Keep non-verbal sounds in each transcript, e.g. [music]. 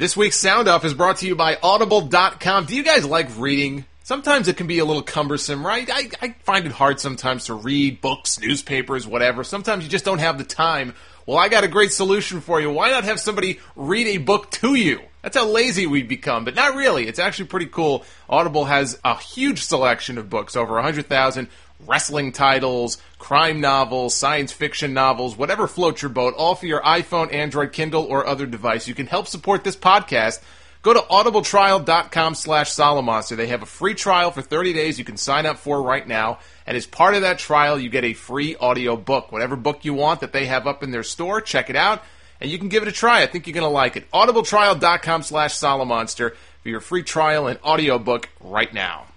This week's Sound Off is brought to you by Audible.com. Do you guys like reading? Sometimes it can be a little cumbersome, right? I, I find it hard sometimes to read books, newspapers, whatever. Sometimes you just don't have the time. Well, I got a great solution for you. Why not have somebody read a book to you? That's how lazy we've become, but not really. It's actually pretty cool. Audible has a huge selection of books, over 100,000 wrestling titles, crime novels, science fiction novels, whatever floats your boat, all for your iPhone, Android, Kindle, or other device. You can help support this podcast. Go to audibletrial.com slash Solomonster. They have a free trial for 30 days you can sign up for right now. And as part of that trial, you get a free audio book. Whatever book you want that they have up in their store, check it out. And you can give it a try. I think you're going to like it. audibletrial.com slash Solomonster for your free trial and audio book right now.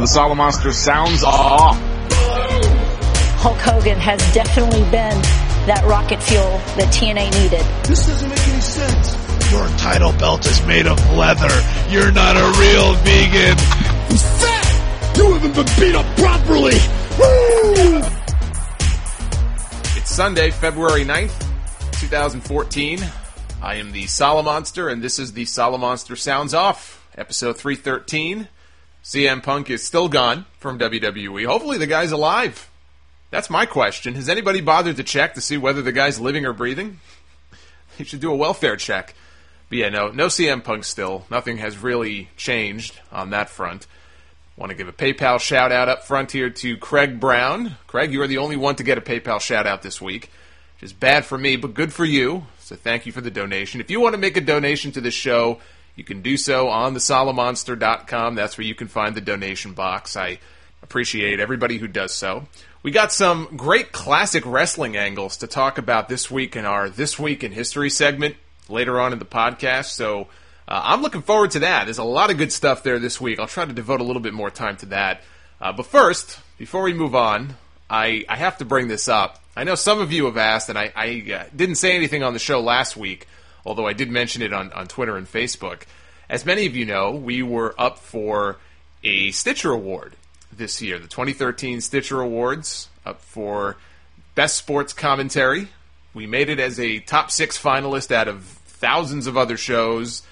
The Solomonster sounds off. Hulk Hogan has definitely been that rocket fuel that TNA needed. This doesn't make any sense. Your title belt is made of leather. You're not a real vegan. He's fat. You haven't been beat up properly. Woo! It's Sunday, February 9th, 2014. I am the Solomonster, and this is the Solomonster Sounds Off, episode 313. CM Punk is still gone from WWE. Hopefully, the guy's alive. That's my question. Has anybody bothered to check to see whether the guy's living or breathing? He should do a welfare check. But yeah, no, no CM Punk still. Nothing has really changed on that front. Want to give a PayPal shout out up front here to Craig Brown. Craig, you are the only one to get a PayPal shout out this week, which is bad for me, but good for you. So thank you for the donation. If you want to make a donation to the show, you can do so on the solomonster.com. That's where you can find the donation box. I appreciate everybody who does so. We got some great classic wrestling angles to talk about this week in our This Week in History segment later on in the podcast. So uh, I'm looking forward to that. There's a lot of good stuff there this week. I'll try to devote a little bit more time to that. Uh, but first, before we move on, I, I have to bring this up. I know some of you have asked, and I, I uh, didn't say anything on the show last week although I did mention it on, on Twitter and Facebook. As many of you know, we were up for a Stitcher Award this year, the 2013 Stitcher Awards, up for Best Sports Commentary. We made it as a top six finalist out of thousands of other shows,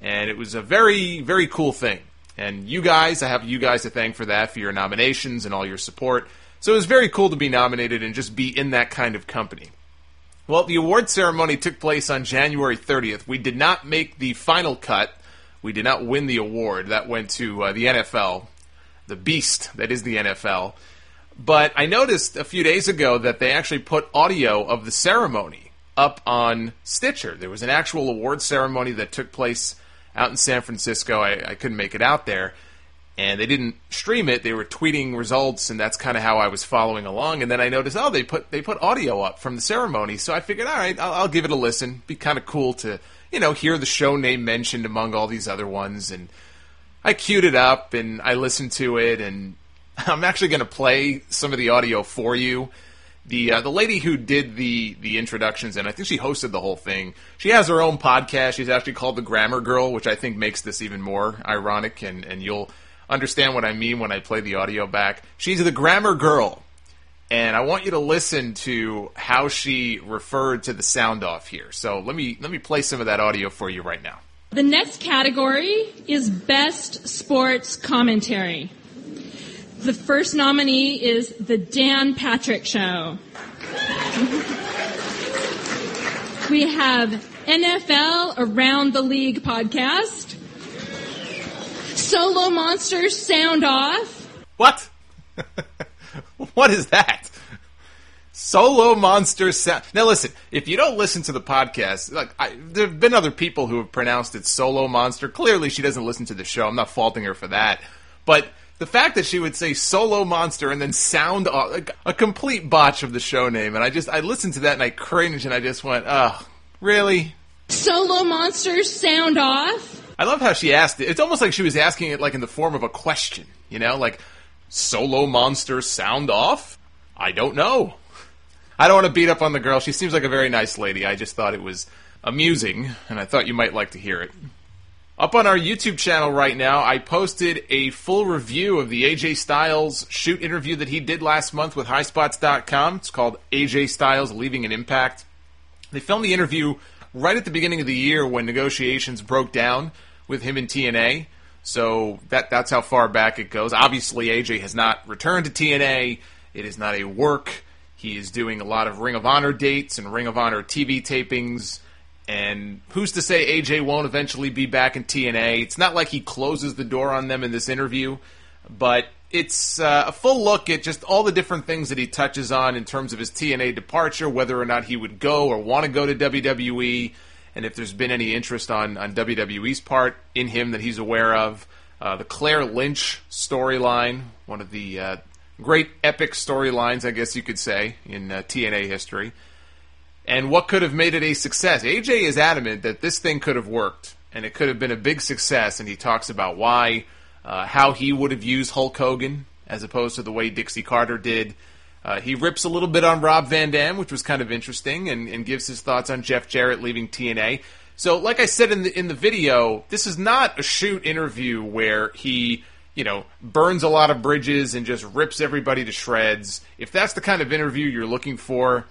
and it was a very, very cool thing. And you guys, I have you guys to thank for that, for your nominations and all your support. So it was very cool to be nominated and just be in that kind of company. Well, the award ceremony took place on January 30th. We did not make the final cut. We did not win the award. That went to uh, the NFL, the beast that is the NFL. But I noticed a few days ago that they actually put audio of the ceremony up on Stitcher. There was an actual award ceremony that took place out in San Francisco. I, I couldn't make it out there and they didn't stream it. They were tweeting results, and that's kind of how I was following along. And then I noticed, oh, they put they put audio up from the ceremony, so I figured, all right, I'll, I'll give it a listen. Be kind of cool to you know hear the show name mentioned among all these other ones, and I queued it up and I listened to it, and [laughs] I'm actually going to play some of the audio for you. The uh, the lady who did the the introductions and I think she hosted the whole thing. She has her own podcast. She's actually called the Grammar Girl, which I think makes this even more ironic. And and you'll understand what I mean when I play the audio back. She's the grammar girl. And I want you to listen to how she referred to the sound off here. So let me let me play some of that audio for you right now. The next category is best sports commentary. The first nominee is the Dan Patrick Show. [laughs] we have NFL Around the League podcast. Solo Monsters sound off. What? [laughs] what is that? Solo Monsters sound. Now listen, if you don't listen to the podcast, like I, there have been other people who have pronounced it Solo Monster. Clearly, she doesn't listen to the show. I'm not faulting her for that. But the fact that she would say solo monster and then sound off, like, a complete botch of the show name, and I just I listened to that and I cringed and I just went, oh, really? Solo monsters sound off. I love how she asked it. It's almost like she was asking it like in the form of a question, you know, like solo monster sound off. I don't know. I don't want to beat up on the girl. She seems like a very nice lady. I just thought it was amusing, and I thought you might like to hear it. Up on our YouTube channel right now, I posted a full review of the AJ Styles shoot interview that he did last month with highspots.com. It's called AJ Styles Leaving an Impact. They filmed the interview right at the beginning of the year when negotiations broke down with him in TNA. So that that's how far back it goes. Obviously, AJ has not returned to TNA. It is not a work. He is doing a lot of Ring of Honor dates and Ring of Honor TV tapings and who's to say AJ won't eventually be back in TNA? It's not like he closes the door on them in this interview, but it's uh, a full look at just all the different things that he touches on in terms of his TNA departure, whether or not he would go or want to go to WWE, and if there's been any interest on, on WWE's part in him that he's aware of. Uh, the Claire Lynch storyline, one of the uh, great epic storylines, I guess you could say, in uh, TNA history and what could have made it a success. AJ is adamant that this thing could have worked and it could have been a big success, and he talks about why, uh, how he would have used Hulk Hogan as opposed to the way Dixie Carter did. Uh, he rips a little bit on Rob Van Dam, which was kind of interesting, and, and gives his thoughts on Jeff Jarrett leaving TNA. So, like I said in the in the video, this is not a shoot interview where he, you know, burns a lot of bridges and just rips everybody to shreds. If that's the kind of interview you're looking for,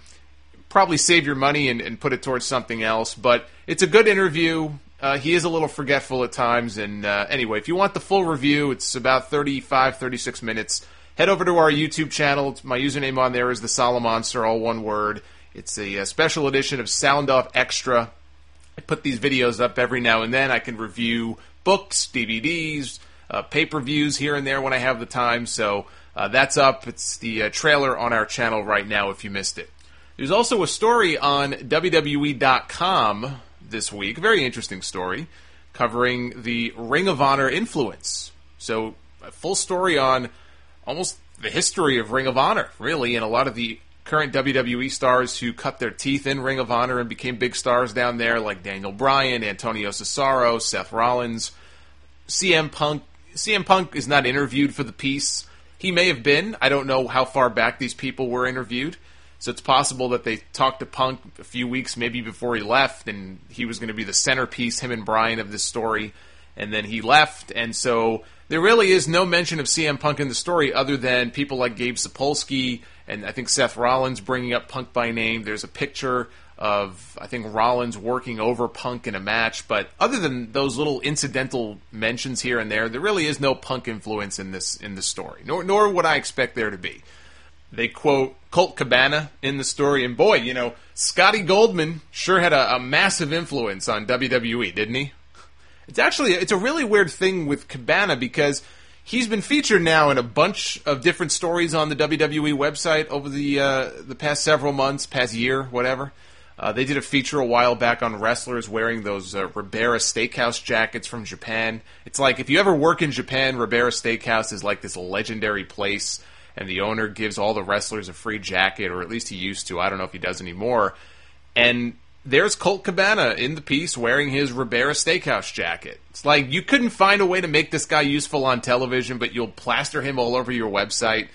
probably save your money and, and put it towards something else. But it's a good interview. Uh, he is a little forgetful at times. And uh, anyway, if you want the full review, it's about 35, 36 minutes. Head over to our YouTube channel. My username on there is the Solomonster, all one word. It's a, a special edition of Sound Off Extra. I put these videos up every now and then. I can review books, DVDs, uh, pay per views here and there when I have the time. So uh, that's up. It's the uh, trailer on our channel right now if you missed it. There's also a story on WWE.com this week, very interesting story, covering the Ring of Honor influence. So, a full story on almost the history of Ring of Honor, really, and a lot of the current WWE stars who cut their teeth in Ring of Honor and became big stars down there, like Daniel Bryan, Antonio Cesaro, Seth Rollins, CM Punk. CM Punk is not interviewed for the piece. He may have been. I don't know how far back these people were interviewed. So it's possible that they talked to Punk a few weeks maybe before he left, and he was going to be the centerpiece, him and Bryan, of this story. And then he left, and so there really is no mention of CM Punk in the story other than people like Gabe Sapolsky and I think Seth Rollins bringing up Punk by name. There's a picture of I think Rollins working over Punk in a match, but other than those little incidental mentions here and there, there really is no Punk influence in this in the story. Nor nor would I expect there to be. They quote Colt Cabana in the story, and boy, you know, Scotty Goldman sure had a, a massive influence on WWE, didn't he? It's actually it's a really weird thing with Cabana because he's been featured now in a bunch of different stories on the WWE website over the uh, the past several months, past year, whatever. Uh, they did a feature a while back on wrestlers wearing those uh, Ribera Steakhouse jackets from Japan. It's like if you ever work in Japan, Ribera Steakhouse is like this legendary place and the owner gives all the wrestlers a free jacket, or at least he used to. I don't know if he does anymore. And there's Colt Cabana in the piece wearing his Ribera Steakhouse jacket. It's like you couldn't find a way to make this guy useful on television, but you'll plaster him all over your website.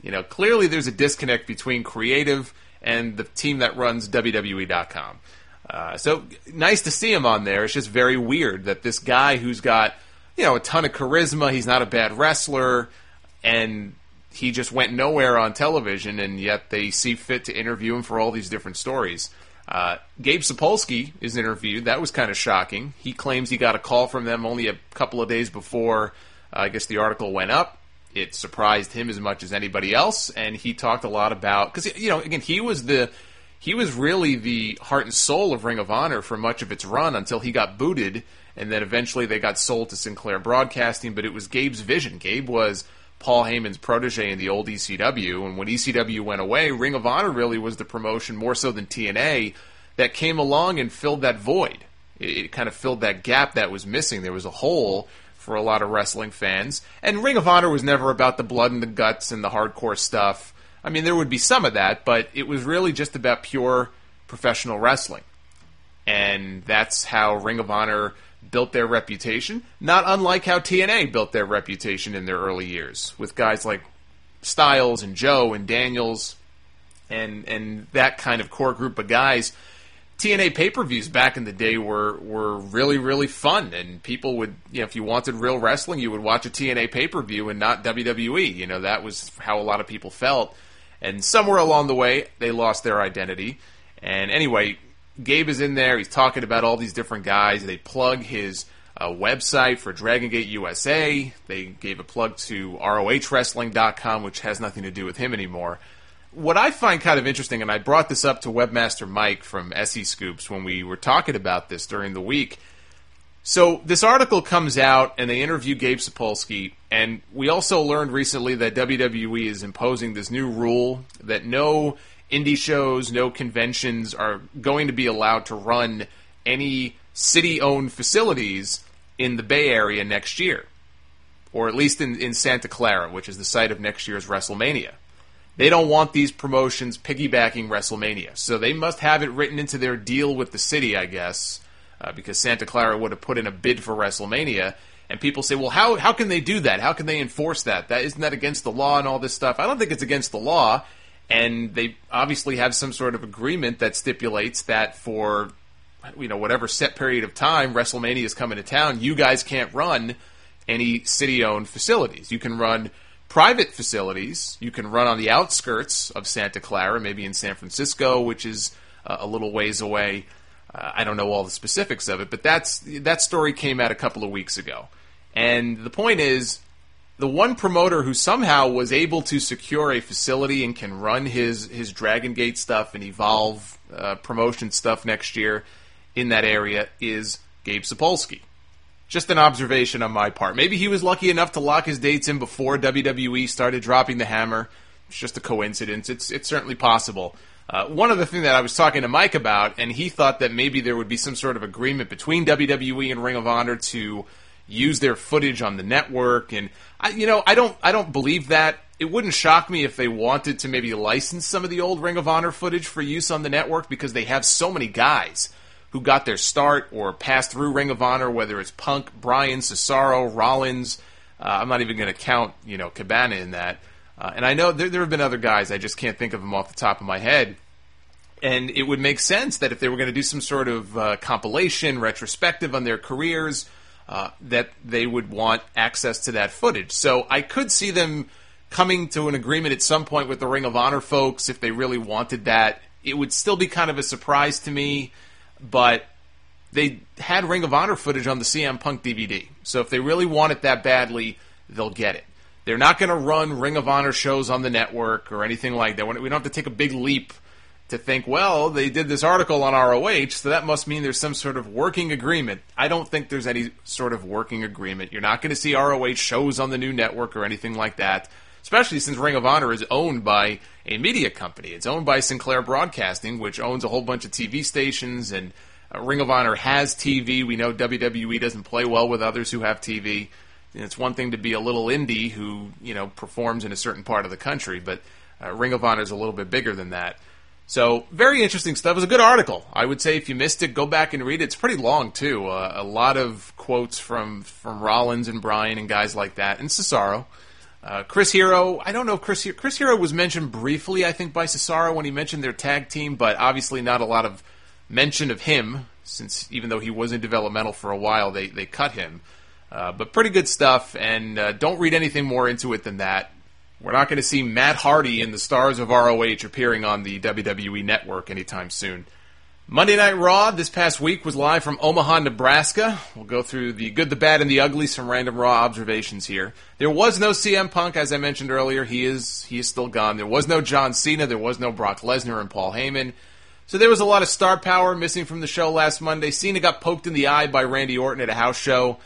You know, clearly there's a disconnect between creative and the team that runs WWE.com. Uh, so nice to see him on there. It's just very weird that this guy who's got you know a ton of charisma, he's not a bad wrestler, and he just went nowhere on television, and yet they see fit to interview him for all these different stories. Uh, Gabe Sapolsky is interviewed. That was kind of shocking. He claims he got a call from them only a couple of days before, uh, I guess, the article went up. It surprised him as much as anybody else, and he talked a lot about because you know, again, he was the he was really the heart and soul of Ring of Honor for much of its run until he got booted, and then eventually they got sold to Sinclair Broadcasting. But it was Gabe's vision. Gabe was Paul Heyman's protege in the old ECW. And when ECW went away, Ring of Honor really was the promotion more so than TNA that came along and filled that void. It, it kind of filled that gap that was missing. There was a hole for a lot of wrestling fans. And Ring of Honor was never about the blood and the guts and the hardcore stuff. I mean, there would be some of that, but it was really just about pure professional wrestling. And that's how Ring of Honor built their reputation, not unlike how TNA built their reputation in their early years, with guys like Styles and Joe and Daniels and and that kind of core group of guys. TNA pay-per-views back in the day were were really really fun, and people would you know if you wanted real wrestling, you would watch a TNA pay-per-view and not WWE. You know that was how a lot of people felt, and somewhere along the way they lost their identity. And anyway, Gabe is in there. He's talking about all these different guys. They plug his uh, website for Dragon Gate USA. They gave a plug to ROHWrestling.com, which has nothing to do with him anymore. What I find kind of interesting, and I brought this up to Webmaster Mike from SE Scoops when we were talking about this during the week. So this article comes out, and they interview Gabe Sapolsky, and we also learned recently that WWE is imposing this new rule that no indie shows, no conventions are going to be allowed to run any city owned facilities in the Bay Area next year, or at least in, in Santa Clara, which is the site of next year's WrestleMania. They don't want these promotions piggybacking WrestleMania, so they must have it written into their deal with the city, I guess, uh, because Santa Clara would have put in a bid for WrestleMania. And people say, well, how, how can they do that? How can they enforce that? That isn't that against the law and all this stuff? I don't think it's against the law and they obviously have some sort of agreement that stipulates that for you know whatever set period of time WrestleMania is coming to town, you guys can't run any city-owned facilities. You can run private facilities. You can run on the outskirts of Santa Clara, maybe in San Francisco, which is uh, a little ways away. Uh, I don't know all the specifics of it, but that's that story came out a couple of weeks ago. And the point is, the one promoter who somehow was able to secure a facility and can run his his Dragon Gate stuff and Evolve uh, promotion stuff next year in that area is Gabe Sapolsky. Just an observation on my part. Maybe he was lucky enough to lock his dates in before WWE started dropping the hammer. It's just a coincidence. It's it's certainly possible. Uh, one other thing that I was talking to Mike about, and he thought that maybe there would be some sort of agreement between WWE and Ring of Honor to use their footage on the network and I, you know I don't I don't believe that. It wouldn't shock me if they wanted to maybe license some of the old Ring of Honor footage for use on the network because they have so many guys who got their start or passed through Ring of Honor whether it's Punk, Bryan, Cesaro, Rollins uh, I'm not even going to count you know Cabana in that. Uh, and I know there, there have been other guys I just can't think of them off the top of my head. And it would make sense that if they were going to do some sort of uh, compilation retrospective on their careers uh, that they would want access to that footage. So I could see them coming to an agreement at some point with the Ring of Honor folks if they really wanted that. It would still be kind of a surprise to me, but they had Ring of Honor footage on the CM Punk DVD. So if they really want it that badly, they'll get it. They're not going to run Ring of Honor shows on the network or anything like that. We don't have to take a big leap to think, well, they did this article on ROH, so that must mean there's some sort of working agreement. I don't think there's any sort of working agreement. You're not going to see ROH shows on the new network or anything like that, especially since Ring of Honor is owned by a media company. It's owned by Sinclair Broadcasting, which owns a whole bunch of TV stations, and uh, Ring of Honor has TV. We know WWE doesn't play well with others who have TV. And it's one thing to be a little indie who, you know, performs in a certain part of the country, but uh, Ring of Honor is a little bit bigger than that. So very interesting stuff. It was a good article. I would say if you missed it, go back and read it. It's pretty long too. Uh, a lot of quotes from from Rollins and Bryan and guys like that, and Cesaro. Uh, Chris Hero. I don't know if Chris Chris Hero was mentioned briefly. I think by Cesaro when he mentioned their tag team, but obviously not a lot of mention of him since even though he was in developmental for a while, they they cut him. Uh, but pretty good stuff, and uh, don't read anything more into it than that. We're not going to see Matt Hardy and the stars of ROH appearing on the WWE network anytime soon. Monday Night Raw this past week was live from Omaha, Nebraska. We'll go through the good, the bad, and the ugly, some random Raw observations here. There was no CM Punk, as I mentioned earlier. He is he is still gone. There was no John Cena. There was no Brock Lesnar and Paul Heyman. So there was a lot of star power missing from the show last Monday. Cena got poked in the eye by Randy Orton at a house show.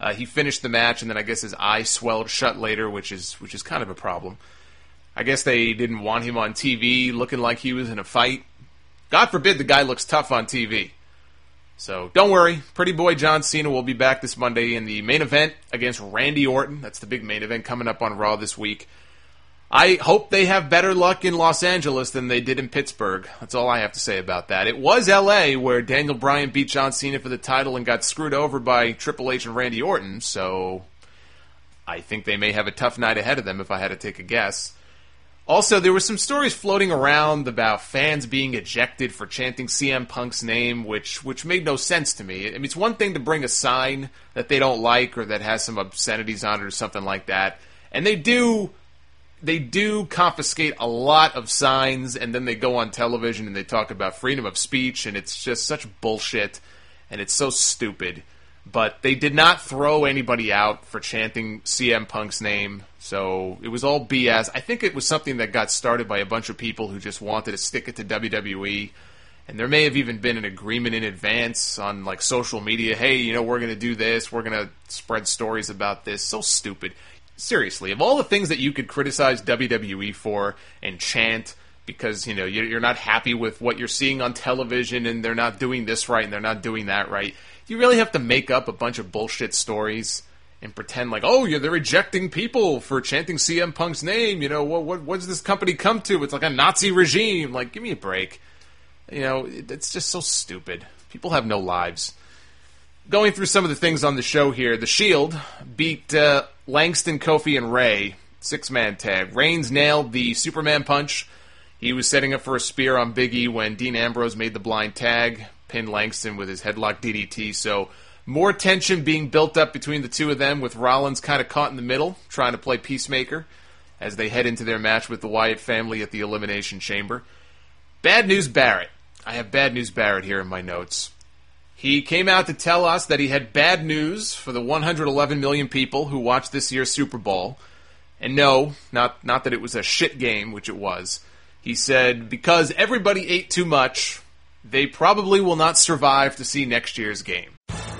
Uh, he finished the match, and then I guess his eye swelled shut later, which is which is kind of a problem. I guess they didn't want him on TV looking like he was in a fight. God forbid the guy looks tough on TV. So don't worry, Pretty Boy John Cena will be back this Monday in the main event against Randy Orton. That's the big main event coming up on Raw this week. I hope they have better luck in Los Angeles than they did in Pittsburgh. That's all I have to say about that. It was LA where Daniel Bryan beat John Cena for the title and got screwed over by Triple H and Randy Orton, so I think they may have a tough night ahead of them if I had to take a guess. Also, there were some stories floating around about fans being ejected for chanting CM Punk's name, which which made no sense to me. I mean, it's one thing to bring a sign that they don't like or that has some obscenities on it or something like that, and they do they do confiscate a lot of signs, and then they go on television and they talk about freedom of speech, and it's just such bullshit, and it's so stupid. But they did not throw anybody out for chanting CM Punk's name. So it was all BS. I think it was something that got started by a bunch of people who just wanted to stick it to WWE. And there may have even been an agreement in advance on like social media. Hey, you know, we're going to do this. We're going to spread stories about this. So stupid. Seriously, of all the things that you could criticize WWE for and chant because you know you're not happy with what you're seeing on television and they're not doing this right and they're not doing that right, you really have to make up a bunch of bullshit stories and pretend like, oh, yeah, they're rejecting people for chanting CM Punk's name. You know, what, what, what does this company come to? It's like a Nazi regime. Like, give me a break. You know, it's just so stupid. People have no lives. Going through some of the things on the show here, The Shield beat uh, Langston, Kofi, and Rey six man tag. Reigns nailed the Superman punch. He was setting up for a spear on Biggie when Dean Ambrose made the blind tag, pinned Langston with his headlock DDT. So more tension being built up between the two of them, with Rollins kind of caught in the middle, trying to play peacemaker as they head into their match with the Wyatt family at the Elimination Chamber. Bad news Barrett. I have bad news Barrett here in my notes. He came out to tell us that he had bad news for the 111 million people who watched this year's Super Bowl. And no, not not that it was a shit game, which it was. He said because everybody ate too much, they probably will not survive to see next year's game.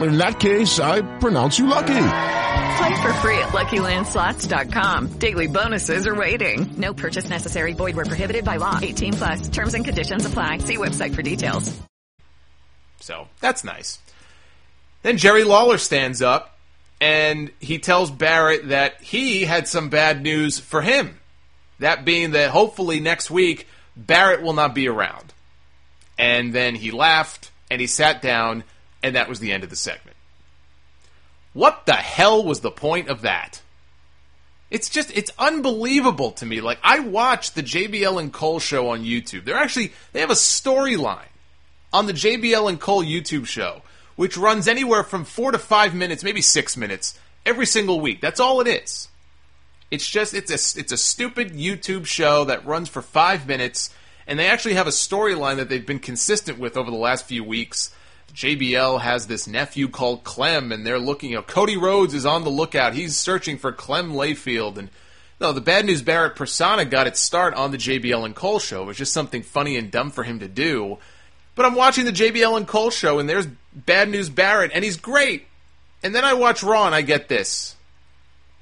In that case, I pronounce you lucky. Play for free at LuckyLandSlots.com. Daily bonuses are waiting. No purchase necessary. Void where prohibited by law. 18 plus. Terms and conditions apply. See website for details. So that's nice. Then Jerry Lawler stands up and he tells Barrett that he had some bad news for him. That being that hopefully next week Barrett will not be around. And then he laughed and he sat down and that was the end of the segment. What the hell was the point of that? It's just, it's unbelievable to me. Like, I watched the JBL and Cole show on YouTube. They're actually, they have a storyline on the JBL and Cole YouTube show, which runs anywhere from four to five minutes, maybe six minutes, every single week. That's all it is. It's just, it's a, it's a stupid YouTube show that runs for five minutes, and they actually have a storyline that they've been consistent with over the last few weeks JBL has this nephew called Clem, and they're looking. You know, Cody Rhodes is on the lookout. He's searching for Clem Layfield, and no, the Bad News Barrett persona got its start on the JBL and Cole show. It was just something funny and dumb for him to do. But I'm watching the JBL and Cole show, and there's Bad News Barrett, and he's great. And then I watch Raw, and I get this.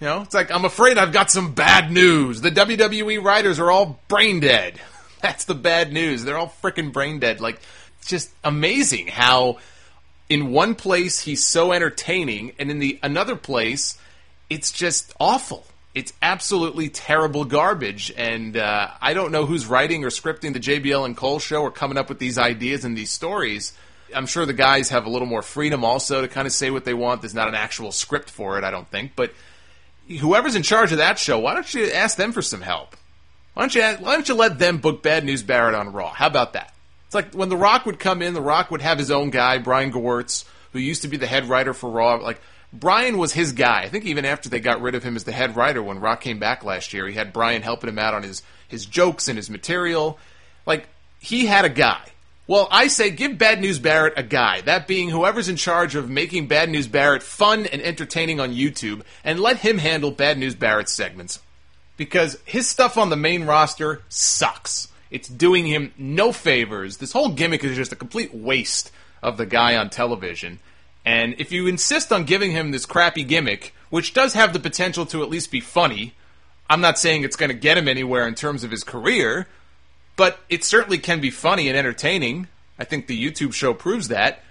You know, it's like I'm afraid I've got some bad news. The WWE writers are all brain dead. [laughs] That's the bad news. They're all freaking brain dead. Like just amazing how in one place he's so entertaining and in the another place it's just awful. It's absolutely terrible garbage and uh, i don't know who's writing or scripting the jbl and cole show or coming up with these ideas and these stories. I'm sure the guys have a little more freedom also to kind of say what they want. There's not an actual script for it i don't think but whoever's in charge of that show why don't you ask them for some help? Why don't you, why don't you let them book bad news barrett on raw? How about that It's like when The Rock would come in, The Rock would have his own guy, Brian Gewirtz, who used to be the head writer for Raw. Like Brian was his guy. I think even after they got rid of him as the head writer when Rock came back last year, he had Brian helping him out on his his jokes and his material. Like he had a guy. Well, I say give Bad News Barrett a guy, that being whoever's in charge of making Bad News Barrett fun and entertaining on YouTube, and let him handle Bad News Barrett's segments. Because his stuff on the main roster sucks. It's doing him no favors. This whole gimmick is just a complete waste of the guy on television. And if you insist on giving him this crappy gimmick, which does have the potential to at least be funny, I'm not saying it's going to get him anywhere in terms of his career, but it certainly can be funny and entertaining. I think the YouTube show proves that.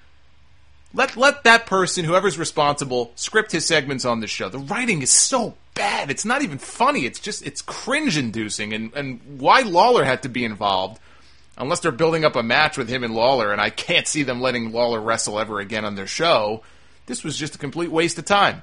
Let let that person, whoever's responsible, script his segments on the show. The writing is so bad; it's not even funny. It's just it's cringe-inducing. And and why Lawler had to be involved, unless they're building up a match with him and Lawler, and I can't see them letting Lawler wrestle ever again on their show. This was just a complete waste of time.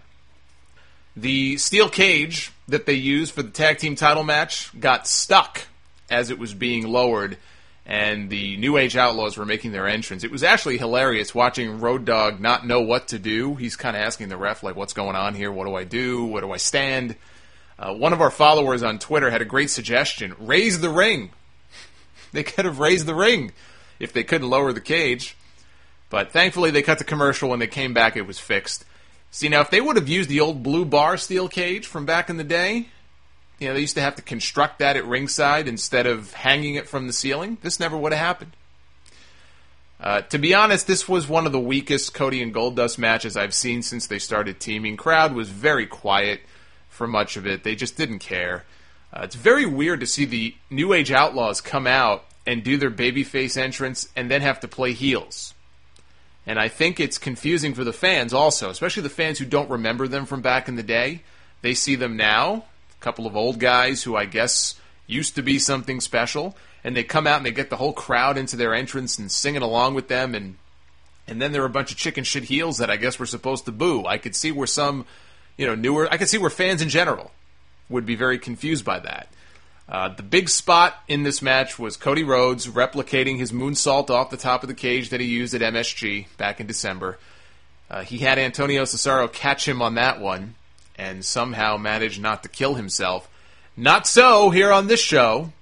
The steel cage that they used for the tag team title match got stuck as it was being lowered and the New Age Outlaws were making their entrance. It was actually hilarious watching Road Dogg not know what to do. He's kind of asking the ref, like, what's going on here? What do I do? What do I stand? Uh, one of our followers on Twitter had a great suggestion raise the ring. [laughs] they could have raised the ring if they couldn't lower the cage. But thankfully, they cut the commercial. When they came back, it was fixed. See, now, if they would have used the old blue bar steel cage from back in the day, you know, they used to have to construct that at ringside instead of hanging it from the ceiling. This never would have happened. Uh, to be honest, this was one of the weakest Cody and Goldust matches I've seen since they started teaming. Crowd was very quiet for much of it. They just didn't care. Uh, it's very weird to see the New Age Outlaws come out and do their babyface entrance and then have to play heels. And I think it's confusing for the fans also, especially the fans who don't remember them from back in the day. They see them now couple of old guys who I guess used to be something special, and they come out and they get the whole crowd into their entrance and singing along with them, and and then there are a bunch of chicken shit heels that I guess were supposed to boo. I could see where some, you know, newer, I could see where fans in general would be very confused by that. Uh, the big spot in this match was Cody Rhodes replicating his moonsault off the top of the cage that he used at MSG back in December. Uh, he had Antonio Cesaro catch him on that one, and somehow managed not to kill himself. Not so here on this show.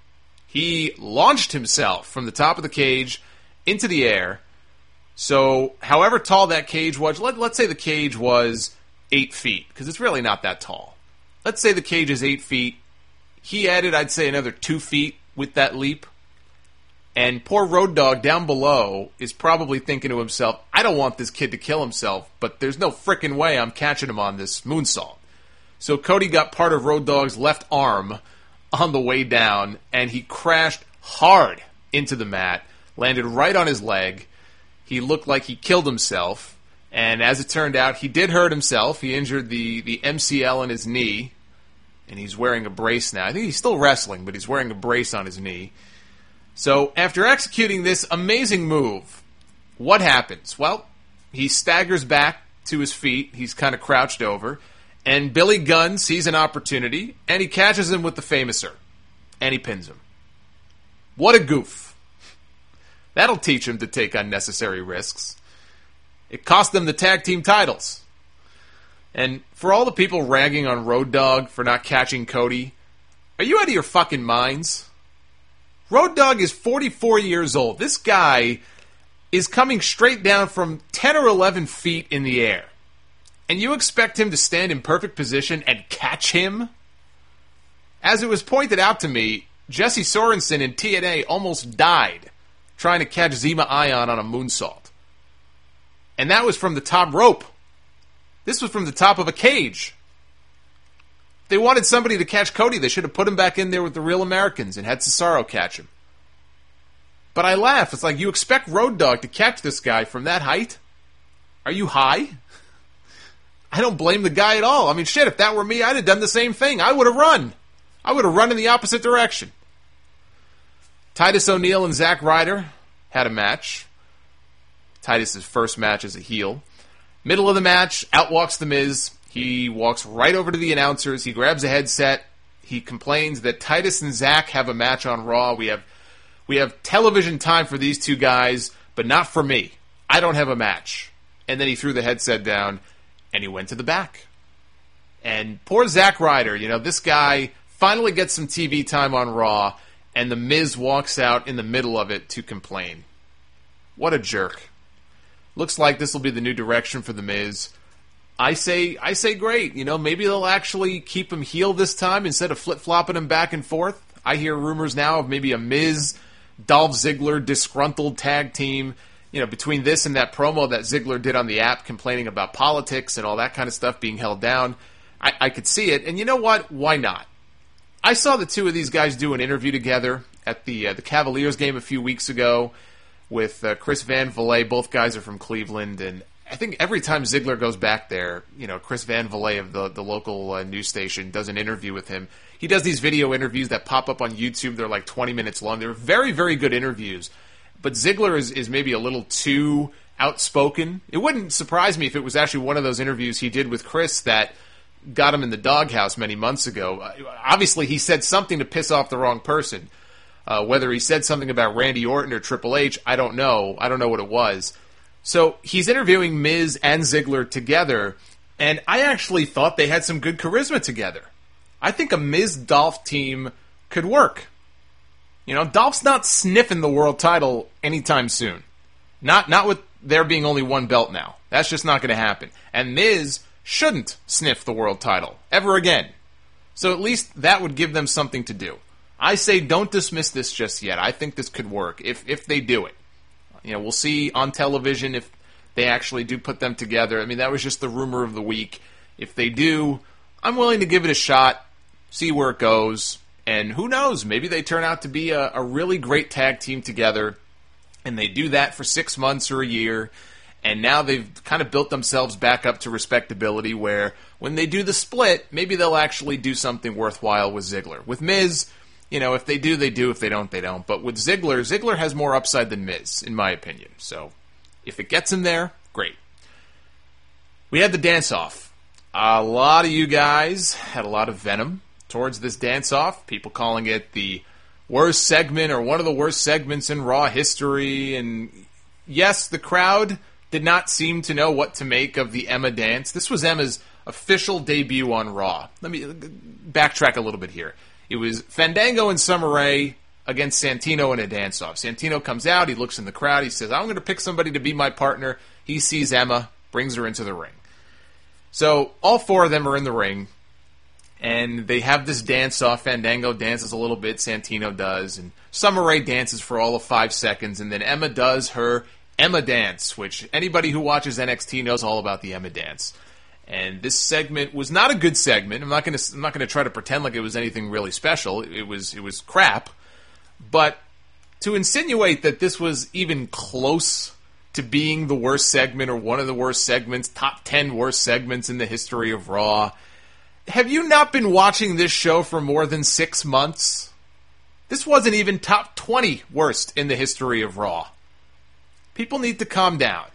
He launched himself from the top of the cage into the air. So, however tall that cage was, let, let's say the cage was eight feet, because it's really not that tall. Let's say the cage is eight feet. He added, I'd say, another two feet with that leap. And poor Road Dogg down below is probably thinking to himself, I don't want this kid to kill himself, but there's no freaking way I'm catching him on this moonsault. So Cody got part of Road Dogg's left arm on the way down, and he crashed hard into the mat, landed right on his leg. He looked like he killed himself, and as it turned out, he did hurt himself. He injured the, the MCL in his knee, and he's wearing a brace now. I think he's still wrestling, but he's wearing a brace on his knee. So after executing this amazing move, what happens? Well, he staggers back to his feet. He's kind of crouched over. And Billy Gunn sees an opportunity, and he catches him with the famouser, and he pins him. What a goof. That'll teach him to take unnecessary risks. It cost them the tag team titles. And for all the people ragging on Road Dogg for not catching Cody, are you out of your fucking minds? Road Dogg is 44 years old. This guy is coming straight down from 10 or 11 feet in the air and you expect him to stand in perfect position and catch him? As it was pointed out to me, Jesse Sorensen in TNA almost died trying to catch Zema Ion on a moonsault. And that was from the top rope. This was from the top of a cage. they wanted somebody to catch Cody, they should have put him back in there with the real Americans and had Cesaro catch him. But I laugh. It's like you expect Road Dogg to catch this guy from that height? Are you high? I don't blame the guy at all. I mean, shit, if that were me, I'd have done the same thing. I would have run. I would have run in the opposite direction. Titus O'Neil and Zack Ryder had a match. Titus's first match as a heel. Middle of the match, out walks The Miz. He walks right over to the announcers. He grabs a headset. He complains that Titus and Zack have a match on Raw. We have We have television time for these two guys, but not for me. I don't have a match. And then he threw the headset down and he went to the back. And poor Zack Ryder, you know, this guy finally gets some TV time on Raw, and The Miz walks out in the middle of it to complain. What a jerk. Looks like this will be the new direction for The Miz. I say, I say, great. You know, maybe they'll actually keep him heel this time instead of flip flopping him back and forth. I hear rumors now of maybe a Miz, Dolph Ziggler disgruntled tag team. You know, between this and that promo that Ziggler did on the app complaining about politics and all that kind of stuff being held down, I, I could see it. And you know what? Why not? I saw the two of these guys do an interview together at the uh, the Cavaliers game a few weeks ago with uh, Chris Van Vliet. Both guys are from Cleveland, and I think every time Ziggler goes back there, you know, Chris Van Vliet of the, the local uh, news station does an interview with him. He does these video interviews that pop up on YouTube. They're like 20 minutes long. They're very, very good interviews. But Ziggler is, is maybe a little too outspoken. It wouldn't surprise me if it was actually one of those interviews he did with Chris that got him in the doghouse many months ago. Uh, obviously, he said something to piss off the wrong person. Uh, whether he said something about Randy Orton or Triple H, I don't know. I don't know what it was. So he's interviewing Miz and Ziggler together, and I actually thought they had some good charisma together. I think a Miz Dolph team could work. You know, Dolph's not sniffing the world title anytime soon. Not not with there being only one belt now. That's just not going to happen. And Miz shouldn't sniff the world title ever again. So at least that would give them something to do. I say don't dismiss this just yet. I think this could work if if they do it. You know, we'll see on television if they actually do put them together. I mean, that was just the rumor of the week. If they do, I'm willing to give it a shot, see where it goes, and who knows? Maybe they turn out to be a, a really great tag team together, and they do that for six months or a year, and now they've kind of built themselves back up to respectability where when they do the split, maybe they'll actually do something worthwhile with Ziggler. With Miz, you know, if they do, they do. If they don't, they don't. But with Ziggler, Ziggler has more upside than Miz, in my opinion. So if it gets him there, great. We had the dance off. A lot of you guys had a lot of venom towards this dance off. People calling it the worst segment or one of the worst segments in Raw history. And yes, the crowd did not seem to know what to make of the Emma dance. This was Emma's official debut on Raw. Let me backtrack a little bit here. It was Fandango and Summer Rae against Santino in a dance off. Santino comes out, he looks in the crowd, he says, I'm going to pick somebody to be my partner. He sees Emma, brings her into the ring. So all four of them are in the ring, and they have this dance off. Fandango dances a little bit, Santino does, and Summer Rae dances for all of five seconds, and then Emma does her Emma dance, which anybody who watches NXT knows all about the Emma dance. And this segment was not a good segment. I'm not going to I'm not to try to pretend like it was anything really special. It was it was crap. But to insinuate that this was even close to being the worst segment or one of the worst segments, top 10 worst segments in the history of Raw, have you not been watching this show for more than 6 months? This wasn't even top 20 worst in the history of Raw. People need to calm down.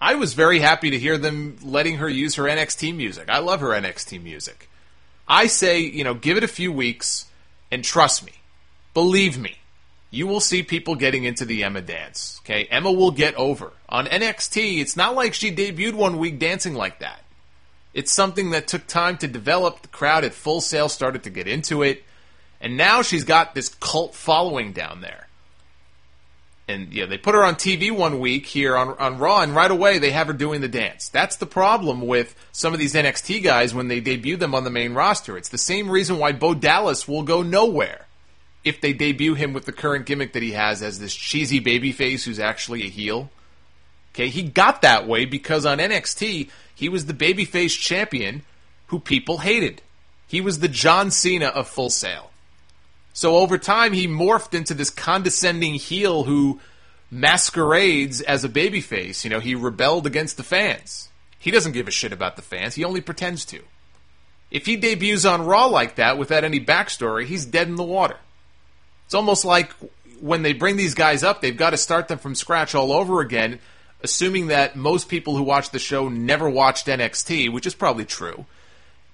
I was very happy to hear them letting her use her NXT music. I love her NXT music. I say, you know, give it a few weeks and trust me. Believe me. You will see people getting into the Emma dance. Okay? Emma will get over. On NXT, it's not like she debuted one week dancing like that. It's something that took time to develop. The crowd at Full Sail started to get into it. And now she's got this cult following down there and yeah, they put her on TV one week here on on Raw, and right away they have her doing the dance. That's the problem with some of these NXT guys when they debut them on the main roster. It's the same reason why Bo Dallas will go nowhere if they debut him with the current gimmick that he has as this cheesy babyface who's actually a heel. Okay, he got that way because on NXT he was the babyface champion who people hated. He was the John Cena of Full Sail. So over time, he morphed into this condescending heel who masquerades as a babyface. You know, he rebelled against the fans. He doesn't give a shit about the fans. He only pretends to. If he debuts on Raw like that without any backstory, he's dead in the water. It's almost like when they bring these guys up, they've got to start them from scratch all over again, assuming that most people who watch the show never watched NXT, which is probably true,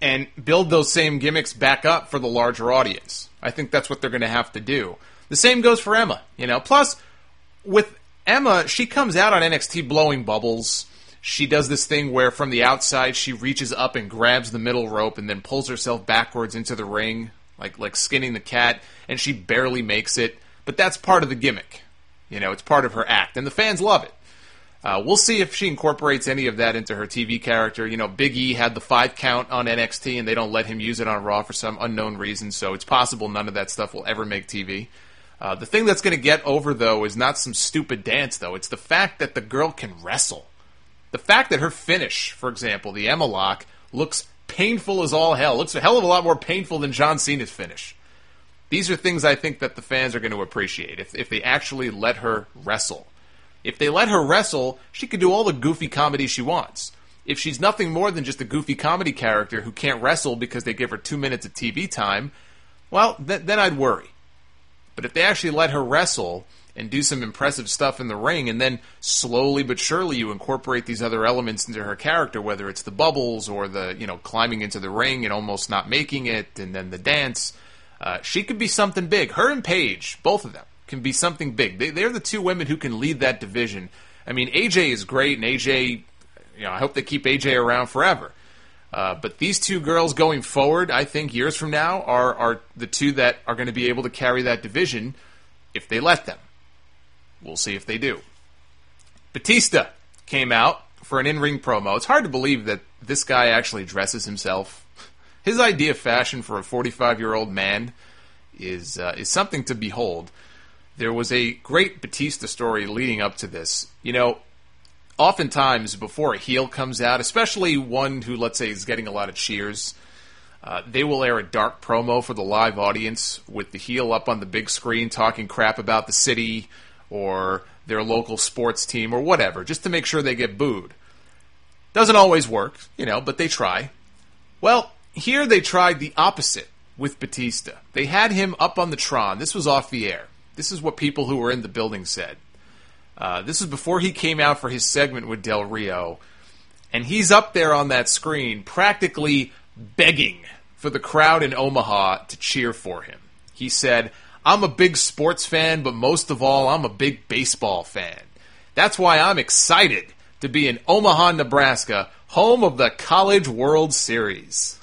and build those same gimmicks back up for the larger audience. I think that's what they're going to have to do. The same goes for Emma, you know. Plus, with Emma, she comes out on NXT blowing bubbles. She does this thing where from the outside she reaches up and grabs the middle rope and then pulls herself backwards into the ring, like like skinning the cat, and she barely makes it. But that's part of the gimmick. You know, it's part of her act, and the fans love it. Uh, we'll see if she incorporates any of that into her TV character. You know, Big E had the five count on NXT, and they don't let him use it on Raw for some unknown reason, so it's possible none of that stuff will ever make TV. Uh, the thing that's going to get over, though, is not some stupid dance, though. It's the fact that the girl can wrestle. The fact that her finish, for example, the Emma lock, looks painful as all hell. Looks a hell of a lot more painful than John Cena's finish. These are things I think that the fans are going to appreciate if, if they actually let her wrestle. If they let her wrestle, she could do all the goofy comedy she wants. If she's nothing more than just a goofy comedy character who can't wrestle because they give her two minutes of TV time, well, th- then I'd worry. But if they actually let her wrestle and do some impressive stuff in the ring, and then slowly but surely you incorporate these other elements into her character, whether it's the bubbles or the you know climbing into the ring and almost not making it, and then the dance, uh, she could be something big. Her and Paige, both of them can be something big. They, they're the two women who can lead that division. I mean, AJ is great, and AJ, you know, I hope they keep AJ around forever. Uh, but these two girls going forward, I think years from now, are are the two that are going to be able to carry that division if they let them. We'll see if they do. Batista came out for an in-ring promo. It's hard to believe that this guy actually dresses himself. His idea of fashion for a 45-year-old man is uh, is something to behold there was a great Batista story leading up to this. You know, oftentimes before a heel comes out, especially one who, let's say, is getting a lot of cheers, uh, they will air a dark promo for the live audience with the heel up on the big screen talking crap about the city or their local sports team or whatever, just to make sure they get booed. Doesn't always work, you know, but they try. Well, here they tried the opposite with Batista. They had him up on the Tron. This was off the air. This is what people who were in the building said. Uh, this is before he came out for his segment with Del Rio, and he's up there on that screen practically begging for the crowd in Omaha to cheer for him. He said, I'm a big sports fan, but most of all, I'm a big baseball fan. That's why I'm excited to be in Omaha, Nebraska, home of the College World Series.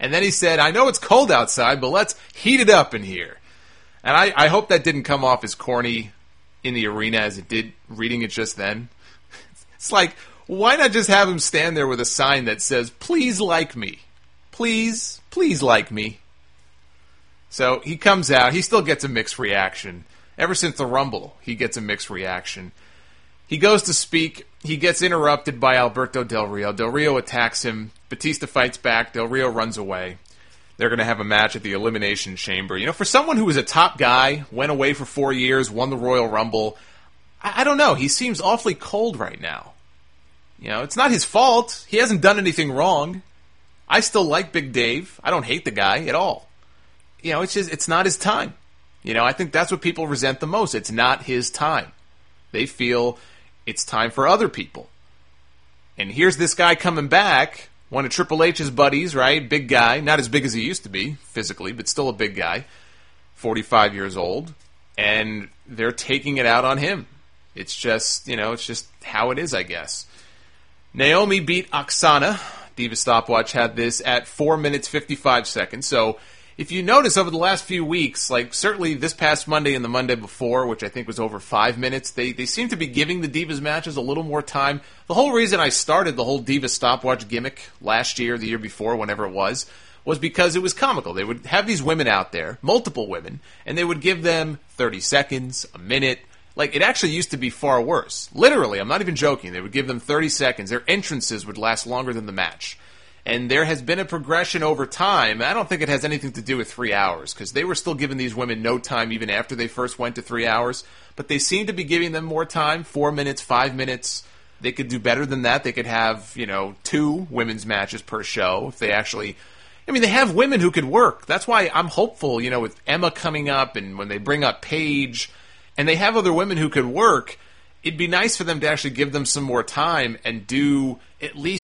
And then he said, I know it's cold outside, but let's heat it up in here. And I, I hope that didn't come off as corny in the arena as it did reading it just then. [laughs] It's like, why not just have him stand there with a sign that says, please like me? Please, please like me. So he comes out. He still gets a mixed reaction. Ever since the Rumble, he gets a mixed reaction. He goes to speak. He gets interrupted by Alberto Del Rio. Del Rio attacks him. Batista fights back. Del Rio runs away they're going to have a match at the Elimination Chamber. You know, for someone who was a top guy, went away for four years, won the Royal Rumble, I, I, don't know. He seems awfully cold right now. You know, it's not his fault. He hasn't done anything wrong. I still like Big Dave. I don't hate the guy at all. You know, it's just, it's not his time. You know, I think that's what people resent the most. It's not his time. They feel it's time for other people. And here's this guy coming back one of Triple H's buddies, right? Big guy, not as big as he used to be physically, but still a big guy. 45 years old, and they're taking it out on him. It's just, you know, it's just how it is, I guess. Naomi beat Aksana. Diva Stopwatch had this at 4 minutes 55 seconds. So if you notice over the last few weeks, like certainly this past Monday and the Monday before, which I think was over five minutes, they, they seem to be giving the Divas matches a little more time. The whole reason I started the whole Diva stopwatch gimmick last year, the year before, whenever it was, was because it was comical. They would have these women out there, multiple women, and they would give them 30 seconds, a minute. Like, it actually used to be far worse. Literally, I'm not even joking. They would give them 30 seconds. Their entrances would last longer than the match. And there has been a progression over time. I don't think it has anything to do with three hours because they were still giving these women no time even after they first went to three hours. But they seem to be giving them more time four minutes, five minutes. They could do better than that. They could have, you know, two women's matches per show if they actually. I mean, they have women who could work. That's why I'm hopeful, you know, with Emma coming up and when they bring up Paige and they have other women who could work, it'd be nice for them to actually give them some more time and do at least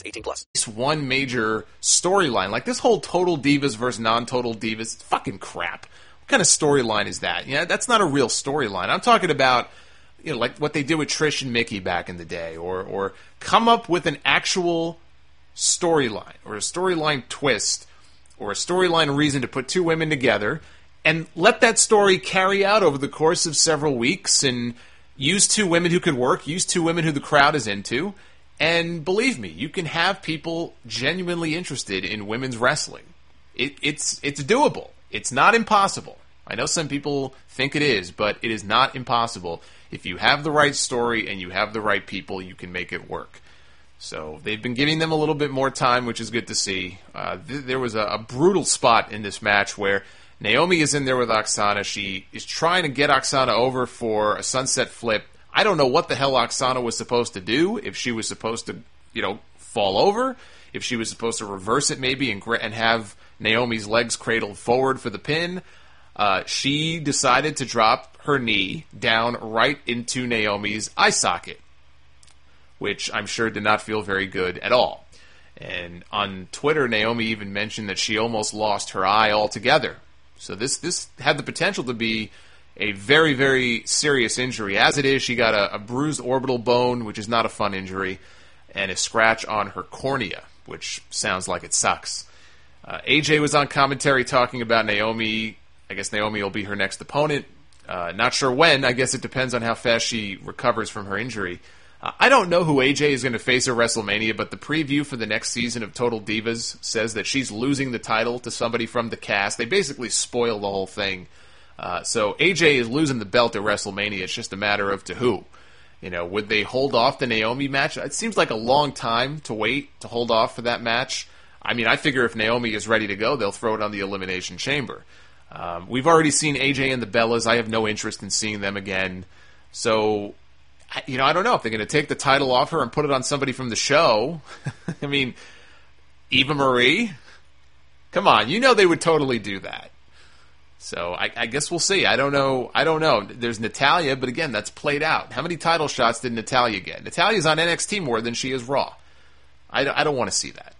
18 plus. It's one major storyline. Like this whole total divas versus non-total divas, fucking crap. What kind of storyline is that? Yeah, that's not a real storyline. I'm talking about you know, like what they did with Trish and Mickie back in the day, or or come up with an actual storyline or a storyline twist or a storyline reason to put two women together and let that story carry out over the course of several weeks and use two women who can work, use two women who the crowd is into, and believe me, you can have people genuinely interested in women's wrestling. It, it's it's doable. It's not impossible. I know some people think it is, but it is not impossible. If you have the right story and you have the right people, you can make it work. So they've been giving them a little bit more time, which is good to see. Uh, th- there was a, a, brutal spot in this match where Naomi is in there with Aksana. She is trying to get Aksana over for a sunset flip. I don't know what the hell Aksana was supposed to do. If she was supposed to, you know, fall over, if she was supposed to reverse it maybe and, and have Naomi's legs cradled forward for the pin. Uh, she decided to drop her knee down right into Naomi's eye socket, which I'm sure did not feel very good at all. And on Twitter, Naomi even mentioned that she almost lost her eye altogether. So this this had the potential to be a very very serious injury. As it is, she got a, a bruised orbital bone, which is not a fun injury, and a scratch on her cornea, which sounds like it sucks. Uh, AJ was on commentary talking about Naomi. I guess Naomi will be her next opponent. Uh, not sure when. I guess it depends on how fast she recovers from her injury. Uh, I don't know who AJ is going to face at WrestleMania, but the preview for the next season of Total Divas says that she's losing the title to somebody from the cast. They basically spoil the whole thing. Uh, so AJ is losing the belt at WrestleMania. It's just a matter of to who. You know, would they hold off the Naomi match? It seems like a long time to wait to hold off for that match. I mean, I figure if Naomi is ready to go, they'll throw it on the Elimination Chamber. Um, we've already seen AJ and the Bellas. I have no interest in seeing them again. So, you know, I don't know if they're going to take the title off her and put it on somebody from the show. [laughs] I mean, Eva Marie? Come on, you know they would totally do that. So I, I, guess we'll see. I don't know. I don't know. There's Natalya, but again, that's played out. How many title shots did Natalya get? Natalya's on NXT more than she is Raw. I, I don't want to see that.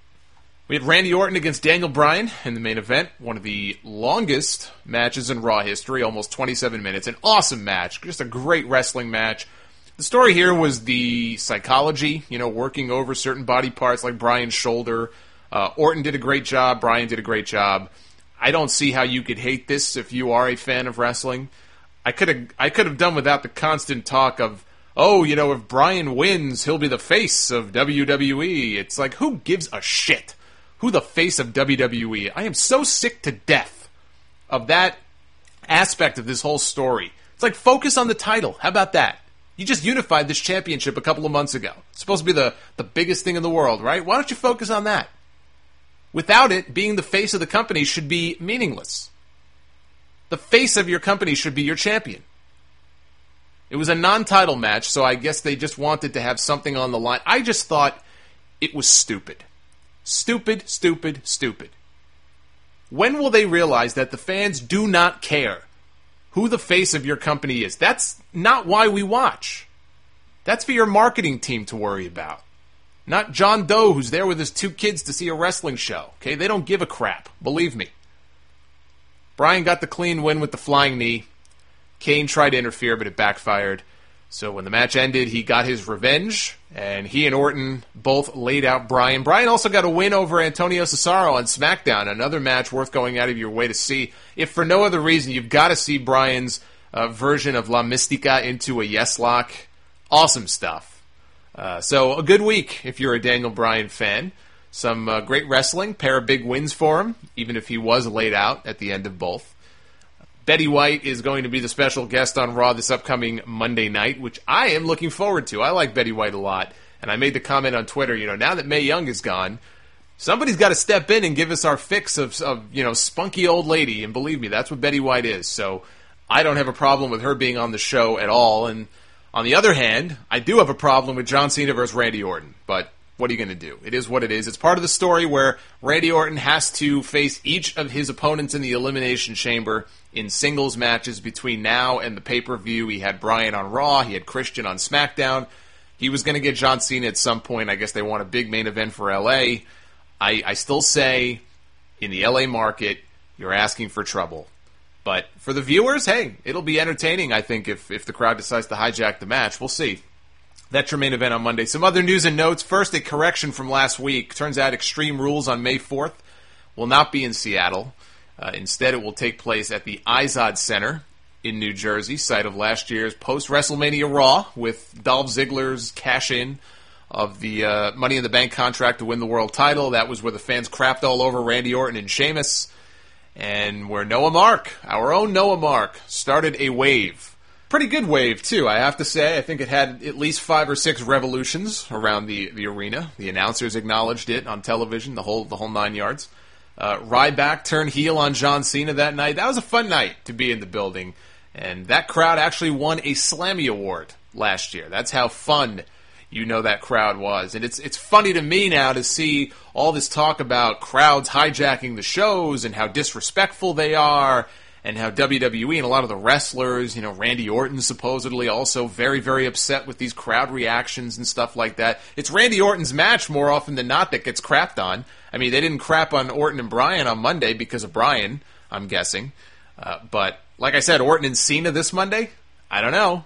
We had Randy Orton against Daniel Bryan in the main event, one of the longest matches in Raw history, almost 27 minutes. An awesome match, just a great wrestling match. The story here was the psychology, you know, working over certain body parts like Bryan's shoulder. Uh, Orton did a great job, Bryan did a great job. I don't see how you could hate this if you are a fan of wrestling. I could have I could have done without the constant talk of oh, you know, if Bryan wins, he'll be the face of WWE. It's like who gives a shit? who the face of WWE. I am so sick to death of that aspect of this whole story. It's like focus on the title. How about that? You just unified this championship a couple of months ago. It's supposed to be the, the biggest thing in the world, right? Why don't you focus on that? Without it, being the face of the company should be meaningless. The face of your company should be your champion. It was a non title match, so I guess they just wanted to have something on the line. I just thought it was stupid. Stupid, stupid, stupid. When will they realize that the fans do not care who the face of your company is? That's not why we watch. That's for your marketing team to worry about. Not John Doe, who's there with his two kids to see a wrestling show. Okay, they don't give a crap. Believe me. Bryan got the clean win with the flying knee. Kane tried to interfere, but it backfired. So when the match ended, he got his revenge, and he and Orton both laid out Bryan. Bryan also got a win over Antonio Cesaro on SmackDown, another match worth going out of your way to see. If for no other reason, you've got to see Bryan's uh, version of La Mystica into a yes lock. Awesome stuff. Uh, so a good week if you're a Daniel Bryan fan. Some uh, great wrestling, pair of big wins for him, even if he was laid out at the end of both. Betty White is going to be the special guest on Raw this upcoming Monday night, which I am looking forward to. I like Betty White a lot, and I made the comment on Twitter. You know, now that Mae Young is gone, somebody's got to step in and give us our fix of, of you know spunky old lady. And believe me, that's what Betty White is. So I don't have a problem with her being on the show at all. And on the other hand, I do have a problem with John Cena versus Randy Orton, but what are you going to do? It is what it is. It's part of the story where Randy Orton has to face each of his opponents in the Elimination Chamber in singles matches between now and the pay per view. He had Bryan on Raw, he had Christian on SmackDown. He was going to get John Cena at some point. I guess they want a big main event for LA. I, I still say in the LA market, you're asking for trouble. But for the viewers, hey, it'll be entertaining, I think, if, if the crowd decides to hijack the match. We'll see. That's your main event on Monday. Some other news and notes. First, a correction from last week. Turns out Extreme Rules on May 4th will not be in Seattle. Uh, instead, it will take place at the Izod Center in New Jersey, site of last year's post WrestleMania Raw with Dolph Ziggler's cash in of the uh, Money in the Bank contract to win the world title. That was where the fans crapped all over Randy Orton and Sheamus, and where Noah Mark, our own Noah Mark, started a wave pretty good wave too. I have to say, I think it had at least five or six revolutions around the, the arena. The announcers acknowledged it on television, the whole the whole nine yards. Uh, Ryback turned heel on John Cena that night. That was a fun night to be in the building, and that crowd actually won a Slammy Award last year. That's how fun you know that crowd was. And it's it's funny to me now to see all this talk about crowds hijacking the shows and how disrespectful they are and how WWE and a lot of the wrestlers, you know, Randy Orton supposedly also very, very upset with these crowd reactions and stuff like that. It's Randy Orton's match more often than not that gets crapped on. I mean, they didn't crap on Orton and Bryan on Monday because of Bryan, I'm guessing. Uh, but like I said, Orton and Cena this Monday, I don't know.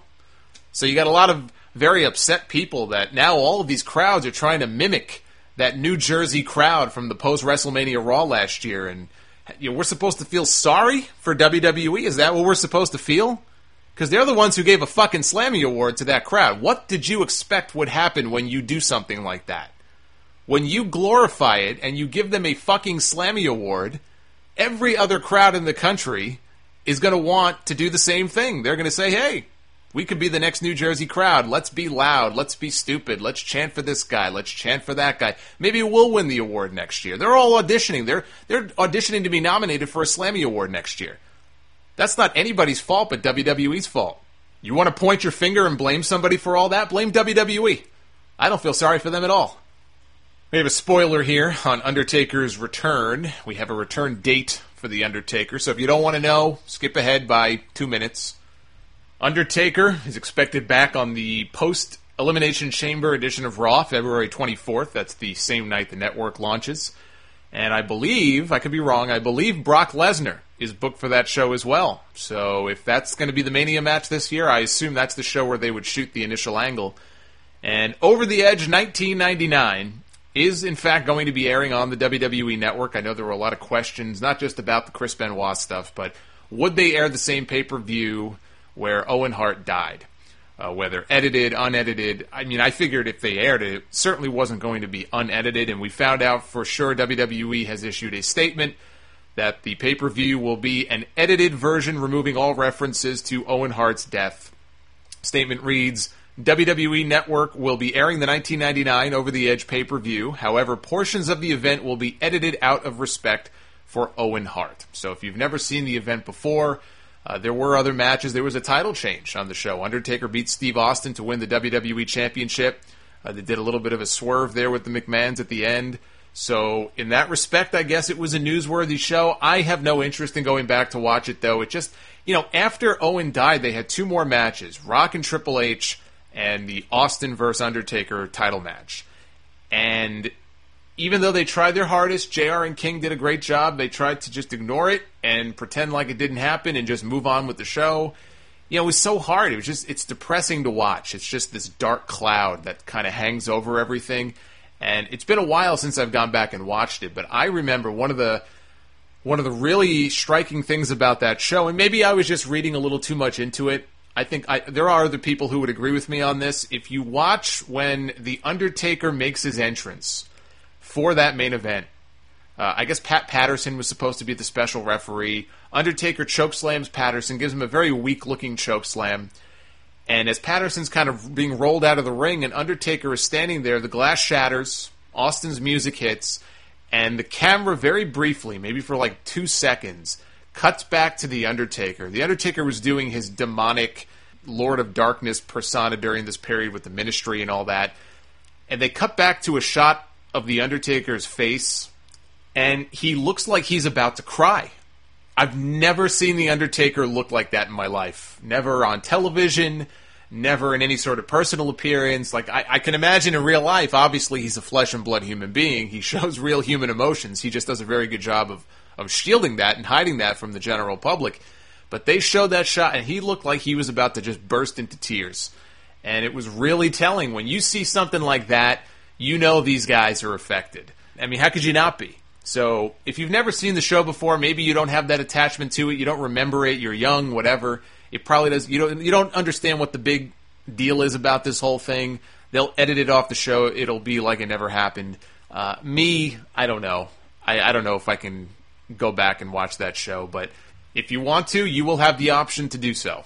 So you got a lot of very upset people that now all of these crowds are trying to mimic that New Jersey crowd from the post WrestleMania Raw last year and you know, we're supposed to feel sorry for WWE? Is that what we're supposed to feel? Because they're the ones who gave a fucking Slammy Award to that crowd. What did you expect would happen when you do something like that? When you glorify it and you give them a fucking Slammy Award, every other crowd in the country is going to want to do the same thing. They're going to say, hey, we could be the next New Jersey crowd. Let's be loud. Let's be stupid. Let's chant for this guy. Let's chant for that guy. Maybe we'll win the award next year. They're all auditioning. They're they're auditioning to be nominated for a Slammy Award next year. That's not anybody's fault but WWE's fault. You want to point your finger and blame somebody for all that? Blame WWE. I don't feel sorry for them at all. We have a spoiler here on Undertaker's return. We have a return date for The Undertaker. So if you don't want to know, skip ahead by two minutes. Undertaker is expected back on the post Elimination Chamber edition of Raw, February 24th. That's the same night the network launches. And I believe, I could be wrong, I believe Brock Lesnar is booked for that show as well. So if that's going to be the Mania match this year, I assume that's the show where they would shoot the initial angle. And Over the Edge 1999 is in fact going to be airing on the WWE network. I know there were a lot of questions, not just about the Chris Benoit stuff, but would they air the same pay per view? Where Owen Hart died. Uh, whether edited, unedited. I mean, I figured if they aired it, it certainly wasn't going to be unedited, and we found out for sure WWE has issued a statement that the pay per view will be an edited version removing all references to Owen Hart's death. Statement reads WWE Network will be airing the 1999 Over the Edge pay per view. However, portions of the event will be edited out of respect for Owen Hart. So if you've never seen the event before, uh, there were other matches. There was a title change on the show. Undertaker beat Steve Austin to win the WWE Championship. Uh, they did a little bit of a swerve there with the McMahons at the end. So, in that respect, I guess it was a newsworthy show. I have no interest in going back to watch it, though. It just, you know, after Owen died, they had two more matches Rock and Triple H and the Austin versus Undertaker title match. And even though they tried their hardest, JR and King did a great job. They tried to just ignore it and pretend like it didn't happen and just move on with the show. you know, it was so hard. It was just, it's depressing to watch. It's just this dark cloud that kind of hangs over everything. And it's been a while since I've gone back and watched it, but I remember one of the, one of the really striking things about that show, and maybe I was just reading a little too much into it. I think I, there are other people who would agree with me on this. If you watch when The Undertaker makes his entrance for that main event, uh, I guess Pat Patterson was supposed to be the special referee. Undertaker choke slams Patterson, gives him a very weak looking choke slam. And as Patterson's kind of being rolled out of the ring and Undertaker is standing there, the glass shatters, Austin's music hits, and the camera very briefly, maybe for like two seconds, cuts back to the Undertaker. The Undertaker was doing his demonic Lord of Darkness persona during this period with the ministry and all that. And they cut back to a shot of the Undertaker's face, and he looks like he's about to cry. I've never seen The Undertaker look like that in my life. Never on television, never in any sort of personal appearance. Like, I, I, can imagine in real life, obviously, he's a flesh and blood human being. He [laughs] shows real human emotions. He just does a very good job of, of shielding that and hiding that from the general public. But they showed that shot, and he looked like he was about to just burst into tears. And it was really telling. When you see something like that, you know these guys are affected. I mean, how could you not be? So if you've never seen the show before, maybe you don't have that attachment to it, you don't remember it, you're young, whatever. It probably does. You don't you don't understand what the big deal is about this whole thing. They'll edit it off the show. It'll be like it never happened. Uh, me, I don't know. I, I don't know if I can go back and watch that show, but if you want to, you will have the option to do so.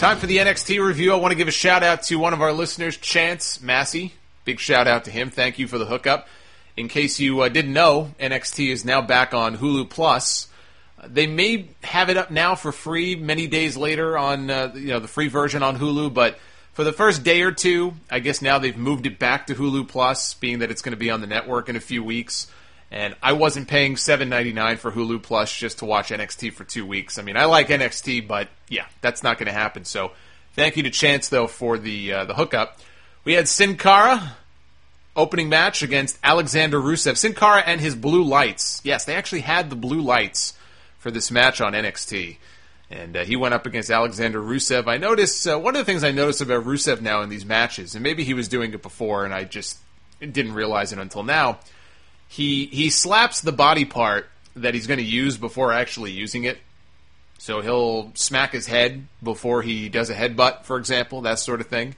Time for the NXT review. I want to give a shout out to one of our listeners, Chance Massey. Big shout out to him. Thank you for the hookup. In case you uh, didn't know, NXT is now back on Hulu Plus. Uh, they may have it up now for free many days later on uh, you know the free version on Hulu, but for the first day or two, I guess now they've moved it back to Hulu Plus, being that it's going to be on the network in a few weeks. And I wasn't paying seven ninety nine for Hulu Plus just to watch NXT for two weeks. I mean, I like NXT, but yeah, that's not going to happen. So, thank you to Chance though for the uh, the hookup. We had Sin Cara opening match against Alexander Rusev. Sin Cara and his blue lights. Yes, they actually had the blue lights for this match on NXT. And uh, he went up against Alexander Rusev. I noticed uh, one of the things I noticed about Rusev now in these matches, and maybe he was doing it before, and I just didn't realize it until now he he slaps the body part that he's going to use before actually using it. So he'll smack his head before he does a headbutt, for example, that sort of thing.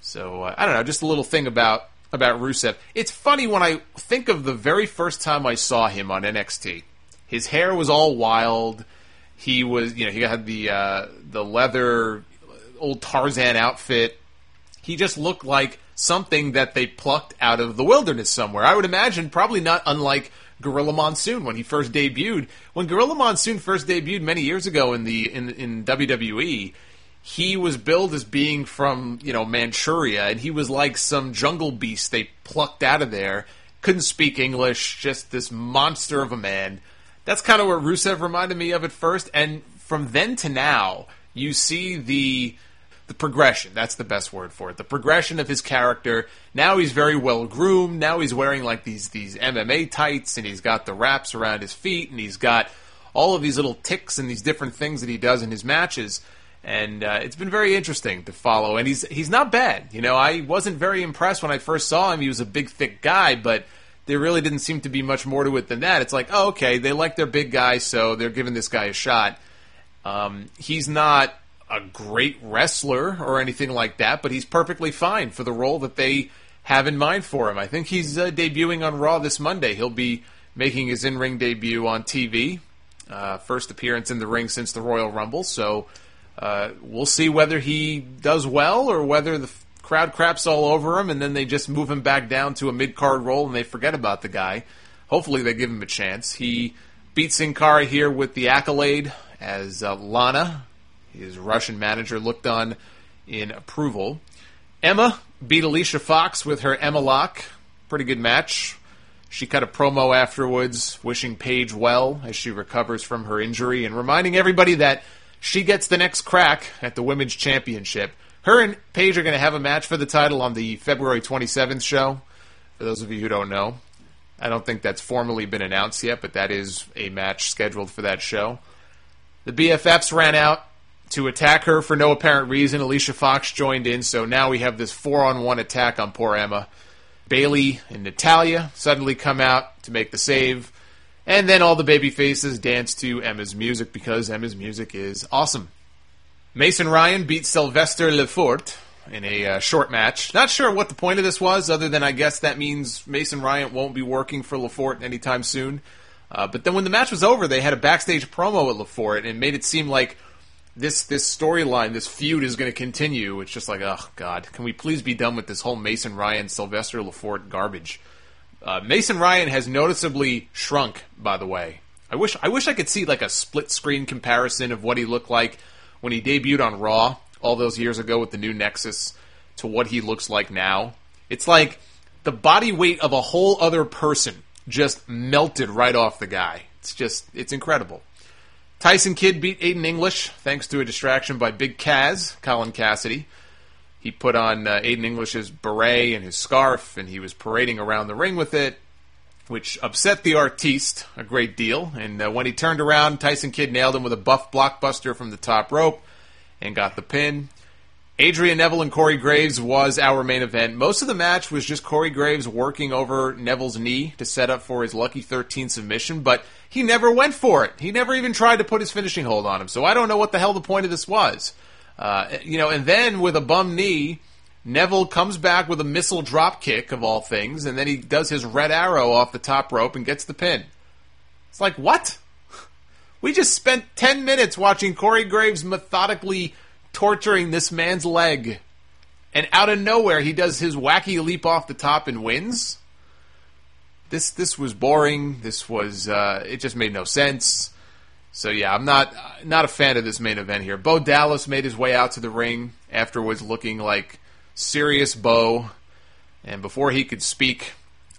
So uh, I don't know, just a little thing about about Rusev. It's funny when I think of the very first time I saw him on NXT. His hair was all wild. He was, you know, he had the uh, the leather old Tarzan outfit. He just looked like something that they plucked out of the wilderness somewhere. I would imagine probably not unlike Gorilla Monsoon when he first debuted. When Gorilla Monsoon first debuted many years ago in the in in WWE, he was billed as being from you know Manchuria, and he was like some jungle beast they plucked out of there. Couldn't speak English, just this monster of a man. That's kind of what Rusev reminded me of at first, and from then to now, you see the the progression. That's the best word for it. The progression of his character. Now he's very well groomed. Now he's wearing like these these MMA tights, and he's got the wraps around his feet, and he's got all of these little ticks and these different things that he does in his matches. And uh, it's been very interesting to follow. And he's he's not bad. You know, I wasn't very impressed when I first saw him. He was a big, thick guy, but there really didn't seem to be much more to it than that. It's like, oh, okay, they like their big guy, so they're giving this guy a shot. Um, he's not a great wrestler or anything like that, but he's perfectly fine for the role that they have in mind for him. I think he's uh, debuting on Raw this Monday. He'll be making his in ring debut on TV. Uh, first appearance in the ring since the Royal Rumble. So uh, we'll see whether he does well or whether the crowd craps all over him and then they just move him back down to a mid card role and they forget about the guy. Hopefully they give him a chance. He beat Sin Cara here with the accolade as uh, Lana, his Russian manager looked on in approval. Emma beat Alicia Fox with her Emma lock. Pretty good match. She cut a promo afterwards, wishing Paige well as she recovers from her injury and reminding everybody that she gets the next crack at the Women's Championship. Her and Paige are going to have a match for the title on the February 27th show, for those of you who don't know. I don't think that's formally been announced yet, but that is a match scheduled for that show. The BFFs ran out to attack her for no apparent reason. Alicia Fox joined in, so now we have this four on one attack on poor Emma. Bayley and Natalya suddenly come out to make the save. And then all the baby faces dance to Emma's music because Emma's music is awesome. Mason Ryan beat Sylvester Lefort in a uh, short match. Not sure what the point of this was, other than I guess that means Mason Ryan won't be working for Lefort anytime soon. Uh, but then when the match was over, they had a backstage promo at Lefort and made it seem like this this storyline, this feud is going to continue. It's just like, oh god, can we please be done with this whole Mason Ryan Sylvester Lefort garbage? Uh, Mason Ryan has noticeably shrunk, by the way. I wish I wish I could see like a split screen comparison of what he looked like when he debuted on Raw all those years ago with the new Nexus to what he looks like now. It's like the body weight of a whole other person just melted right off the guy. It's just it's incredible. Tyson Kidd beat Aiden English thanks to a distraction by Big Cass, Colin Cassady. He put on uh, Aiden English's beret and his scarf, and he was parading around the ring with it, which upset the artiste a great deal. And uh, when he turned around, Tyson Kidd nailed him with a buff blockbuster from the top rope and got the pin. Adrian Neville and Corey Graves was our main event. Most of the match was just Corey Graves working over Neville's knee to set up for his Lucky 13 submission, but he never went for it. He never even tried to put his finishing hold on him. So I don't know what the hell the point of this was. Uh, you know, and then with a bum knee, Neville comes back with a missile drop kick of all things, and then he does his red arrow off the top rope and gets the pin. It's like, what? [laughs] We just spent 10 minutes watching Corey Graves methodically torturing this man's leg. And out of nowhere, he does his wacky leap off the top and wins. This this was boring. This was uh, it just made no sense. So yeah, I'm not not a fan of this main event here. Bo Dallas made his way out to the ring afterwards, looking like serious Bo, and before he could speak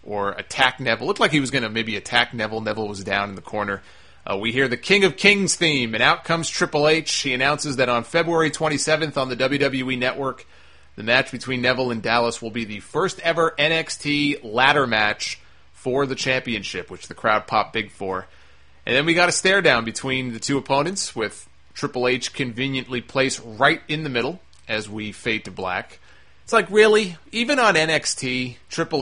or attack Neville, looked like he was going to maybe attack Neville. Neville was down in the corner. Uh, we hear the King of Kings theme, and out comes Triple H. He announces that on February 27th on the WWE Network, the match between Neville and Dallas will be the first ever NXT ladder match for the championship, which the crowd popped big for. And then we got a stare down between the two opponents with Triple H conveniently placed right in the middle as we fade to black. It's like, really? Even on NXT, Triple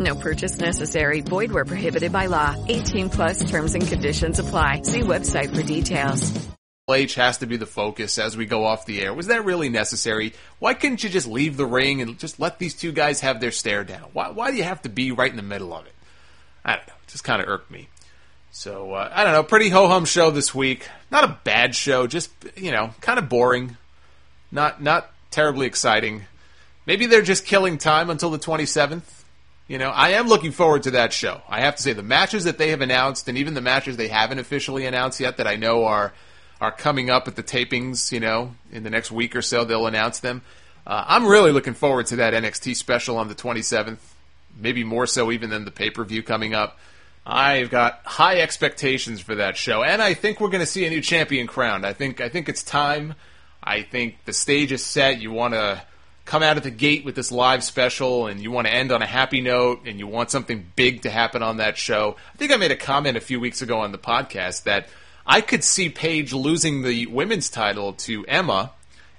No purchase necessary. Void where prohibited by law. 18 plus terms and conditions apply. See website for details. H has to be the focus as we go off the air. Was that really necessary? Why couldn't you just leave the ring and just let these two guys have their stare down? Why, why do you have to be right in the middle of it? I don't know. It just kind of irked me. So, uh, I don't know. Pretty ho hum show this week. Not a bad show, just, you know, kind of boring. Not, not terribly exciting. Maybe they're just killing time until the 27th. You know, I am looking forward to that show. I have to say, the matches that they have announced, and even the matches they haven't officially announced yet, that I know are are coming up at the tapings. You know, in the next week or so, they'll announce them. Uh, I'm really looking forward to that NXT special on the 27th. Maybe more so even than the pay per view coming up. I've got high expectations for that show, and I think we're going to see a new champion crowned. I think I think it's time. I think the stage is set. You want to come out of the gate with this live special and you want to end on a happy note and you want something big to happen on that show. I think I made a comment a few weeks ago on the podcast that I could see Paige losing the women's title to Emma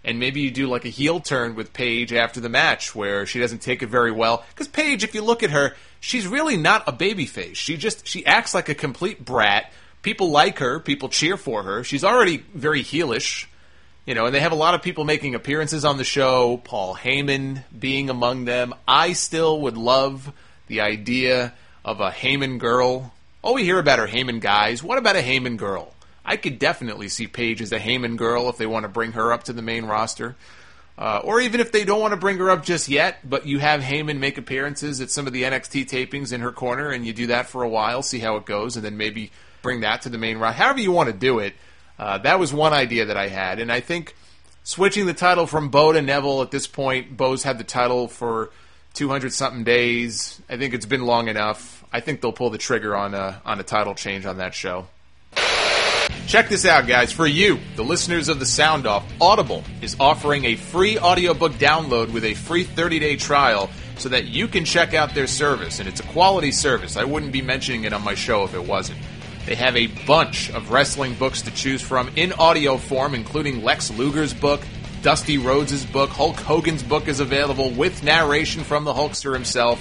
and maybe you do like a heel turn with Paige after the match where she doesn't take it very well because Paige if you look at her she's really not a babyface. She just she acts like a complete brat. People like her, people cheer for her. She's already very heelish You know, and they have a lot of people making appearances on the show, Paul Heyman being among them. I still would love the idea of a Heyman girl. Oh, we hear about her Heyman guys. What about a Heyman girl? I could definitely see Paige as a Heyman girl if they want to bring her up to the main roster. Uh, or even if they don't want to bring her up just yet, but you have Heyman make appearances at some of the NXT tapings in her corner, and you do that for a while, see how it goes, and then maybe bring that to the main roster. However you want to do it. Uh, that was one idea that I had, and I think switching the title from Bo to Neville at this point, Bo's had the title for 200 something days. I think it's been long enough. I think they'll pull the trigger on a on a title change on that show. Check this out, guys. For you, the listeners of the Sound Off, Audible is offering a free audiobook download with a free 30 day trial so that you can check out their service. And it's a quality service. I wouldn't be mentioning it on my show if it wasn't. They have a bunch of wrestling books to choose from in audio form, including Lex Luger's book, Dusty Rhodes' book, Hulk Hogan's book is available with narration from the Hulkster himself.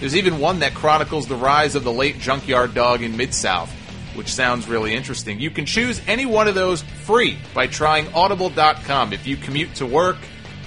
There's even one that chronicles the rise of the late Junkyard Dog in Mid South which sounds really interesting. You can choose any one of those free by trying audible.com. If you commute to work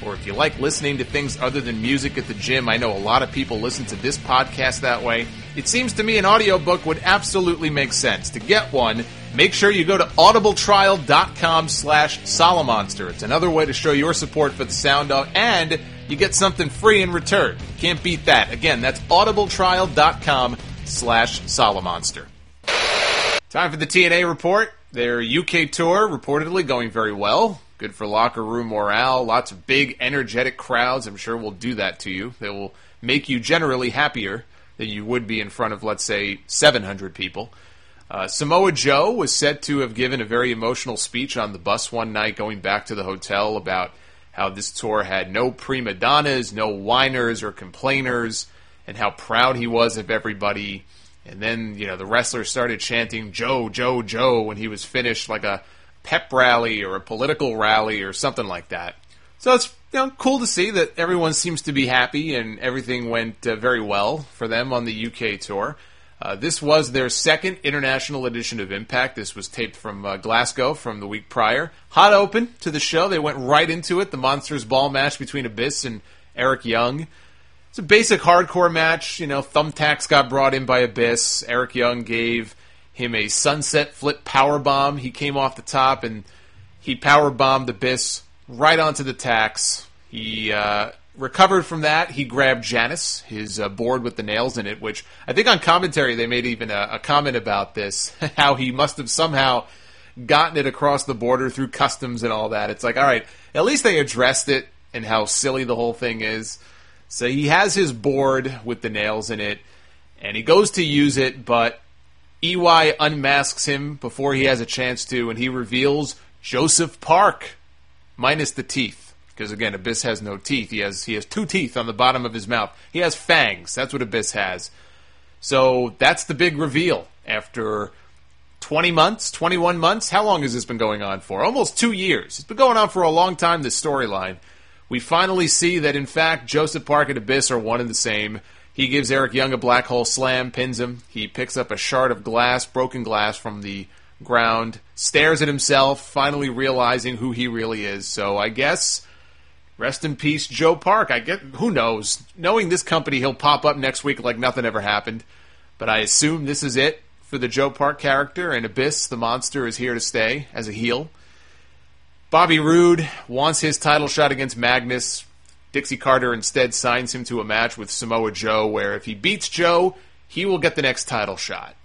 or if you like listening to things other than music at the gym, I know a lot of people listen to this podcast that way. It seems to me an audiobook would absolutely make sense. To get one, make sure you go to audibletrial.com slash Solomonster. It's another way to show your support for the Sound Off, and you get something free in return. Can't beat that. Again, that's audibletrial.com slash Solomonster. Time for the TNA report. Their UK tour reportedly going very well. Good for locker room morale. Lots of big, energetic crowds. I'm sure will do that to you. They will make you generally happier than you would be in front of, let's say, 700 people. Uh, Samoa Joe was said to have given a very emotional speech on the bus one night going back to the hotel about how this tour had no prima donnas, no whiners or complainers, and how proud he was of everybody and then, you know, the wrestlers started chanting Joe, Joe, Joe when he was finished, like a pep rally or a political rally or something like that. So it's you know, cool to see that everyone seems to be happy and everything went uh, very well for them on the UK tour. Uh, this was their second international edition of Impact. This was taped from uh, Glasgow from the week prior. Hot open to the show. They went right into it. The Monsters Ball match between Abyss and Eric Young. It's a basic hardcore match. You know, thumbtacks got brought in by Abyss. Eric Young gave him a sunset flip power bomb. He came off the top and he power bombed Abyss right onto the tacks. He uh, recovered from that. He grabbed Janice, his uh, board with the nails in it, which I think on commentary they made even a, a comment about this, [laughs] how he must have somehow gotten it across the border through customs and all that. It's like, all right, at least they addressed it and how silly the whole thing is. So he has his board with the nails in it, and he goes to use it, but EY unmasks him before he has a chance to, and he reveals Joseph Park, minus the teeth. Because again, Abyss has no teeth. He has he has two teeth on the bottom of his mouth. He has fangs. That's what Abyss has. So that's the big reveal after 20 months, 21 months. How long has this been going on for? Almost two years. It's been going on for a long time. This storyline we finally see that in fact Joseph Park and Abyss are one and the same. He gives Eric Young a black hole slam, pins him. He picks up a shard of glass, broken glass from the ground, stares at himself, finally realizing who he really is. So I guess rest in peace, Joe Park. I get who knows. Knowing this company, he'll pop up next week like nothing ever happened. But I assume this is it for the Joe Park character, and Abyss, the monster, is here to stay as a heel. Bobby Roode wants his title shot against Magnus. Dixie Carter instead signs him to a match with Samoa Joe, where if he beats Joe, he will get the next title shot.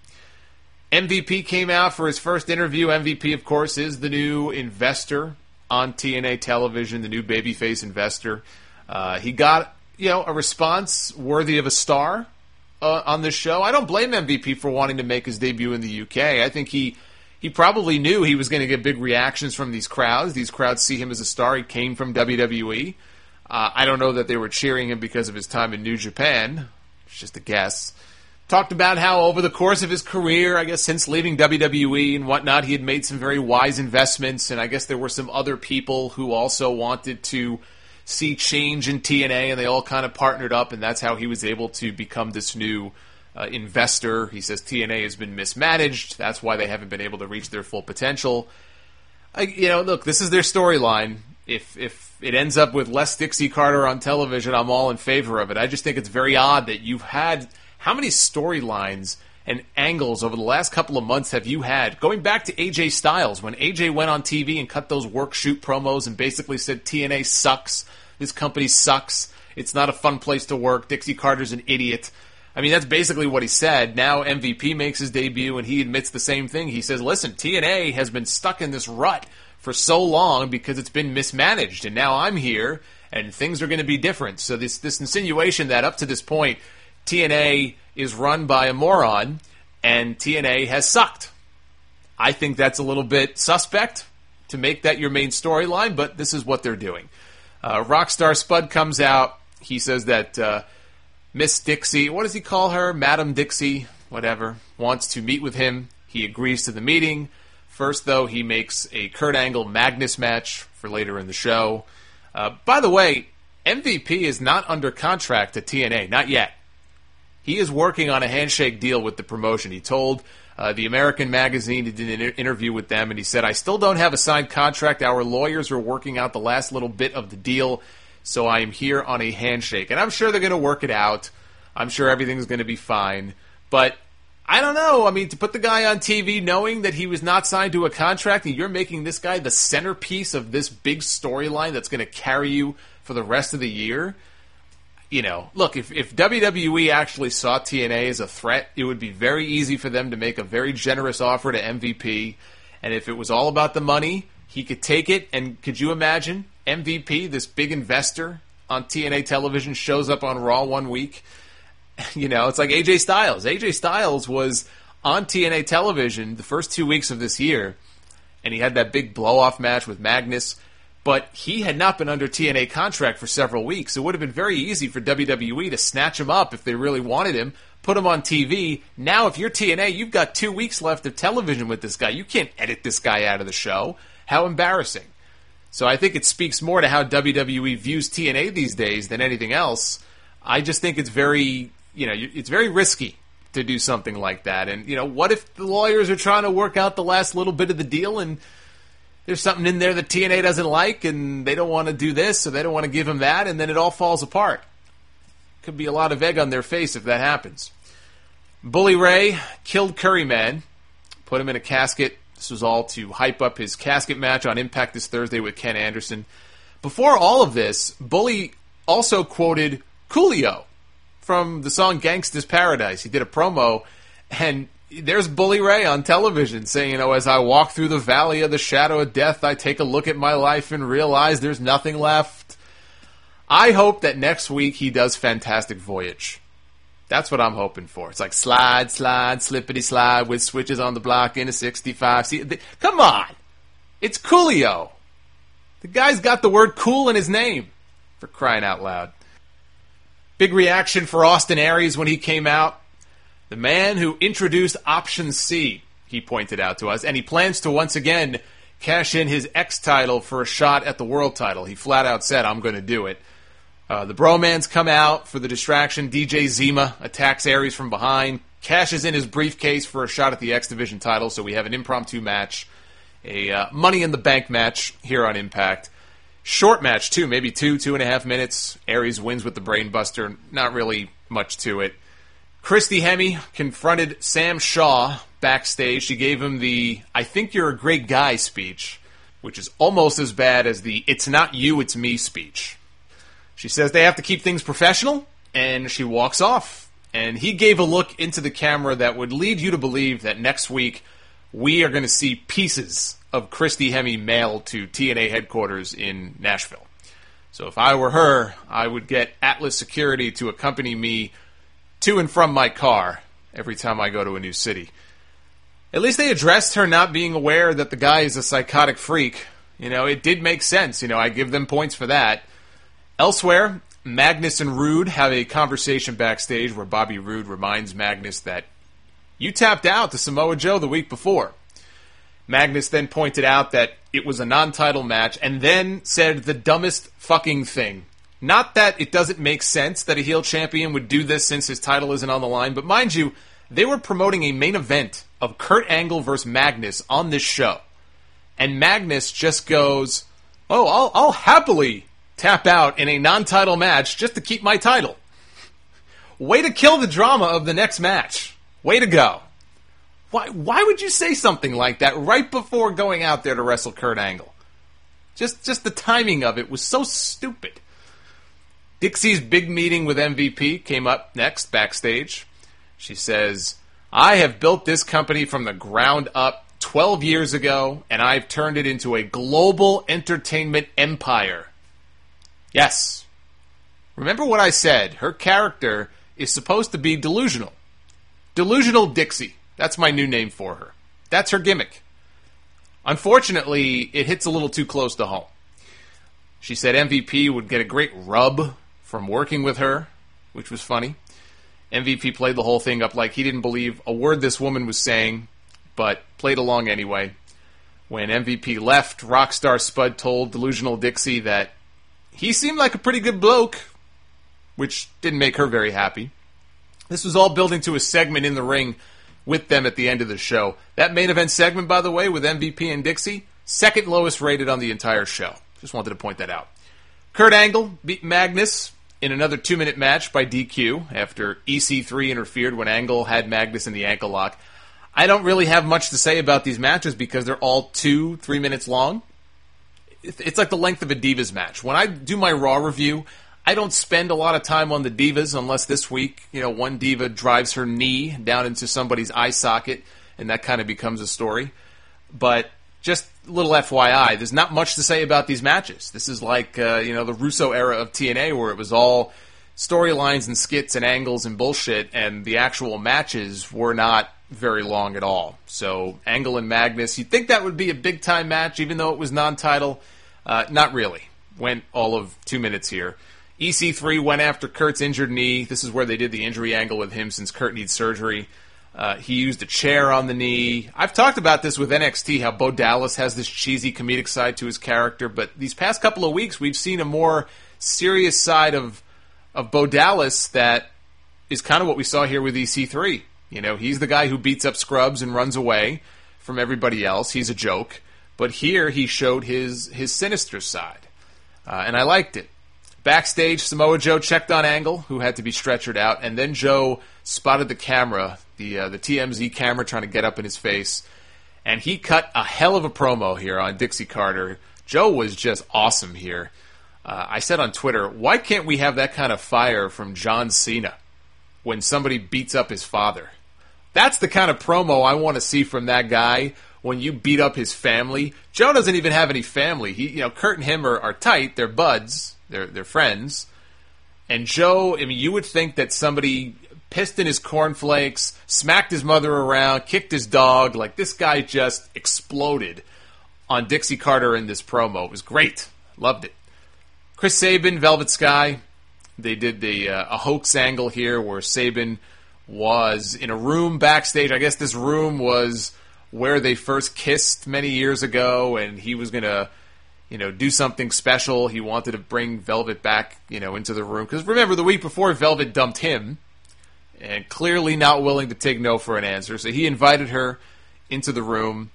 MVP came out for his first interview. MVP, of course, is the new investor on TNA television, the new babyface investor. Uh, he got you know a response worthy of a star uh, on this show. I don't blame MVP for wanting to make his debut in the UK. I think he he probably knew he was going to get big reactions from these crowds. These crowds see him as a star. He came from WWE. Uh, I don't know that they were cheering him because of his time in New Japan. It's just a guess. Talked about how over the course of his career, I guess since leaving WWE and whatnot, he had made some very wise investments, and I guess there were some other people who also wanted to see change in TNA, and they all kind of partnered up, and that's how he was able to become this new uh, investor. He says TNA has been mismanaged. That's why they haven't been able to reach their full potential. I, you know, look, this is their storyline. If if it ends up with less Dixie Carter on television, I'm all in favor of it. I just think it's very odd that you've had how many storylines and angles over the last couple of months have you had? Going back to AJ Styles, when AJ went on TV and cut those work shoot promos and basically said TNA sucks, this company sucks, it's not a fun place to work, Dixie Carter's an idiot. I mean, that's basically what he said. Now MVP makes his debut and he admits the same thing. He says, listen, TNA has been stuck in this rut for so long because it's been mismanaged, and now I'm here and things are going to be different. So this this insinuation that up to this point TNA is run by a moron and TNA has sucked. I think that's a little bit suspect to make that your main storyline, but this is what they're doing. Uh, Rockstar Spud comes out. He says that uh, Miss Dixie, what does he call her? Madam Dixie, whatever, wants to meet with him. He agrees to the meeting. First, though, he makes a Kurt Angle Magnus match for later in the show. Uh, by the way, MVP is not under contract to TNA, not yet. He is working on a handshake deal with the promotion. He told uh, the American Magazine, he did an interview with them, and he said, I still don't have a signed contract. Our lawyers are working out the last little bit of the deal, so I am here on a handshake. And I'm sure they're going to work it out. I'm sure everything's going to be fine. But I don't know. I mean, to put the guy on TV knowing that he was not signed to a contract and you're making this guy the centerpiece of this big storyline that's going to carry you for the rest of the year you know, look, if, if WWE actually saw TNA as a threat, it would be very easy for them to make a very generous offer to MVP. And if it was all about the money, he could take it. And could you imagine MVP, this big investor on TNA television, shows up on Raw one week? [laughs] You know, it's like AJ Styles. AJ Styles was on TNA television the first two weeks of this year, and he had that big blow off match with Magnus but he had not been under TNA contract for several weeks. It would have been very easy for WWE to snatch him up if they really wanted him, put him on TV. Now, if you're TNA, you've got two weeks left of television with this guy. You can't edit this guy out of the show. How embarrassing. So I think it speaks more to how WWE views TNA these days than anything else. I just think it's very, you know, it's very risky to do something like that. And, you know, what if the lawyers are trying to work out the last little bit of the deal and there's something in there that TNA doesn't like, and they don't want to do this, so they don't want to give him that, and then it all falls apart. Could be a lot of egg on their face if that happens. Bully Ray killed Curry Man, put him in a casket. This was all to hype up his casket match on Impact this Thursday with Ken Anderson. Before all of this, Bully also quoted Coolio from the song Gangsta's Paradise. He did a promo, and there's Bully Ray on television saying, you know, as I walk through the valley of the shadow of death, I take a look at my life and realize there's nothing left. I hope that next week he does Fantastic Voyage. That's what I'm hoping for. It's like slide, slide, slippity slide with switches on the block in a 65. See, come on! It's Coolio. The guy's got the word cool in his name. For crying out loud. Big reaction for Austin Aries when he came out. The man who introduced Option C, he pointed out to us, and he plans to once again cash in his X title for a shot at the world title. He flat out said, I'm going to do it. Uh, the Bromans come out for the distraction. DJ Zema attacks Aries from behind, cashes in his briefcase for a shot at the X Division title. So we have an impromptu match, a uh, Money in the Bank match here on Impact. Short match, too, maybe two, two and a half minutes. Aries wins with the Brainbuster. Not really much to it. Christy Hemme confronted Sam Shaw backstage. She gave him the I think you're a great guy speech, which is almost as bad as the it's not you, it's me speech. She says they have to keep things professional, and she walks off. And he gave a look into the camera that would lead you to believe that next week we are going to see pieces of Christy Hemme mailed to TNA headquarters in Nashville. So if I were her, I would get Atlas Security to accompany me to and from my car every time I go to a new city. At least they addressed her not being aware that the guy is a psychotic freak. You know, it did make sense. You know, I give them points for that. Elsewhere, Magnus and Roode have a conversation backstage where Bobby Roode reminds Magnus that you tapped out to Samoa Joe the week before. Magnus then pointed out that it was a non title match and then said the dumbest fucking thing not that it doesn't make sense that a heel champion would do this since his title isn't on the line, but mind you, they were promoting a main event of Kurt Angle versus Magnus on this show. and Magnus just goes, "Oh, I'll, I'll happily tap out in a non-title match just to keep my title." Way to kill the drama of the next match. Way to go. Why, why would you say something like that right before going out there to wrestle Kurt Angle? Just, just the timing of it was so stupid. Dixie's big meeting with MVP came up next backstage. She says, I have built this company from the ground up 12 years ago, and I've turned it into a global entertainment empire. Yes. Remember what I said. Her character is supposed to be delusional. Delusional Dixie. That's my new name for her. That's her gimmick. Unfortunately, it hits a little too close to home. She said MVP would get a great rub from working with her, which was funny. MVP played the whole thing up like he didn't believe a word this woman was saying, but played along anyway. When MVP left, Rockstar Spud told Delusional Dixie that he seemed like a pretty good bloke, which didn't make her very happy. This was all building to a segment in the ring with them at the end of the show. That main event segment, by the way, with MVP and Dixie, second lowest rated on the entire show. Just wanted to point that out. Kurt Angle beat Magnus in another two minute match by DQ after EC3 interfered when Angle had Magnus in the ankle lock. I don't really have much to say about these matches because they're all two, three minutes long. It's like the length of a Divas match. When I do my Raw review, I don't spend a lot of time on the divas unless this week, you know, one diva drives her knee down into somebody's eye socket, and that kind of becomes a story. But just a little FYI, there's not much to say about these matches. This is like, uh, you know, the Russo era of TNA where it was all storylines and skits and angles and bullshit, and the actual matches were not very long at all. So, Angle and Magnus, you'd think that would be a big time match, even though it was non title. Uh, not really. Went all of two minutes here. EC3 went after Kurt's injured knee. This is where they did the injury angle with him since Kurt needs surgery. Uh, he used a chair on the knee. I've talked about this with NXT, how Bo Dallas has this cheesy comedic side to his character, but these past couple of weeks we've seen a more serious side of of Bo Dallas that is kind of what we saw here with EC3. You know, he's the guy who beats up scrubs and runs away from everybody else. He's a joke, but here he showed his his sinister side, uh, and I liked it. Backstage, Samoa Joe checked on Angle, who had to be stretchered out, and then Joe spotted the camera, the uh, the TMZ camera, trying to get up in his face, and he cut a hell of a promo here on Dixie Carter. Joe was just awesome here. Uh, I said on Twitter, why can't we have that kind of fire from John Cena when somebody beats up his father? That's the kind of promo I want to see from that guy when you beat up his family. Joe doesn't even have any family. He, you know, Kurt and him are, are tight. They're buds. They're they're friends. And Joe, I mean, you would think that somebody pissed in his cornflakes, smacked his mother around, kicked his dog. Like this guy just exploded on Dixie Carter in this promo. It was great. Loved it. Chris Sabin, Velvet Sky. They did the uh, a hoax angle here where Sabin was in a room backstage. I guess this room was where they first kissed many years ago, and he was gonna you know, do something special. He wanted to bring Velvet back, you know, into the room. Because remember, the week before, Velvet dumped him, and clearly not willing to take no for an answer. So he invited her into the room,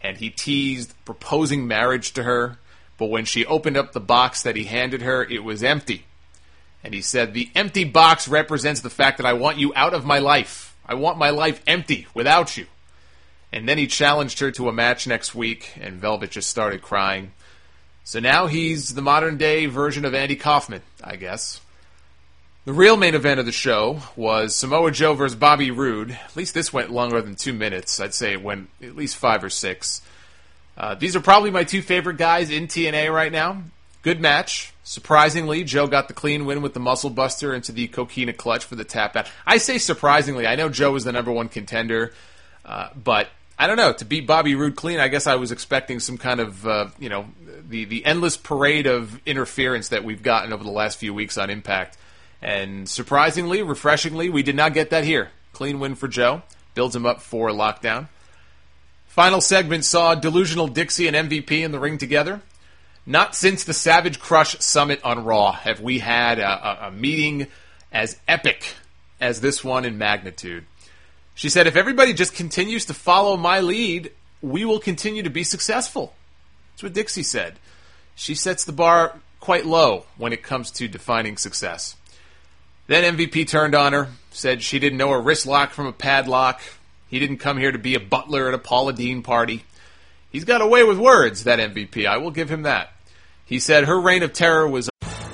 and he teased proposing marriage to her. But when she opened up the box that he handed her, it was empty. And he said, The empty box represents the fact that I want you out of my life. I want my life empty without you. And then he challenged her to a match next week, and Velvet just started crying. So now he's the modern day version of Andy Kaufman, I guess. The real main event of the show was Samoa Joe versus Bobby Roode. At least this went longer than two minutes. I'd say it went at least five or six. Uh, these are probably my two favorite guys in TNA right now. Good match. Surprisingly, Joe got the clean win with the muscle buster into the coquina clutch for the tap out. I say surprisingly. I know Joe is the number one contender, uh, but I don't know. To beat Bobby Roode clean, I guess I was expecting some kind of, uh, you know, the, the endless parade of interference that we've gotten over the last few weeks on Impact. And surprisingly, refreshingly, we did not get that here. Clean win for Joe. Builds him up for lockdown. Final segment saw Delusional Dixie and MVP in the ring together. Not since the Savage Crush Summit on Raw have we had a, a, a meeting as epic as this one in magnitude. She said, if everybody just continues to follow my lead, we will continue to be successful. That's what Dixie said. She sets the bar quite low when it comes to defining success. Then MVP turned on her, said she didn't know a wrist lock from a padlock. He didn't come here to be a butler at a Paula Deen party. He's got away with words, that MVP. I will give him that. He said her reign of terror was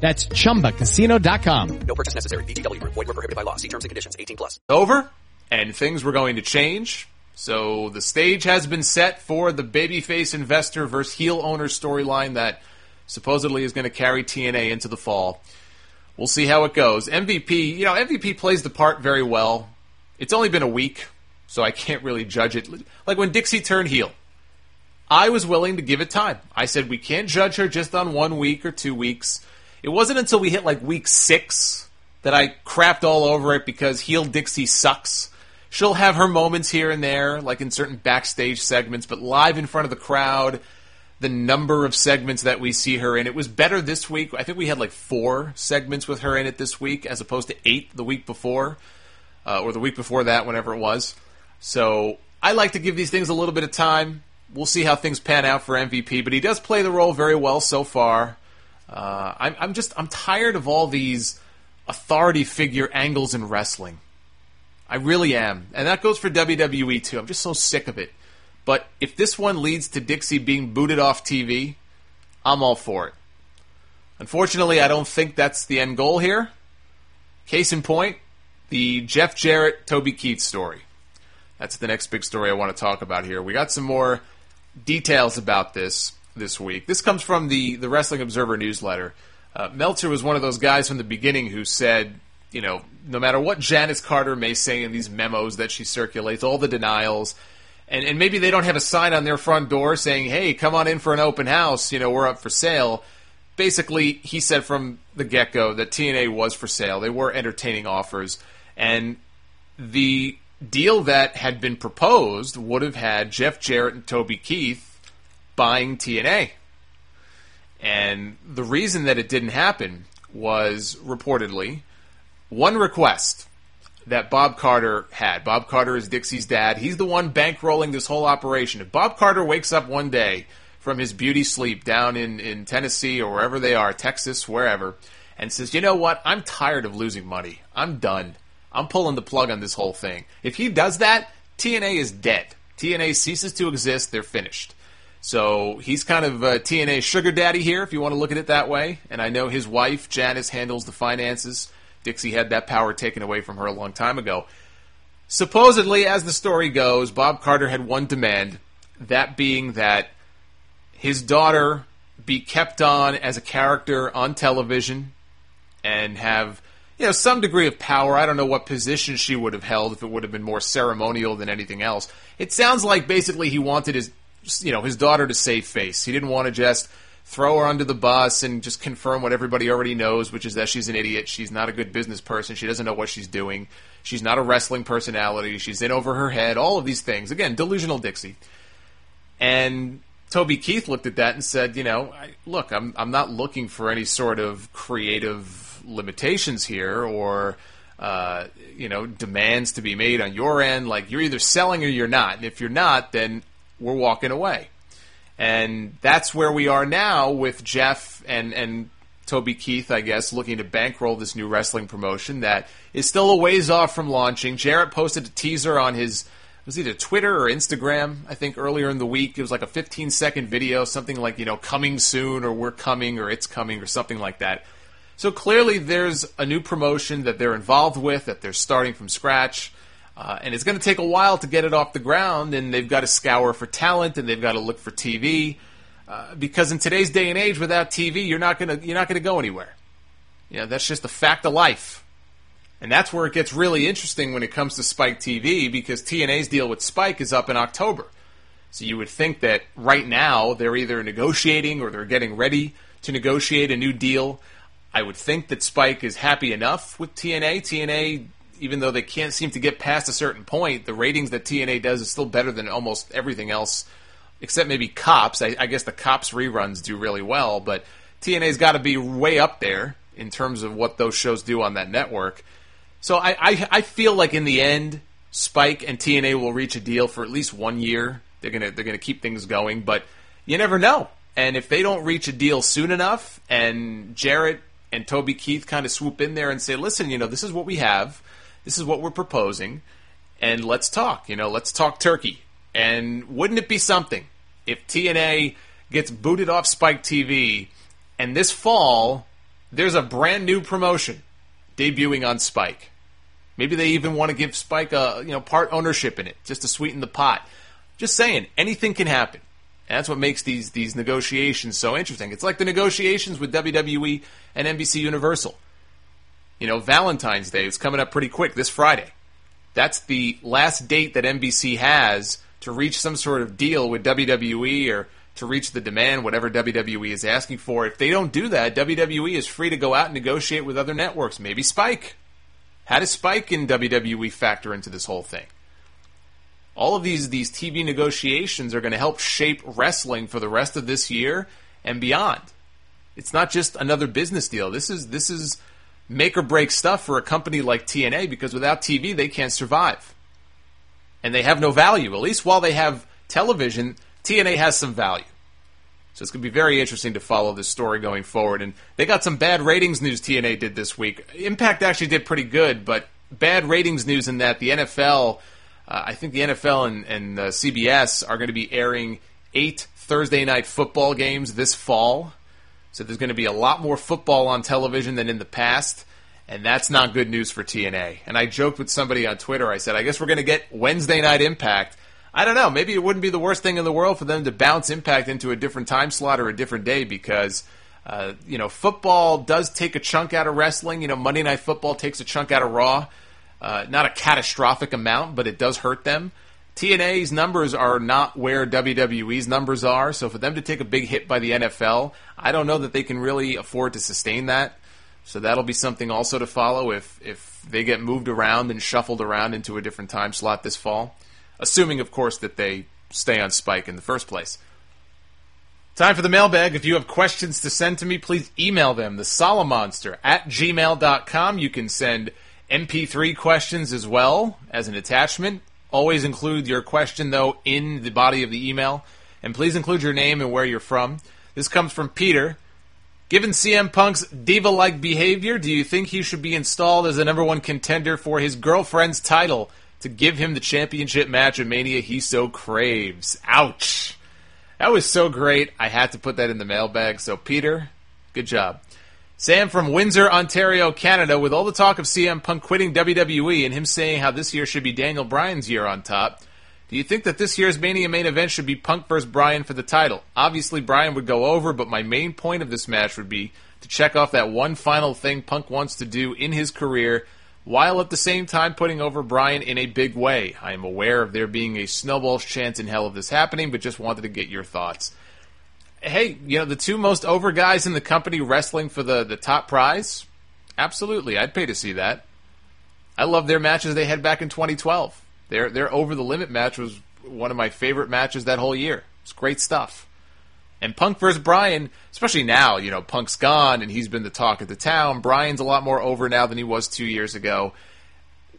That's ChumbaCasino.com. No purchase necessary. VGW Group. Void were prohibited by law. See terms and conditions. 18 plus. over, and things were going to change. So the stage has been set for the babyface investor versus heel owner storyline that supposedly is going to carry TNA into the fall. We'll see how it goes. MVP, you know, MVP plays the part very well. It's only been a week, so I can't really judge it. Like when Dixie turned heel, I was willing to give it time. I said we can't judge her just on one week or two weeks. It wasn't until we hit like week six that I crapped all over it because heel Dixie sucks. She'll have her moments here and there, like in certain backstage segments, but live in front of the crowd, the number of segments that we see her in, it was better this week. I think we had like four segments with her in it this week, as opposed to eight the week before, uh, or the week before that, whenever it was. So I like to give these things a little bit of time. We'll see how things pan out for MVP, but he does play the role very well so far. Uh, I'm, I'm just I'm tired of all these authority figure angles in wrestling. I really am, and that goes for WWE too. I'm just so sick of it. But if this one leads to Dixie being booted off TV, I'm all for it. Unfortunately, I don't think that's the end goal here. Case in point, the Jeff Jarrett Toby Keith story. That's the next big story I want to talk about here. We got some more details about this this week. This comes from the, the Wrestling Observer newsletter. Uh, Meltzer was one of those guys from the beginning who said, you know, no matter what Janice Carter may say in these memos that she circulates, all the denials, and, and maybe they don't have a sign on their front door saying, hey, come on in for an open house, you know, we're up for sale. Basically, he said from the get go that TNA was for sale. They were entertaining offers. And the deal that had been proposed would have had Jeff Jarrett and Toby Keith buying TNA. And the reason that it didn't happen was reportedly one request that Bob Carter had. Bob Carter is Dixie's dad. He's the one bankrolling this whole operation. If Bob Carter wakes up one day from his beauty sleep down in, in Tennessee or wherever they are, Texas, wherever, and says, you know what, I'm tired of losing money. I'm done. I'm pulling the plug on this whole thing. If he does that, TNA is dead. TNA ceases to exist. They're finished. So he's kind of a TNA sugar daddy here, if you want to look at it that way. And I know his wife, Janice, handles the finances. Dixie had that power taken away from her a long time ago. Supposedly, as the story goes, Bob Carter had one demand, that being that his daughter be kept on as a character on television and have you know some degree of power. I don't know what position she would have held if it would have been more ceremonial than anything else. It sounds like basically he wanted his you know his daughter to save face. He didn't want to just throw her under the bus and just confirm what everybody already knows, which is that she's an idiot. She's not a good business person. She doesn't know what she's doing. She's not a wrestling personality. She's in over her head. All of these things. Again, delusional Dixie. And Toby Keith looked at that and said, you know, I, look, I'm I'm not looking for any sort of creative limitations here or uh, you know demands to be made on your end. Like you're either selling or you're not. And if you're not, then we're walking away. And that's where we are now with Jeff and, and Toby Keith, I guess, looking to bankroll this new wrestling promotion that is still a ways off from launching. Jarrett posted a teaser on his was either Twitter or Instagram, I think earlier in the week. It was like a 15 second video, something like, you know, coming soon or we're coming or it's coming or something like that. So clearly, there's a new promotion that they're involved with, that they're starting from scratch. Uh, and it's going to take a while to get it off the ground, and they've got to scour for talent, and they've got to look for TV. Uh, because in today's day and age, without TV, you're not gonna you're not gonna go anywhere. You know, that's just a fact of life. And that's where it gets really interesting when it comes to Spike TV because TNA's deal with Spike is up in October. So you would think that right now they're either negotiating or they're getting ready to negotiate a new deal. I would think that Spike is happy enough with TNA. TNA, even though they can't seem to get past a certain point, the ratings that TNA does is still better than almost everything else, except maybe Cops. I, I guess the Cops reruns do really well, but TNA's got to be way up there in terms of what those shows do on that network. So I, I, I feel like in the end, Spike and TNA will reach a deal for at least one year. They're gonna they're gonna keep things going, but you never know. And if they don't reach a deal soon enough, and Jarrett and Toby Keith kind of swoop in there and say, "Listen, you know, this is what we have, this is what we're proposing, and let's talk. You know, let's talk turkey." And wouldn't it be something if TNA gets booted off Spike TV, and this fall there's a brand new promotion debuting on Spike. Maybe they even want to give Spike a you know part ownership in it just to sweeten the pot. Just saying, anything can happen. And that's what makes these these negotiations so interesting. It's like the negotiations with WWE and NBC Universal. You know, Valentine's Day is coming up pretty quick this Friday. That's the last date that NBC has to reach some sort of deal with WWE or to reach the demand, whatever WWE is asking for. If they don't do that, WWE is free to go out and negotiate with other networks. Maybe Spike. How does Spike in WWE factor into this whole thing? All of these these TV negotiations are going to help shape wrestling for the rest of this year and beyond. It's not just another business deal. This is this is make or break stuff for a company like TNA because without TV they can't survive. And they have no value. At least while they have television, TNA has some value. So it's going to be very interesting to follow this story going forward. And they got some bad ratings news TNA did this week. Impact actually did pretty good, but bad ratings news in that the NFL, uh, I think the NFL and, and uh, CBS are going to be airing eight Thursday night football games this fall. So there's going to be a lot more football on television than in the past. And that's not good news for TNA. And I joked with somebody on Twitter. I said, I guess we're going to get Wednesday night Impact I don't know. Maybe it wouldn't be the worst thing in the world for them to bounce Impact into a different time slot or a different day because, uh, you know, football does take a chunk out of wrestling. You know, Monday Night Football takes a chunk out of Raw. Uh, not a catastrophic amount, but it does hurt them. TNA's numbers are not where WWE's numbers are, so for them to take a big hit by the NFL, I don't know that they can really afford to sustain that. So that'll be something also to follow if if they get moved around and shuffled around into a different time slot this fall assuming, of course, that they stay on Spike in the first place. Time for the mailbag. If you have questions to send to me, please email them, the Solomonster at gmail.com. You can send MP3 questions as well as an attachment. Always include your question, though, in the body of the email. And please include your name and where you're from. This comes from Peter. Given CM Punk's diva like behavior, do you think he should be installed as the number one contender for his girlfriend's title to give him the championship match at Mania he so craves. Ouch. That was so great. I had to put that in the mailbag. So, Peter, good job. Sam from Windsor, Ontario, Canada, with all the talk of CM Punk quitting WWE and him saying how this year should be Daniel Bryan's year on top, do you think that this year's Mania main event should be Punk vs. Bryan for the title? Obviously, Bryan would go over, but my main point of this match would be to check off that one final thing Punk wants to do in his career while at the same time putting over Bryan in a big way. I am aware of there being a snowball's chance in hell of this happening, but just wanted to get your thoughts. Hey, you know, the two most over guys in the company wrestling for the, the top prize? Absolutely. I'd pay to see that. I love their matches they had back in 2012. Their, their over the limit match was one of my favorite matches that whole year. It's great stuff. And Punk versus Bryan, especially now, you know, Punk's gone and he's been the talk of the town. Bryan's a lot more over now than he was two years ago.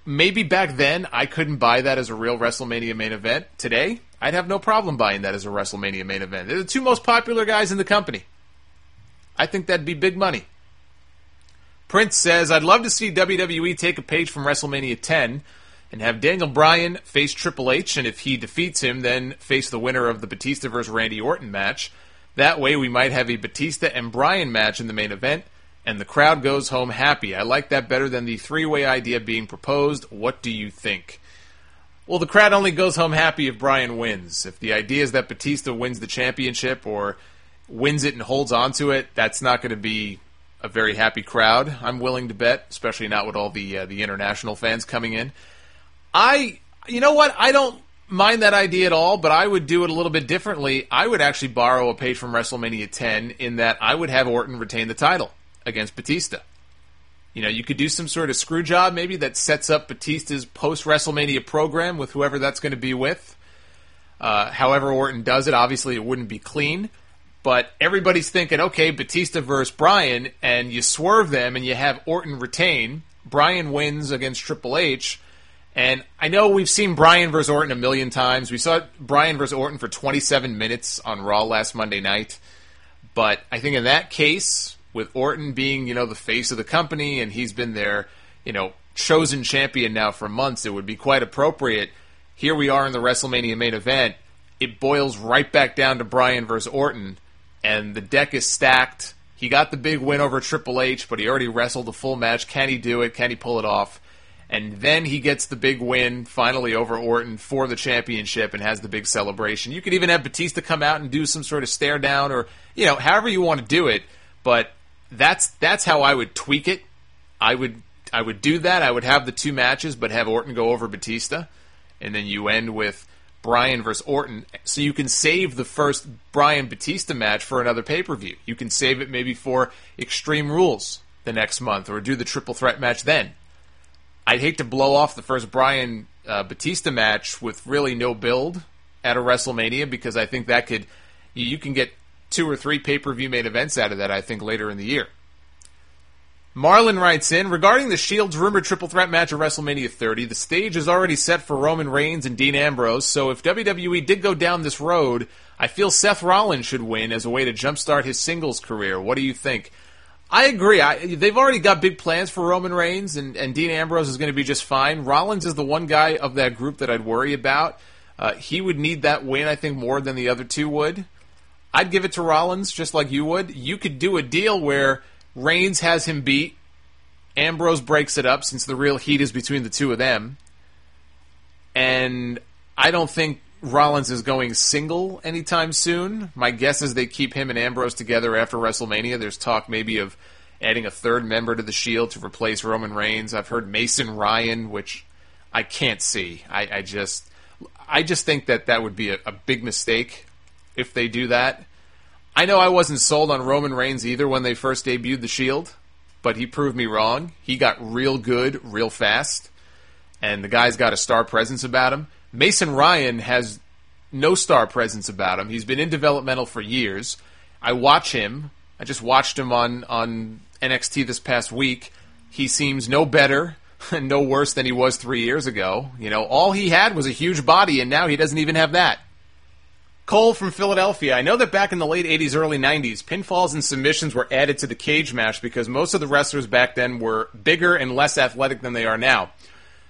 Maybe back then I couldn't buy that as a real WrestleMania main event. Today, I'd have no problem buying that as a WrestleMania main event. They're the two most popular guys in the company. I think that'd be big money. Prince says, I'd love to see WWE take a page from WrestleMania 10 and have Daniel Bryan face Triple H, and if he defeats him, then face the winner of the Batista versus Randy Orton match. That way, we might have a Batista and Bryan match in the main event. And the crowd goes home happy. I like that better than the three way idea being proposed. What do you think? Well, the crowd only goes home happy if Bryan wins. If the idea is that Batista wins the championship or wins it and holds on to it, that's not going to be a very happy crowd. I'm willing to bet, especially not with all the uh, the international fans coming in. I, you know what? I don't mind that idea at all, but I would do it a little bit differently. I would actually borrow a page from WrestleMania 10 in that I would have Orton retain the title against Batista. You know, you could do some sort of screw job maybe that sets up Batista's post WrestleMania program with whoever that's going to be with. Uh, however, Orton does it, obviously it wouldn't be clean. But everybody's thinking, okay, Batista versus Bryan, and you swerve them and you have Orton retain. Bryan wins against Triple H. And I know we've seen Bryan versus Orton a million times. We saw Bryan versus Orton for 27 minutes on Raw last Monday night. But I think in that case, with Orton being, you know, the face of the company and he's been their, you know, chosen champion now for months, it would be quite appropriate. Here we are in the WrestleMania main event. It boils right back down to Bryan versus Orton, and the deck is stacked. He got the big win over Triple H, but he already wrestled a full match. Can he do it? Can he pull it off? And then he gets the big win finally over Orton for the championship and has the big celebration. You could even have Batista come out and do some sort of stare down or, you know, however you want to do it. But that's that's how I would tweak it. I would I would do that. I would have the two matches, but have Orton go over Batista, and then you end with Bryan versus Orton, so you can save the first Bryan Batista match for another pay per view. You can save it maybe for Extreme Rules the next month, or do the triple threat match then. I'd hate to blow off the first Bryan uh, Batista match with really no build at a WrestleMania because I think that could you can get two or three pay per view main events out of that, I think, later in the year. Marlon writes in regarding the Shield's rumored triple threat match at WrestleMania 30. The stage is already set for Roman Reigns and Dean Ambrose. So if WWE did go down this road, I feel Seth Rollins should win as a way to jumpstart his singles career. What do you think? I agree. I, they've already got big plans for Roman Reigns, and, and Dean Ambrose is going to be just fine. Rollins is the one guy of that group that I'd worry about. Uh, he would need that win, I think, more than the other two would. I'd give it to Rollins just like you would. You could do a deal where Reigns has him beat, Ambrose breaks it up since the real heat is between the two of them. And I don't think Rollins is going single anytime soon. My guess is they keep him and Ambrose together after WrestleMania. There's talk maybe of adding a third member to the Shield to replace Roman Reigns. I've heard Mason Ryan, which I can't see. I, I just, I just think that that would be a, a big mistake if they do that. I know I wasn't sold on Roman Reigns either when they first debuted the Shield, but he proved me wrong. He got real good real fast, and the guy's got a star presence about him. Mason Ryan has no star presence about him. He's been in developmental for years. I watch him. I just watched him on on NXT this past week. He seems no better [laughs] and no worse than he was three years ago. You know, all he had was a huge body, and now he doesn't even have that. Cole from Philadelphia. I know that back in the late 80s, early 90s, pinfalls and submissions were added to the cage match because most of the wrestlers back then were bigger and less athletic than they are now.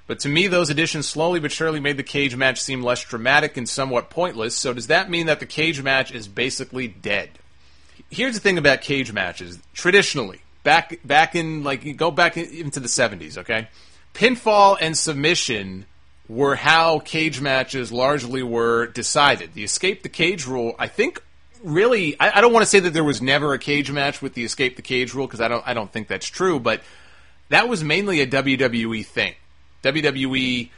But to me, those additions slowly but surely made the cage match seem less dramatic and somewhat pointless. So does that mean that the cage match is basically dead? Here's the thing about cage matches. Traditionally, back back in like go back into the 70s, okay? Pinfall and submission were how cage matches largely were decided. The escape the cage rule, I think, really, I, I don't want to say that there was never a cage match with the escape the cage rule because I don't, I don't think that's true, but that was mainly a WWE thing. WWE,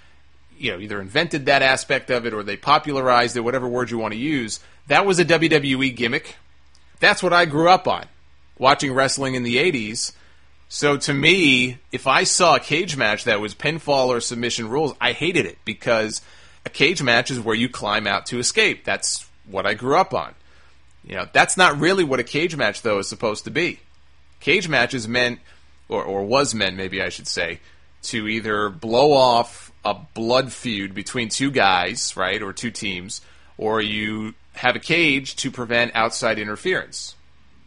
you know, either invented that aspect of it or they popularized it, whatever word you want to use. That was a WWE gimmick. That's what I grew up on, watching wrestling in the 80s so to me, if I saw a cage match that was pinfall or submission rules, I hated it because a cage match is where you climb out to escape. That's what I grew up on. You know, that's not really what a cage match though is supposed to be. Cage matches meant or, or was meant maybe I should say to either blow off a blood feud between two guys, right, or two teams, or you have a cage to prevent outside interference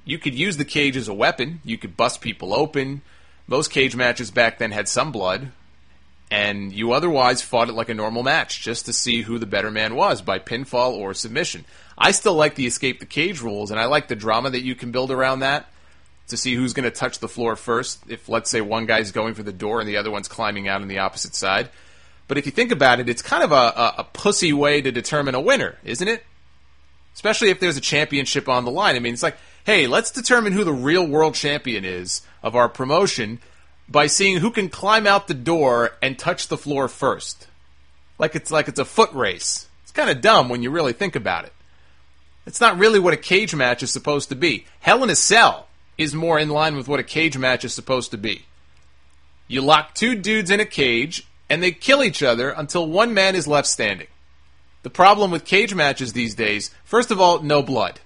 you could use the cage as a weapon. You could bust people open. Most cage matches back then had some blood, and you otherwise fought it like a normal match just to see who the better man was by pinfall or submission. I still like the escape the cage rules, and I like the drama that you can build around that. to see who's going to touch the floor first. If let's say one guy's going for the door and the other one's climbing out on the opposite side. But if you think about it, it's kind of a, a, a pussy way to determine a winner, isn't it? Especially if there's a championship on the line. I mean, it's like, hey, let's determine who the real world champion is of our promotion by seeing who can climb out the door and touch the floor first. Like it's like it's a foot race. It's kind of dumb when you really think about it. It's not really what a cage match is supposed to be. Hell in a Cell is more in line with what a cage match is supposed to be. You lock two dudes in a cage and they kill each other until one man is left standing. The problem with cage matches these days, first of all, no blood.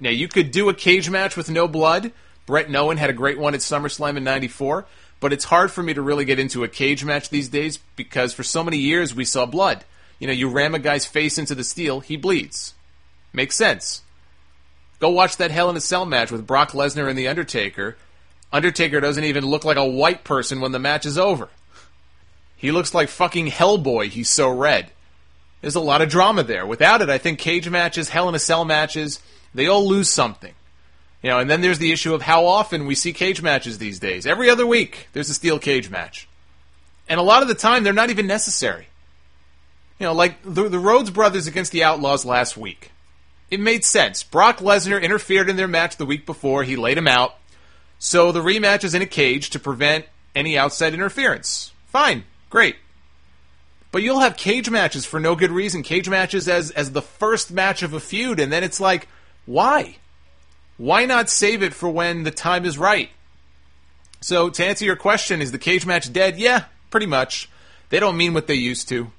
Now, you could do a cage match with no blood. Bret and Owen had a great one at SummerSlam in 94, but it's hard for me to really get into a cage match these days because for so many years we saw blood. You know, you ram a guy's face into the steel, he bleeds. Makes sense. Go watch that Hell in a Cell match with Brock Lesnar and The Undertaker. Undertaker doesn't even look like a white person when the match is over. He looks like fucking Hellboy, he's so red. There's a lot of drama there. Without it, I think cage matches, Hell in a Cell matches, they all lose something. You know, and then there's the issue of how often we see cage matches these days. Every other week, there's a steel cage match. And a lot of the time, they're not even necessary. You know, like the, the Rhodes brothers against the Outlaws last week. It made sense. Brock Lesnar interfered in their match the week before, he laid him out. So the rematch is in a cage to prevent any outside interference. Fine, great. But you'll have cage matches for no good reason. Cage matches as as the first match of a feud, and then it's like, why? Why not save it for when the time is right? So to answer your question, is the cage match dead? Yeah, pretty much. They don't mean what they used to.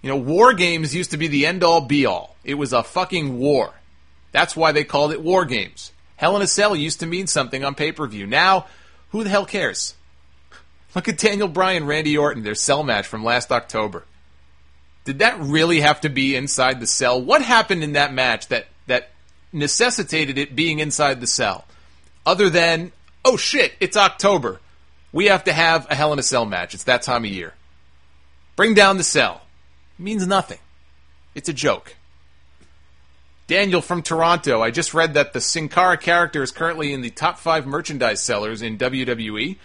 You know, war games used to be the end all be all. It was a fucking war. That's why they called it war games. Hell in a Cell used to mean something on pay per view. Now, who the hell cares? [laughs] Look at Daniel Bryan, Randy Orton, their cell match from last October. Did that really have to be inside the cell? What happened in that match that, that necessitated it being inside the cell? Other than, oh shit, it's October. We have to have a Hell in a Cell match. It's that time of year. Bring down the cell. It means nothing. It's a joke. Daniel from Toronto. I just read that the Sin Cara character is currently in the top five merchandise sellers in WWE.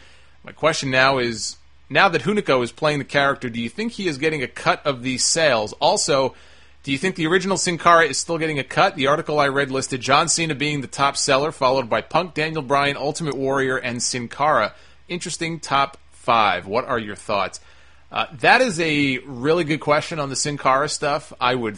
My question now is now that Hunico is playing the character, do you think he is getting a cut of these sales? Also, do you think the original Sin Cara is still getting a cut? The article I read listed John Cena being the top seller, followed by Punk, Daniel Bryan, Ultimate Warrior, and Sin Cara. Interesting top five. What are your thoughts? Uh, that is a really good question on the Sin Cara stuff. I would.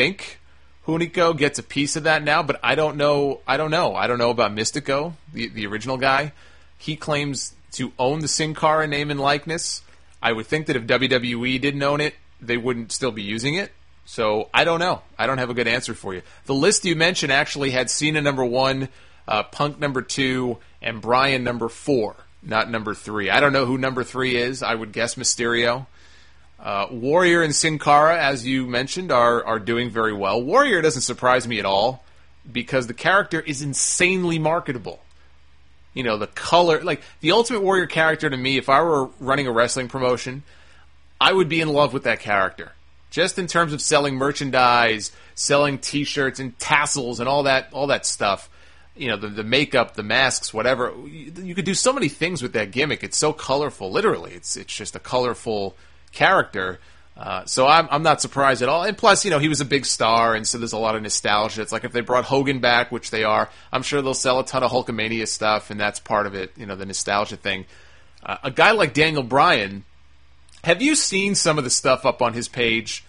think Hunico gets a piece of that now, but I don't know. I don't know. I don't know about Místico, the the original guy. He claims to own the Sin Cara name and likeness. I would think that if WWE didn't own it, they wouldn't still be using it. So I don't know. I don't have a good answer for you. The list you mentioned actually had Cena number one, uh, Punk number two, and Bryan number four, not number three. I don't know who number three is. I would guess Mysterio. Uh, Warrior and Sin Cara, as you mentioned, are are doing very well. Warrior doesn't surprise me at all because the character is insanely marketable. You know, the color, like the Ultimate Warrior character to me, if I were running a wrestling promotion, I would be in love with that character. Just in terms of selling merchandise, selling T-shirts and tassels and all that, all that stuff. You know, the, the makeup, the masks, whatever. You, you could do so many things with that gimmick. It's so colorful. Literally, it's it's just a colorful character. Uh, so I'm, I'm not surprised at all. And plus, you know, he was a big star, and so there's a lot of nostalgia. It's like if they brought Hogan back, which they are, I'm sure they'll sell a ton of Hulkamania stuff, and that's part of it, you know, the nostalgia thing. Uh, a guy like Daniel Bryan, have you seen some of the stuff up on his page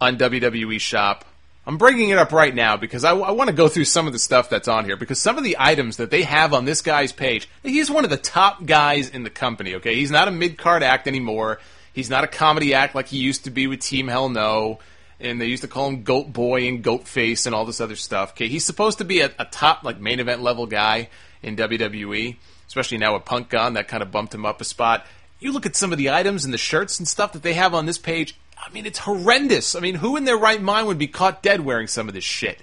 on WWE Shop? I'm bringing it up right now because I, I want to go through some of the stuff that's on here because some of the items that they have on this guy's page, he's one of the top guys in the company, okay? He's not a mid card act anymore. He's not a comedy act like he used to be with Team Hell No, and they used to call him Goat Boy and Goat Face and all this other stuff. Okay, he's supposed to be a, a top like main event level guy, in WWE, especially now with Punk gone. That kind of bumped him up a spot. You look at some of the items and the shirts and stuff that they have on this page. I mean, it's horrendous. I mean, who in their right mind would be caught dead wearing some of this shit?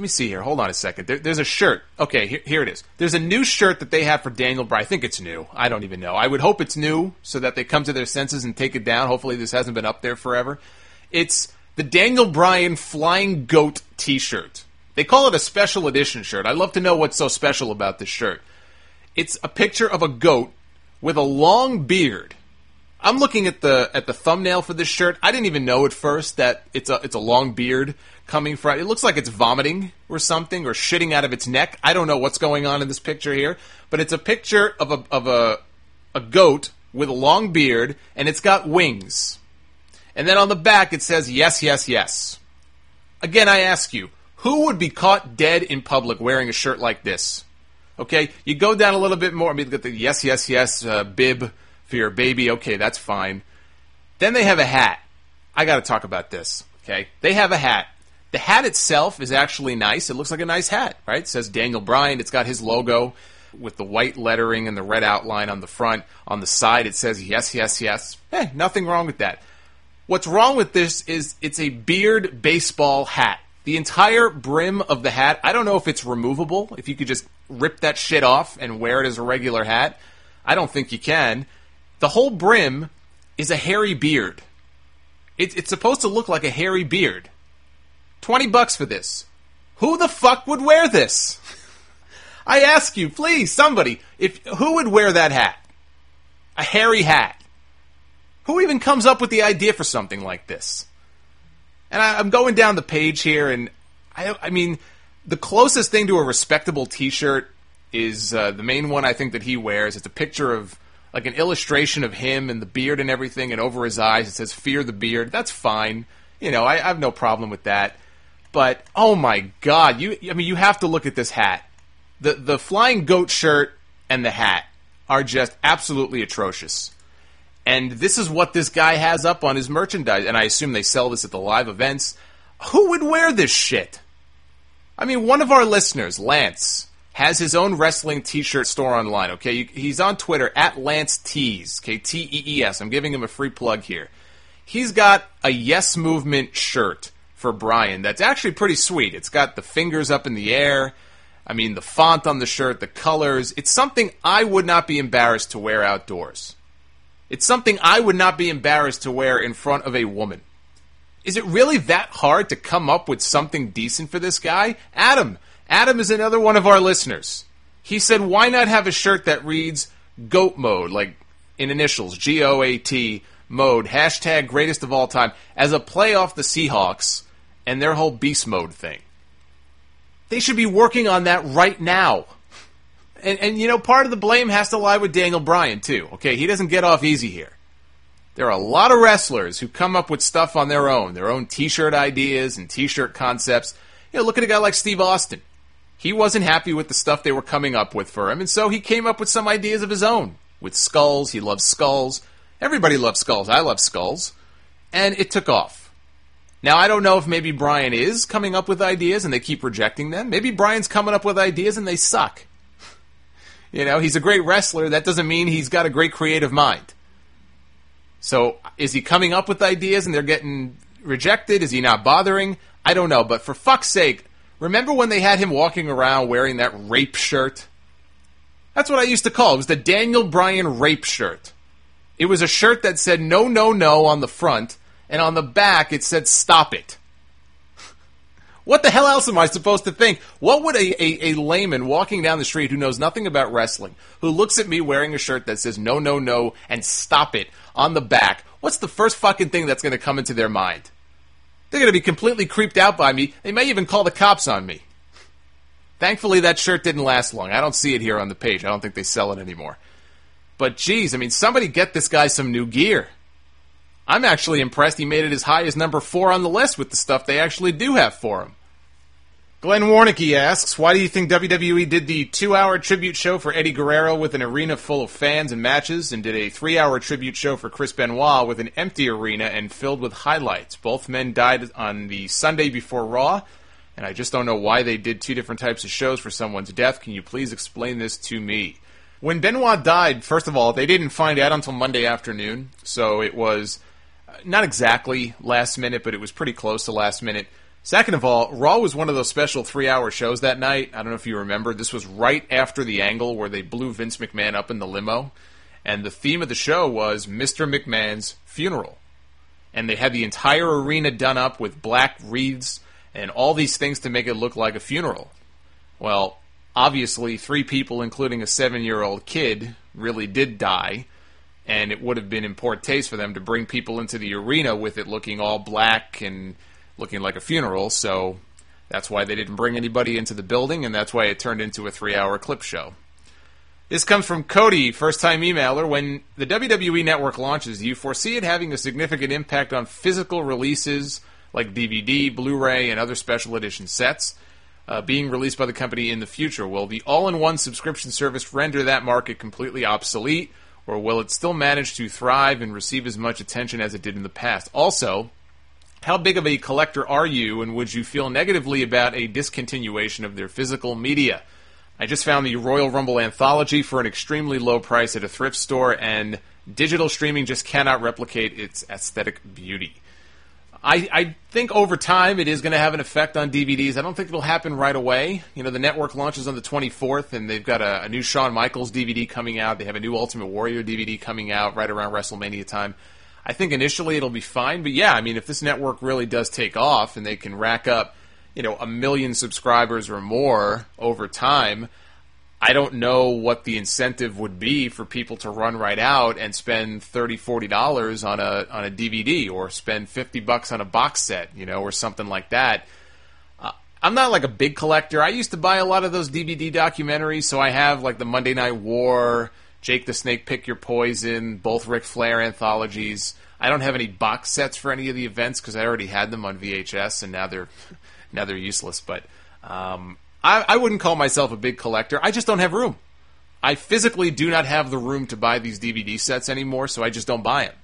Let me see here. Hold on a second. There, there's a shirt. Okay, here, here, it is. There's a new shirt that they have for Daniel Bryan. I think it's new. I don't even know. I would hope it's new so that they come to their senses and take it down. Hopefully, this hasn't been up there forever. It's the Daniel Bryan Flying Goat T-shirt. They call it a special edition shirt. I'd love to know what's so special about this shirt. It's a picture of a goat with a long beard. I'm looking at the at the thumbnail for this shirt. I didn't even know at first that it's a it's a long beard coming from. It looks like it's vomiting or something or shitting out of its neck. I don't know what's going on in this picture here, but it's a picture of a of a a goat with a long beard and it's got wings. And then on the back it says yes, yes, yes. Again, I ask you, who would be caught dead in public wearing a shirt like this? Okay, you go down a little bit more. I mean, get the yes, yes, yes uh, bib for your baby. Okay, that's fine. Then they have a hat. I got to talk about this. Okay, they have a hat. The hat itself is actually nice. It looks like a nice hat, right? It says Daniel Bryan. It's got his logo with the white lettering and the red outline on the front. On the side, it says yes, yes, yes. Hey, nothing wrong with that. What's wrong with this is it's a beard baseball hat. The entire brim of the hat, I don't know if it's removable, if you could just rip that shit off and wear it as a regular hat. I don't think you can. The whole brim is a hairy beard. It, it's supposed to look like a hairy beard. 20 bucks for this. Who the fuck would wear this? I ask you, please, somebody, if who would wear that hat? A hairy hat. Who even comes up with the idea for something like this? And I, am going down the page here, and I, I mean, the closest thing to a respectable T-shirt is uh, the main one I think that he wears. It's a picture of like an illustration of him and the beard and everything, and over his eyes it says "Fear the beard." That's fine. You know, I, I have no problem with that. But oh my god, you I mean, you have to look at this hat. The the flying goat shirt and the hat are just absolutely atrocious. And this is what this guy has up on his merchandise, and I assume they sell this at the live events. Who would wear this shit? I mean, one of our listeners, Lance, has his own wrestling t-shirt store online, okay? He's on Twitter, at Lance Tees, okay? T-E-E-S. I'm giving him a free plug here. He's got a Yes Movement shirt for Bryan. that's actually pretty sweet. It's got the fingers up in the air. I mean, the font on the shirt, the colors. It's something I would not be embarrassed to wear outdoors. It's something I would not be embarrassed to wear in front of a woman. Is it really that hard to come up with something decent for this guy? Adam. Adam is another one of our listeners. He said, why not have a shirt that reads GOAT mode, like in initials, G O A T mode, hashtag greatest of all time, as a play off the Seahawks and their whole beast mode thing? They should be working on that right now. And, and you know, part of the blame has to lie with Daniel Bryan, too. Okay, he doesn't get off easy here. There are a lot of wrestlers who come up with stuff on their own, their own t shirt ideas and t shirt concepts. You know, look at a guy like Steve Austin. He wasn't happy with the stuff they were coming up with for him, and so he came up with some ideas of his own. With skulls, he loves skulls. Everybody loves skulls. I love skulls. And it took off. Now, I don't know if maybe Bryan is coming up with ideas and they keep rejecting them. Maybe Bryan's coming up with ideas and they suck. [laughs] You know, he's a great wrestler. That doesn't mean he's got a great creative mind. So, is he coming up with ideas and they're getting rejected? Is he not bothering? I don't know. But for fuck's sake, remember when they had him walking around wearing that rape shirt? That's what I used to call it. It was the Daniel Bryan rape shirt. It was a shirt that said no, no, no on the front, and on the back it said stop it. [laughs] What the hell else am I supposed to think? What would a, a, a, layman walking down the street who knows nothing about wrestling, who looks at me wearing a shirt that says no, no, no, and stop it on the back, what's the first fucking thing that's going to come into their mind? They're going to be completely creeped out by me. They may even call the cops on me. [laughs] Thankfully, that shirt didn't last long. I don't see it here on the page. I don't think they sell it anymore. But geez, I mean, somebody get this guy some new gear. I'm actually impressed he made it as high as number four on the list with the stuff they actually do have for him. Glenn Warnicky asks, why do you think WWE did the two-hour tribute show for Eddie Guerrero with an arena full of fans and matches, and did a three-hour tribute show for Chris Benoit with an empty arena and filled with highlights? Both men died on the Sunday before Raw, and I just don't know why they did two different types of shows for someone's death. Can you please explain this to me? When Benoit died, first of all, they didn't find out until Monday afternoon, so it was not exactly last minute, but it was pretty close to last minute. Second of all, Raw was one of those special three hour shows that night. I don't know if you remember. This was right after the angle where they blew Vince McMahon up in the limo. And the theme of the show was Mr. McMahon's funeral. And they had the entire arena done up with black wreaths and all these things to make it look like a funeral. Well, obviously, three people, including a seven year old kid, really did die. And it would have been in poor taste for them to bring people into the arena with it looking all black and looking like a funeral, so that's why they didn't bring anybody into the building, and that's why it turned into a three hour clip show. This comes from Cody, first time emailer. When the WWE Network launches, do you foresee it having a significant impact on physical releases like DVD, Blu ray, and other special edition sets? Uh, being released by the company in the future? Will the all in one subscription service render that market completely obsolete, or will it still manage to thrive and receive as much attention as it did in the past? Also, how big of a collector are you, and would you feel negatively about a discontinuation of their physical media? I just found the Royal Rumble anthology for an extremely low price at a thrift store, and digital streaming just cannot replicate its aesthetic beauty. I, I think over time it is going to have an effect on DVDs. I don't think it'll happen right away. You know, the network launches on the 24th, and they've got a, a new Shawn Michaels DVD coming out. They have a new Ultimate Warrior DVD coming out right around WrestleMania time. I think initially it'll be fine, but yeah, I mean, if this network really does take off and they can rack up, you know, a million subscribers or more over time, I don't know what the incentive would be for people to run right out and spend 30 40 dollars on a on a DVD or spend 50 bucks on a box set, you know, or something like that. Uh, I'm not like a big collector. I used to buy a lot of those DVD documentaries, so I have like the Monday Night War, Jake the Snake Pick Your Poison, both Ric Flair anthologies. I don't have any box sets for any of the events because I already had them on VHS and now they're [laughs] now they're useless. But um, I, I wouldn't call myself a big collector. I just don't have room. I physically do not have the room to buy these DVD sets anymore, so I just don't buy them.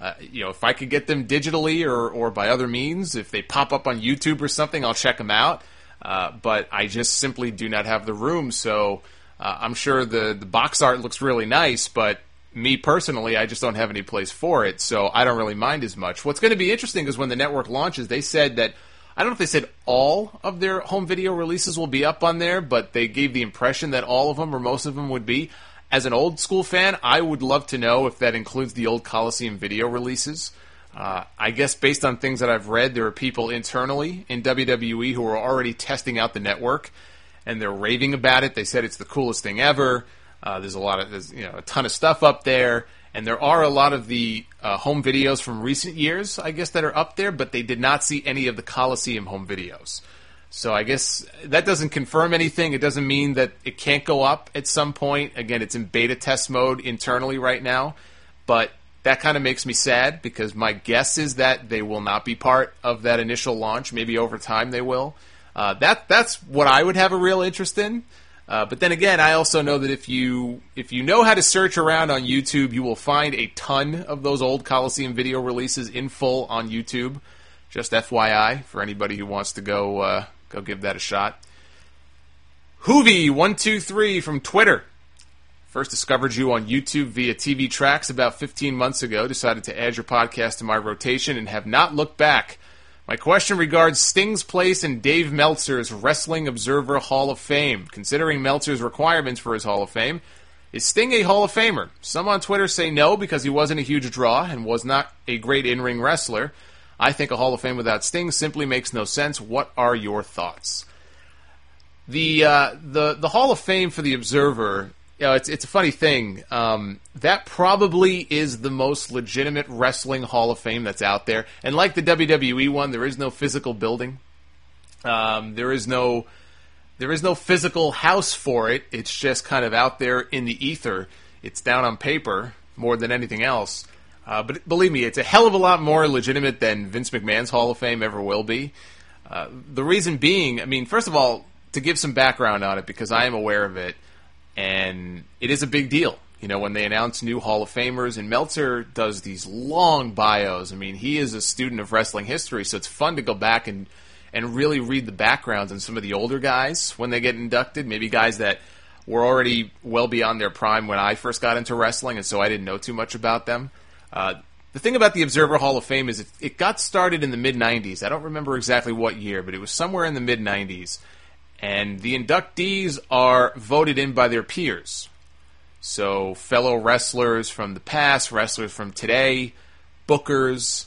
Uh, you know, if I could get them digitally or, or by other means, if they pop up on YouTube or something, I'll check them out. Uh, but I just simply do not have the room, so uh, I'm sure the, the box art looks really nice, but me personally, I just don't have any place for it, so I don't really mind as much. What's going to be interesting is when the network launches, they said that I don't know if they said all of their home video releases will be up on there, but they gave the impression that all of them or most of them would be. As an old school fan, I would love to know if that includes the old Coliseum video releases. Uh, I guess based on things that I've read, there are people internally in WWE who are already testing out the network and they're raving about it. They said it's the coolest thing ever. Uh, there's a lot of there's you know a ton of stuff up there, and there are a lot of the uh, home videos from recent years, I guess, that are up there. But they did not see any of the Coliseum home videos. So I guess that doesn't confirm anything. It doesn't mean that it can't go up at some point. Again, it's in beta test mode internally right now, but that kind of makes me sad because my guess is that they will not be part of that initial launch. Maybe over time they will. Uh, that that's what I would have a real interest in. Uh, but then again, I also know that if you if you know how to search around on YouTube, you will find a ton of those old Coliseum video releases in full on YouTube. Just FYI for anybody who wants to go uh, go give that a shot. Hoovy one two three from Twitter. First discovered you on YouTube via TV Tracks about 15 months ago. Decided to add your podcast to my rotation and have not looked back. My question regards Sting's place in Dave Meltzer's Wrestling Observer Hall of Fame. Considering Meltzer's requirements for his Hall of Fame, is Sting a Hall of Famer? Some on Twitter say no because he wasn't a huge draw and was not a great in ring wrestler. I think a Hall of Fame without Sting simply makes no sense. What are your thoughts? The uh, the the Hall of Fame for the Observer you know, it's it's a funny thing. Um, that probably is the most legitimate wrestling Hall of Fame that's out there. And like the WWE one, there is no physical building. Um, there is no there is no physical house for it. It's just kind of out there in the ether. It's down on paper more than anything else. Uh, but believe me, it's a hell of a lot more legitimate than Vince McMahon's Hall of Fame ever will be. Uh, the reason being, I mean, first of all, to give some background on it, because I am aware of it and it is a big deal. You know, when they announce new Hall of Famers, and Meltzer does these long bios. I mean, he is a student of wrestling history, so it's fun to go back and and really read the backgrounds on some of the older guys when they get inducted. Maybe guys that were already well beyond their prime when I first got into wrestling, and so I didn't know too much about them. Uh, the thing about the Observer Hall of Fame is it, it got started in the mid 90s. I don't remember exactly what year, but it was somewhere in the mid 90s. And the inductees are voted in by their peers. So, fellow wrestlers from the past, wrestlers from today, bookers,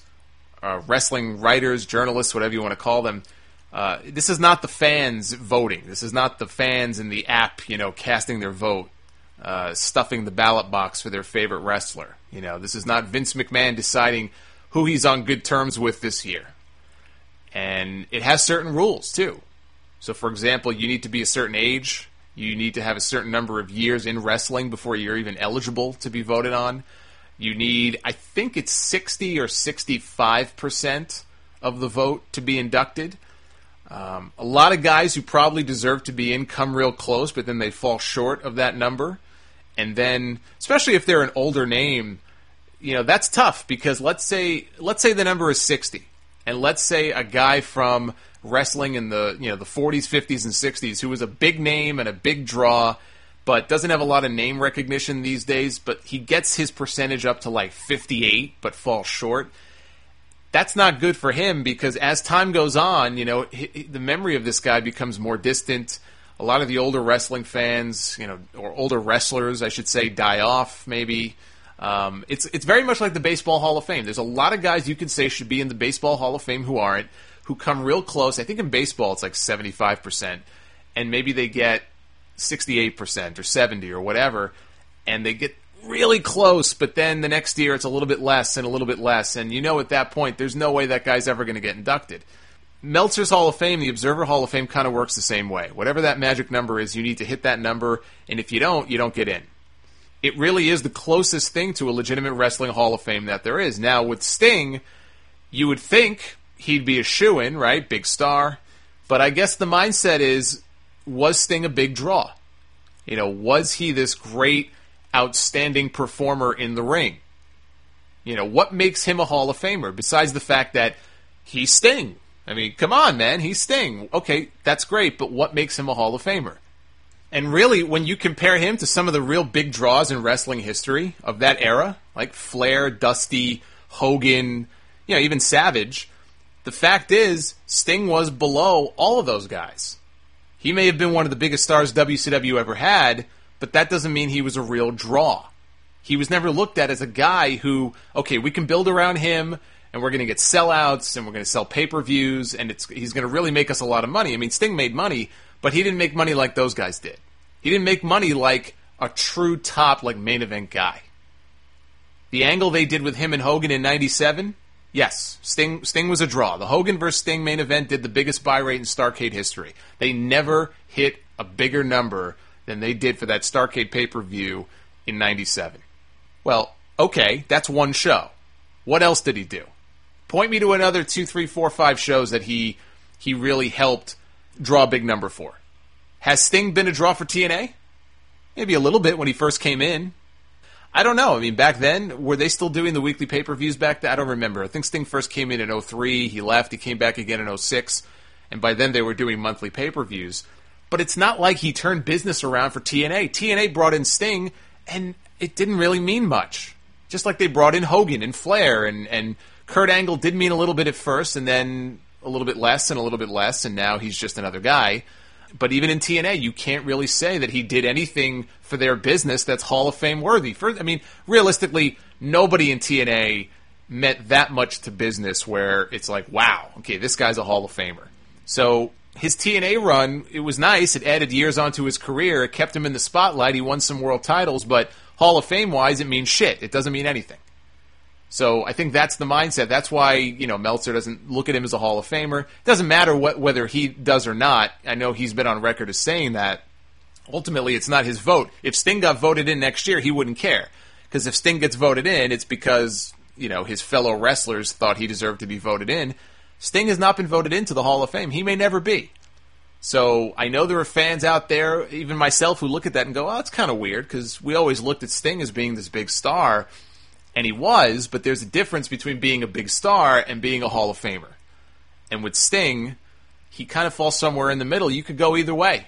uh, wrestling writers, journalists, whatever you want to call them. Uh, this is not the fans voting. This is not the fans in the app, you know, casting their vote, uh, stuffing the ballot box for their favorite wrestler. You know, this is not Vince McMahon deciding who he's on good terms with this year. And it has certain rules, too. So, for example, you need to be a certain age. You need to have a certain number of years in wrestling before you're even eligible to be voted on. You need, I think it's 60 or 65% of the vote to be inducted. Um, a lot of guys who probably deserve to be in come real close, but then they fall short of that number. And then, especially if they're an older name, you know that's tough because let's say let's say the number is 60, and let's say a guy from wrestling in the you know the 40s, 50s, and 60s who was a big name and a big draw, but doesn't have a lot of name recognition these days. But he gets his percentage up to like 58, but falls short. That's not good for him because as time goes on, you know the memory of this guy becomes more distant. A lot of the older wrestling fans, you know, or older wrestlers, I should say, die off. Maybe um, it's it's very much like the Baseball Hall of Fame. There's a lot of guys you can say should be in the Baseball Hall of Fame who aren't who come real close. I think in baseball it's like 75%, and maybe they get 68% or 70 or whatever, and they get really close, but then the next year it's a little bit less and a little bit less, and you know at that point there's no way that guy's ever going to get inducted. Meltzer's Hall of Fame, the Observer Hall of Fame kind of works the same way. Whatever that magic number is, you need to hit that number, and if you don't, you don't get in. It really is the closest thing to a legitimate wrestling Hall of Fame that there is. Now, with Sting, you would think he'd be a shoe in, right? Big star. But I guess the mindset is was Sting a big draw? You know, was he this great, outstanding performer in the ring? You know, what makes him a Hall of Famer besides the fact that he's Sting? I mean, come on, man, he's Sting. Okay, that's great, but what makes him a Hall of Famer? And really, when you compare him to some of the real big draws in wrestling history of that era, like Flair, Dusty, Hogan, you know, even Savage, the fact is, Sting was below all of those guys. He may have been one of the biggest stars WCW ever had, but that doesn't mean he was a real draw. He was never looked at as a guy who, okay, we can build around him and we're going to get sellouts and we're going to sell pay per views and it's, he's going to really make us a lot of money. I mean, Sting made money, but he didn't make money like those guys did. He didn't make money like a true top, like main event guy. The angle they did with him and Hogan in 97, Yes, Sting Sting was a draw. The Hogan versus Sting main event did the biggest buy rate in Starcade history. They never hit a bigger number than they did for that Starcade pay per view in '97. Well, okay, that's one show. What else did he do? Point me to another two, three, four, five shows that he he really helped draw a big number for. Has Sting been a draw for TNA? Maybe a little bit when he first came in. I don't know. I mean, back then, were they still doing the weekly pay per views back then? I don't remember. I think Sting first came in in 03. He left. He came back again in 06. And by then, they were doing monthly pay per views. But it's not like he turned business around for TNA. TNA brought in Sting, and it didn't really mean much. Just like they brought in Hogan and Flair, and, and Kurt Angle did mean a little bit at first, and then a little bit less, and a little bit less, and now he's just another guy but even in TNA, you can't really say that he did anything for their business that's Hall of Fame worthy. For I mean, realistically, nobody in TNA meant that much to business where it's like, wow, okay, this guy's a Hall of Famer. So his TNA run, it was nice. It added years onto his career. It kept him in the spotlight. He won some world titles, but Hall of Fame wise, it means shit. It doesn't mean anything. So I think that's the mindset. That's why you know Meltzer doesn't look at him as a Hall of Famer. It doesn't matter what, whether he does or not. I know he's been on record as saying that. Ultimately, it's not his vote. If Sting got voted in next year, he wouldn't care because if Sting gets voted in, it's because you know his fellow wrestlers thought he deserved to be voted in. Sting has not been voted into the Hall of Fame. He may never be. So I know there are fans out there, even myself, who look at that and go, "Oh, it's kind of weird," because we always looked at Sting as being this big star and he was, but there's a difference between being a big star and being a Hall of Famer. And with Sting, he kind of falls somewhere in the middle. You could go either way.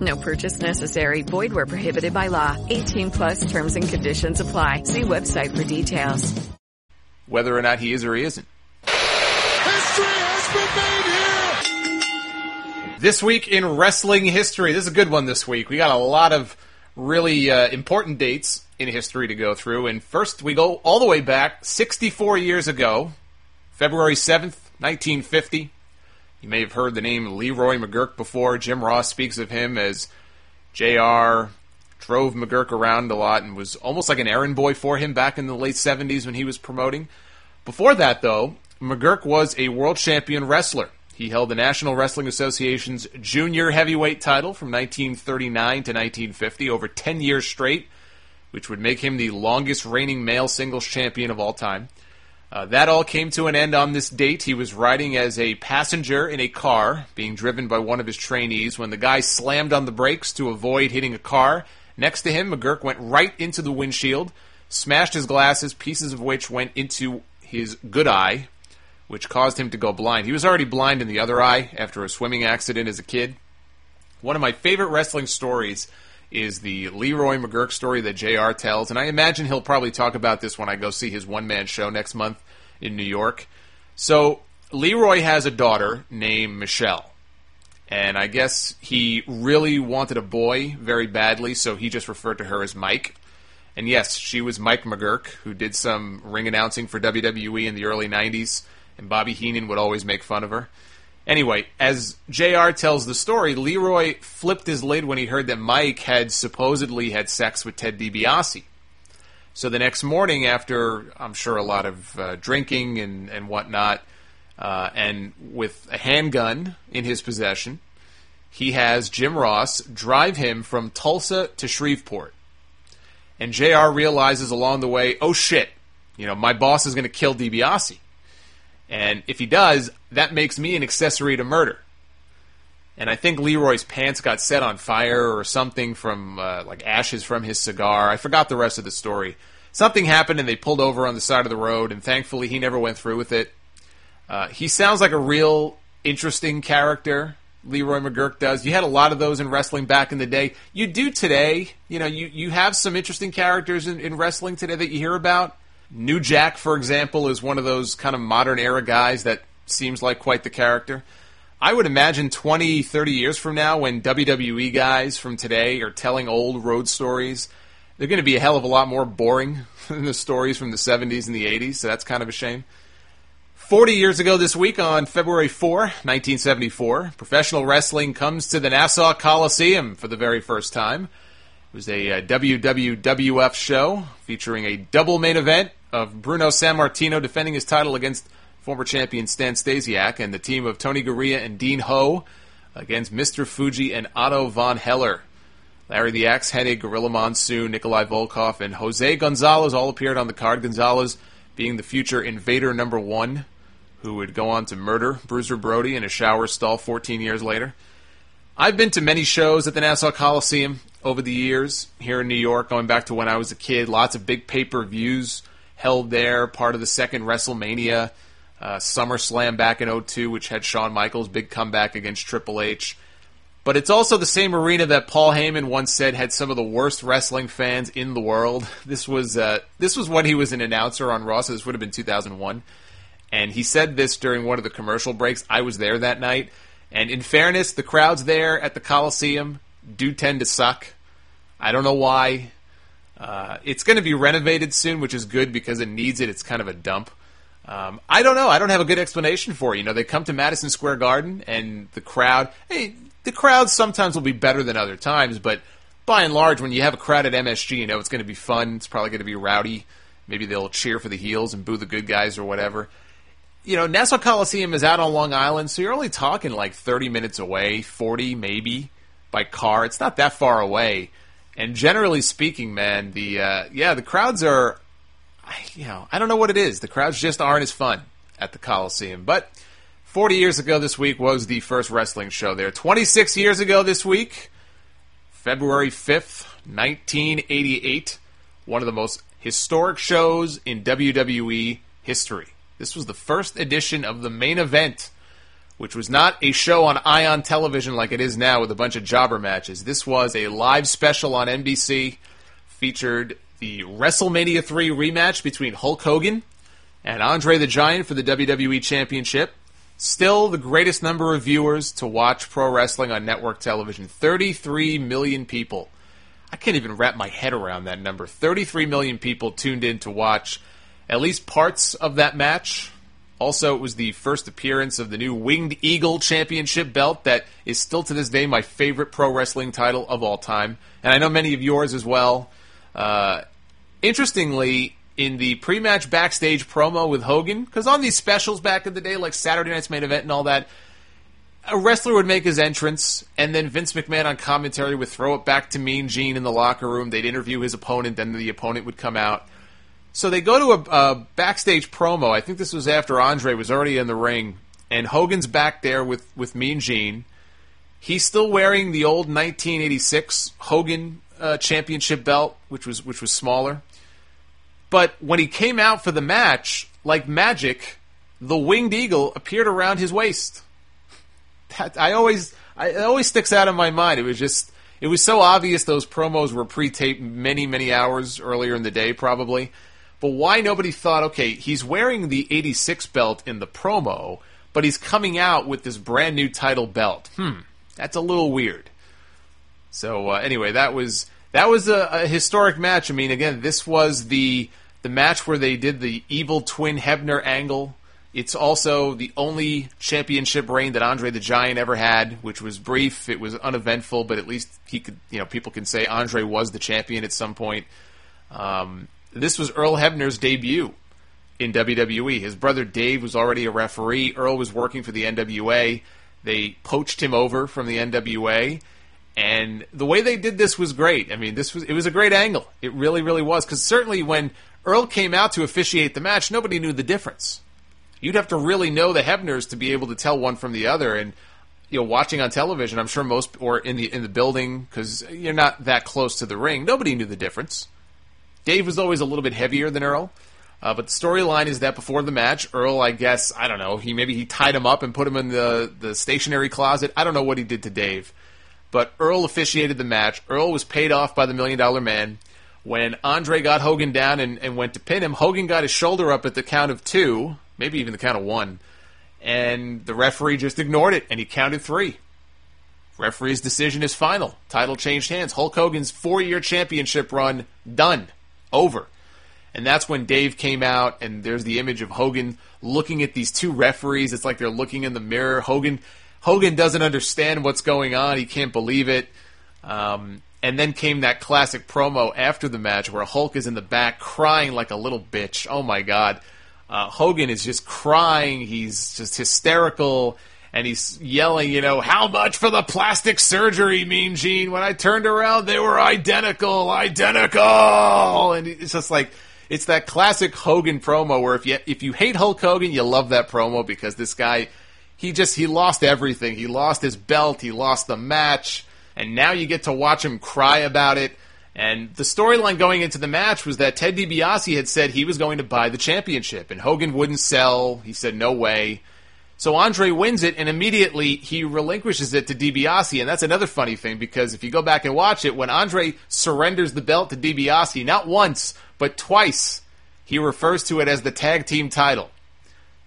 No purchase necessary. Void where prohibited by law. 18 plus terms and conditions apply. See website for details. Whether or not he is or he isn't. history has prevailed here This week in wrestling history, this is a good one this week. We got a lot of really uh, important dates in history to go through. And first, we go all the way back 64 years ago, February 7th, 1950. You may have heard the name Leroy McGuirk before. Jim Ross speaks of him as JR drove McGuirk around a lot and was almost like an errand boy for him back in the late 70s when he was promoting. Before that, though, McGuirk was a world champion wrestler. He held the National Wrestling Association's junior heavyweight title from 1939 to 1950 over 10 years straight, which would make him the longest reigning male singles champion of all time. Uh, that all came to an end on this date. He was riding as a passenger in a car being driven by one of his trainees when the guy slammed on the brakes to avoid hitting a car. Next to him, McGuirk went right into the windshield, smashed his glasses, pieces of which went into his good eye, which caused him to go blind. He was already blind in the other eye after a swimming accident as a kid. One of my favorite wrestling stories is the Leroy McGuirk story that JR tells, and I imagine he'll probably talk about this when I go see his one man show next month in New York. So, Leroy has a daughter named Michelle. And I guess he really wanted a boy very badly, so he just referred to her as Mike. And yes, she was Mike McGuirk, who did some ring announcing for WWE in the early 90s, and Bobby Heenan would always make fun of her. Anyway, as JR tells the story, Leroy flipped his lid when he heard that Mike had supposedly had sex with Ted DiBiase. So the next morning, after I'm sure a lot of uh, drinking and, and whatnot, uh, and with a handgun in his possession, he has Jim Ross drive him from Tulsa to Shreveport. And JR realizes along the way, oh shit, you know, my boss is going to kill DiBiase. And if he does, that makes me an accessory to murder. And I think Leroy's pants got set on fire or something from uh, like ashes from his cigar. I forgot the rest of the story. Something happened and they pulled over on the side of the road, and thankfully he never went through with it. Uh, he sounds like a real interesting character. Leroy McGuirk does. You had a lot of those in wrestling back in the day. You do today. You know, you, you have some interesting characters in, in wrestling today that you hear about. New Jack, for example, is one of those kind of modern era guys that seems like quite the character. I would imagine 20, 30 years from now, when WWE guys from today are telling old road stories, they're going to be a hell of a lot more boring [laughs] than the stories from the 70s and the 80s, so that's kind of a shame. 40 years ago this week, on February 4, 1974, professional wrestling comes to the Nassau Coliseum for the very first time. It was a uh, WWWF show featuring a double main event of Bruno Sammartino defending his title against former champion Stan Stasiak and the team of Tony Garea and Dean Ho against Mr. Fuji and Otto von Heller. Larry the Axe Hennig, Gorilla Monsoon, Nikolai Volkov, and Jose Gonzalez all appeared on the card. Gonzalez being the future Invader number one, who would go on to murder Bruiser Brody in a shower stall 14 years later. I've been to many shows at the Nassau Coliseum over the years here in New York, going back to when I was a kid. Lots of big pay per views held there, part of the second WrestleMania uh, SummerSlam back in 02, which had Shawn Michaels' big comeback against Triple H. But it's also the same arena that Paul Heyman once said had some of the worst wrestling fans in the world. [laughs] This was uh, this was when he was an announcer on Raw, so this would have been 2001. And he said this during one of the commercial breaks. I was there that night. And in fairness, the crowds there at the Coliseum do tend to suck. I don't know why. Uh, it's going to be renovated soon, which is good because it needs it. It's kind of a dump. Um, I don't know. I don't have a good explanation for it. You know, they come to Madison Square Garden and the crowd. Hey, the crowd sometimes will be better than other times, but by and large, when you have a crowd at MSG, you know it's going to be fun. It's probably going to be rowdy. Maybe they'll cheer for the heels and boo the good guys or whatever. You know, Nassau Coliseum is out on Long Island, so you're only talking like 30 minutes away, 40 maybe by car. It's not that far away. And generally speaking, man, the uh, yeah, the crowds are, you know, I don't know what it is. The crowds just aren't as fun at the Coliseum. But 40 years ago this week was the first wrestling show there. 26 years ago this week, February 5th, 1988, one of the most historic shows in WWE history. This was the first edition of the main event, which was not a show on Ion television like it is now with a bunch of jobber matches. This was a live special on NBC, featured the WrestleMania 3 rematch between Hulk Hogan and Andre the Giant for the WWE Championship. Still the greatest number of viewers to watch pro wrestling on network television 33 million people. I can't even wrap my head around that number. 33 million people tuned in to watch at least parts of that match. Also, it was the first appearance of the new Winged Eagle Championship belt that is still to this day my favorite pro wrestling title of all time. And I know many of yours as well. Uh, interestingly, in the pre-match backstage promo with Hogan, because on these specials back in the day, like Saturday Night's Main Event and all that, a wrestler would make his entrance, and then Vince McMahon on commentary would throw it back to Mean Gene in the locker room. They'd interview his opponent, then the opponent would come out. So they go to a, a backstage promo. I think this was after Andre was already in the ring, and Hogan's back there with with Mean Gene. He's still wearing the old 1986 Hogan uh, Championship belt, which was which was smaller. But when he came out for the match, like magic, the winged eagle appeared around his waist. That, I always, I, it always sticks out in my mind. It was just, it was so obvious those promos were pre-taped many, many hours earlier in the day, probably. But why nobody thought, okay, he's wearing the 86 belt in the promo, but he's coming out with this brand new title belt. Hmm, that's a little weird. So uh, anyway, that was that was a, a historic match. I mean, again, this was the the match where they did the evil twin Hebner angle. It's also the only championship reign that Andre the Giant ever had, which was brief. It was uneventful, but at least he could, you know, people can say Andre was the champion at some point. Um, this was Earl Hebner's debut in WWE. His brother Dave was already a referee. Earl was working for the NWA. They poached him over from the NWA, and the way they did this was great. I mean, this was it was a great angle. It really, really was. Because certainly when Earl came out to officiate the match, nobody knew the difference. You'd have to really know the Hebners to be able to tell one from the other. And you know, watching on television, I'm sure most or in the in the building because you're not that close to the ring. Nobody knew the difference. Dave was always a little bit heavier than Earl. Uh, but the storyline is that before the match, Earl, I guess, I don't know, he maybe he tied him up and put him in the, the stationary closet. I don't know what he did to Dave. But Earl officiated the match. Earl was paid off by the Million Dollar Man. When Andre got Hogan down and, and went to pin him, Hogan got his shoulder up at the count of two, maybe even the count of one, and the referee just ignored it and he counted three. Referee's decision is final. Title changed hands. Hulk Hogan's four year championship run done. Over. And that's when Dave came out, and there's the image of Hogan looking at these two referees. It's like they're looking in the mirror. Hogan Hogan doesn't understand what's going on. He can't believe it. Um, and then came that classic promo after the match where Hulk is in the back crying like a little bitch. Oh my God. Uh, Hogan is just crying. He's just hysterical. And he's yelling, you know, how much for the plastic surgery, Mean Gene? When I turned around, they were identical, identical. And it's just like, it's that classic Hogan promo where if you if you hate Hulk Hogan, you love that promo because this guy, he just he lost everything. He lost his belt. He lost the match and now you get to watch him cry about it. And the storyline going into the match was that Ted DiBiase had said he was going to buy the championship, and Hogan wouldn't sell. He said, no way. So Andre wins it, and immediately he relinquishes it to DiBiase. And that's another funny thing, because if you go back and watch it, when Andre surrenders the belt to DiBiase, not once, but twice, he refers to it as the tag team title.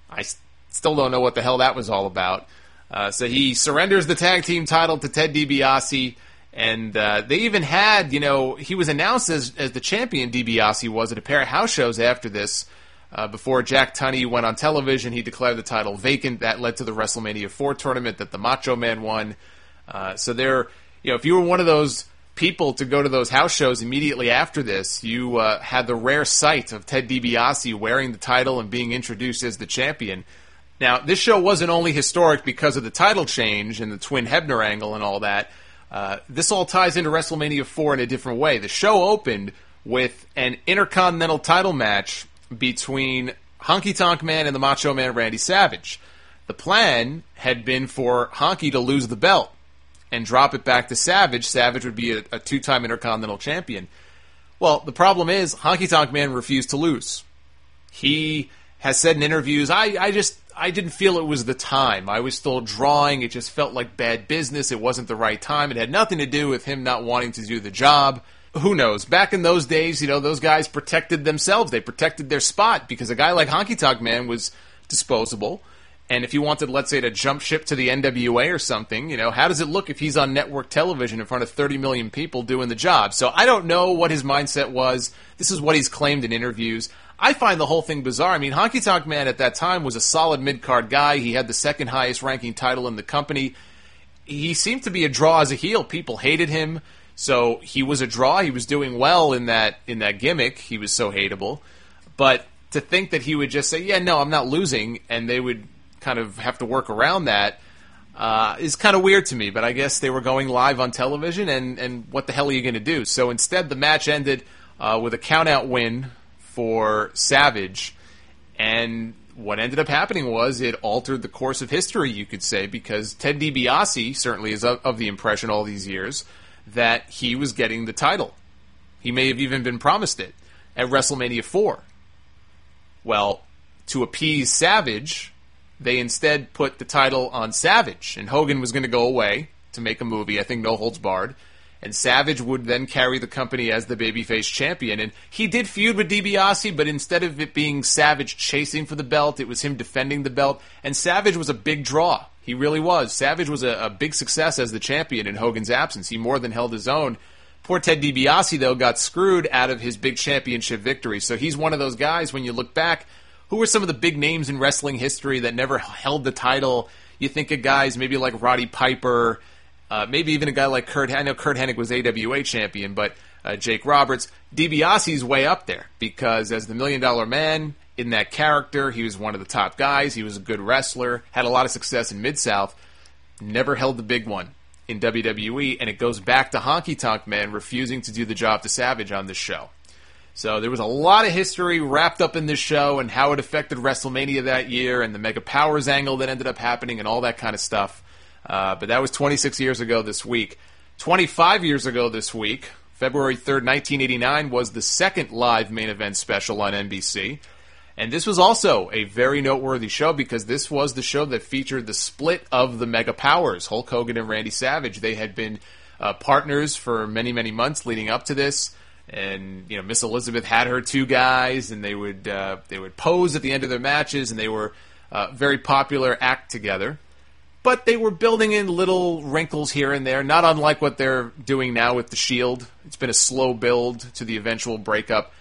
I still don't know what the hell that was all about. Uh, so he surrenders the tag team title to Ted DiBiase, And uh, they even had, you know, he was announced as, as the champion, DiBiase was, at a pair of house shows after this. Uh, before Jack Tunney went on television, he declared the title vacant. That led to the WrestleMania 4 tournament that the Macho Man won. Uh, so there, you know, if you were one of those people to go to those house shows immediately after this, you uh, had the rare sight of Ted DiBiase wearing the title and being introduced as the champion. Now, this show wasn't only historic because of the title change and the Twin Hebner angle and all that. Uh, this all ties into WrestleMania 4 in a different way. The show opened with an Intercontinental title match between Honky Tonk Man and the Macho Man Randy Savage. The plan had been for Honky to lose the belt and drop it back to Savage. Savage would be a, a two time Intercontinental Champion. Well, the problem is Honky Tonk Man refused to lose. He has said in interviews, I, I just I didn't feel it was the time. I was still drawing. It just felt like bad business. It wasn't the right time. It had nothing to do with him not wanting to do the job. Who knows? Back in those days, you know, those guys protected themselves. They protected their spot because a guy like Honky Tonk Man was disposable. And if you wanted, let's say, to jump ship to the NWA or something, you know, how does it look if he's on network television in front of 30 million people doing the job? So I don't know what his mindset was. This is what he's claimed in interviews. I find the whole thing bizarre. I mean, Honky Tonk Man at that time was a solid mid card guy. He had the second highest ranking title in the company. He seemed to be a draw as a heel. People hated him. So he was a draw. He was doing well in that in that gimmick. He was so hateable. But to think that he would just say, "Yeah, no, I'm not losing," and they would kind of have to work around that uh, is kind of weird to me. But I guess they were going live on television, and, and what the hell are you going to do? So instead, the match ended uh, with a countout win for Savage, and what ended up happening was it altered the course of history, you could say, because Ted DiBiase certainly is of, of the impression all these years that he was getting the title. He may have even been promised it at WrestleMania 4. Well, to appease Savage, they instead put the title on Savage, and Hogan was going to go away to make a movie, I think No Holds Barred, and Savage would then carry the company as the babyface champion. And he did feud with DiBiase, but instead of it being Savage chasing for the belt, it was him defending the belt, and Savage was a big draw. He really was. Savage was a, a big success as the champion in Hogan's absence. He more than held his own. Poor Ted DiBiase, though, got screwed out of his big championship victory. So he's one of those guys, when you look back, who were some of the big names in wrestling history that never held the title? You think of guys maybe like Roddy Piper, uh, maybe even a guy like Curt. I know Curt Hennig was AWA champion, but uh, Jake Roberts, DiBiase's way up there because as the Million Dollar Man in that character, he was one of the top guys. He was a good wrestler, had a lot of success in Mid South, never held the big one in WWE, and it goes back to Honky Tonk Man refusing to do the job to Savage on this show. So there was a lot of history wrapped up in this show and how it affected WrestleMania that year and the Mega Powers angle that ended up happening and all that kind of stuff. Uh, but that was 26 years ago this week. 25 years ago this week, February 3rd, 1989, was the second live main event special on NBC. And this was also a very noteworthy show because this was the show that featured the split of the Mega Powers, Hulk Hogan and Randy Savage. They had been uh, partners for many, many months leading up to this and you know Miss Elizabeth had her two guys, and they would uh, they would pose at the end of their matches, and they were uh, very popular act together. But they were building in little wrinkles here and there, not unlike what they're doing now with the Shield. It's been a slow build to the eventual breakup.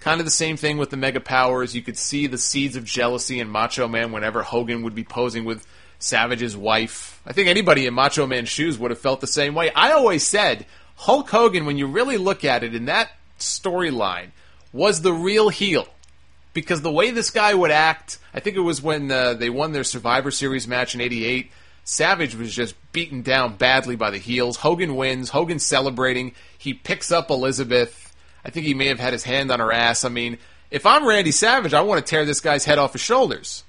Kind of the same thing with the Mega Powers. You could see the seeds of jealousy in Macho Man whenever Hogan would be posing with Savage's wife. I think anybody in Macho Man's shoes would have felt the same way. I always said Hulk Hogan, when you really look at it in that storyline, was the real heel. Because the way this guy would act, I think it was when uh, they won their Survivor Series match in 88. Savage was just beaten down badly by the heels. Hogan wins. Hogan celebrating. He picks up Elizabeth. I think he may have had his hand on her ass. I mean, if I'm Randy Savage, I want to tear this guy's head off his shoulders.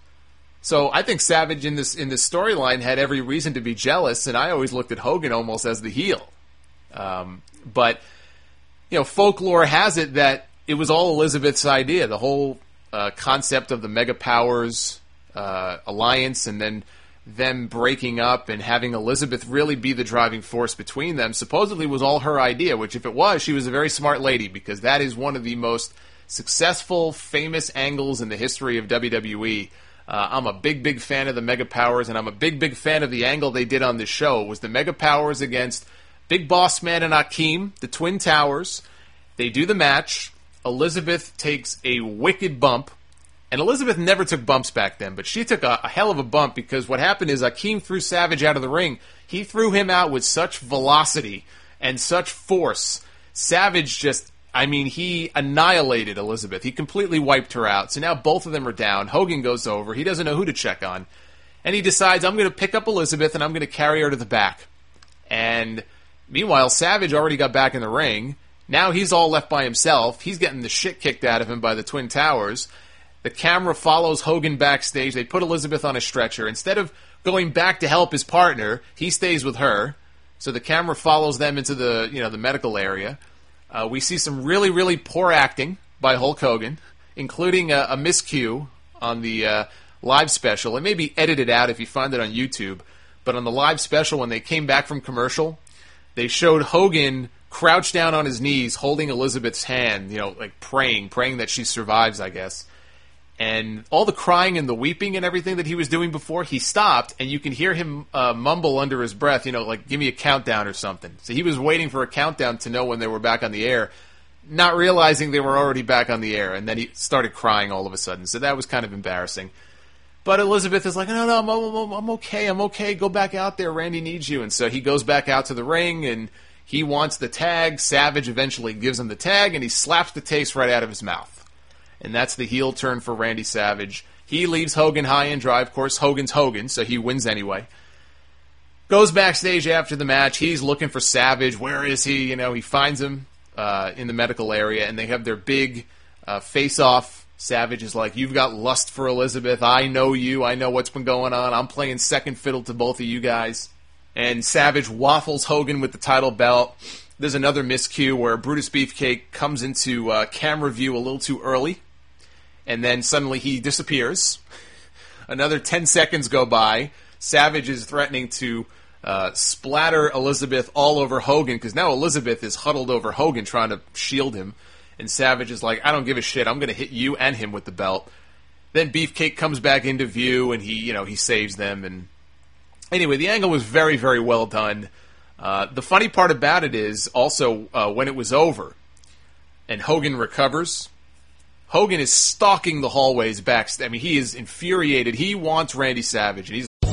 So I think Savage in this in this storyline had every reason to be jealous, and I always looked at Hogan almost as the heel. Um, but you know, folklore has it that it was all Elizabeth's idea. The whole uh, concept of the mega powers uh, alliance, and then them breaking up and having Elizabeth really be the driving force between them, supposedly was all her idea. Which, if it was, she was a very smart lady because that is one of the most successful, famous angles in the history of WWE. Uh, I'm a big, big fan of the Mega Powers, and I'm a big, big fan of the angle they did on this show. Was the Mega Powers against Big Boss Man and Akeem, the Twin Towers. They do the match. Elizabeth takes a wicked bump. And Elizabeth never took bumps back then, but she took a, a hell of a bump because what happened is Akeem threw Savage out of the ring. He threw him out with such velocity and such force. Savage just, I mean, he annihilated Elizabeth. He completely wiped her out. So now both of them are down. Hogan goes over. He doesn't know who to check on. And he decides, I'm going to pick up Elizabeth and I'm going to carry her to the back. And meanwhile, Savage already got back in the ring. Now he's all left by himself. He's getting the shit kicked out of him by the Twin Towers. The camera follows Hogan backstage. They put Elizabeth on a stretcher. Instead of going back to help his partner, he stays with her. So the camera follows them into the you know the medical area. Uh, we see some really really poor acting by Hulk Hogan, including a, a miscue on the uh, live special. It may be edited out if you find it on YouTube, but on the live special when they came back from commercial, they showed Hogan crouched down on his knees holding Elizabeth's hand, you know, like praying, praying that she survives, I guess and all the crying and the weeping and everything that he was doing before, he stopped, and you can hear him uh, mumble under his breath, you know, like "give me a countdown" or something. So he was waiting for a countdown to know when they were back on the air, not realizing they were already back on the air, and then he started crying all of a sudden. So that was kind of embarrassing. But Elizabeth is like, no, no, I'm, I'm, okay, I'm okay. Go back out there. Randy needs you, and so he goes back out to the ring, and he wants the tag. Savage eventually gives him the tag, and he slaps the taste right out of his mouth and that's the heel turn for Randy Savage. He leaves Hogan high and dry. Of course, Hogan's Hogan, so he wins anyway. Goes backstage after the match. He's looking for Savage. Where is he? You know, he finds him uh, in the medical area, and they have their big uh, face off. Savage is like, You've got lust for Elizabeth. I know you. I know what's been going on. I'm playing second fiddle to both of you guys. And Savage waffles Hogan with the title belt. There's another miscue where Brutus Beefcake comes into uh, camera view a little too early and then suddenly he disappears. Another 10 seconds go by. Savage is threatening to uh, splatter Elizabeth all over Hogan because now Elizabeth is huddled over Hogan trying to shield him. And Savage is like, I don't give a shit. I'm going to hit you and him with the belt. Then Beefcake comes back into view and he, you know, he saves them. And anyway, the angle was very, very well done. Uh, the funny part about it is also uh, when it was over and Hogan recovers Hogan is stalking the hallways back. I mean, he is infuriated. He wants Randy Savage, and he's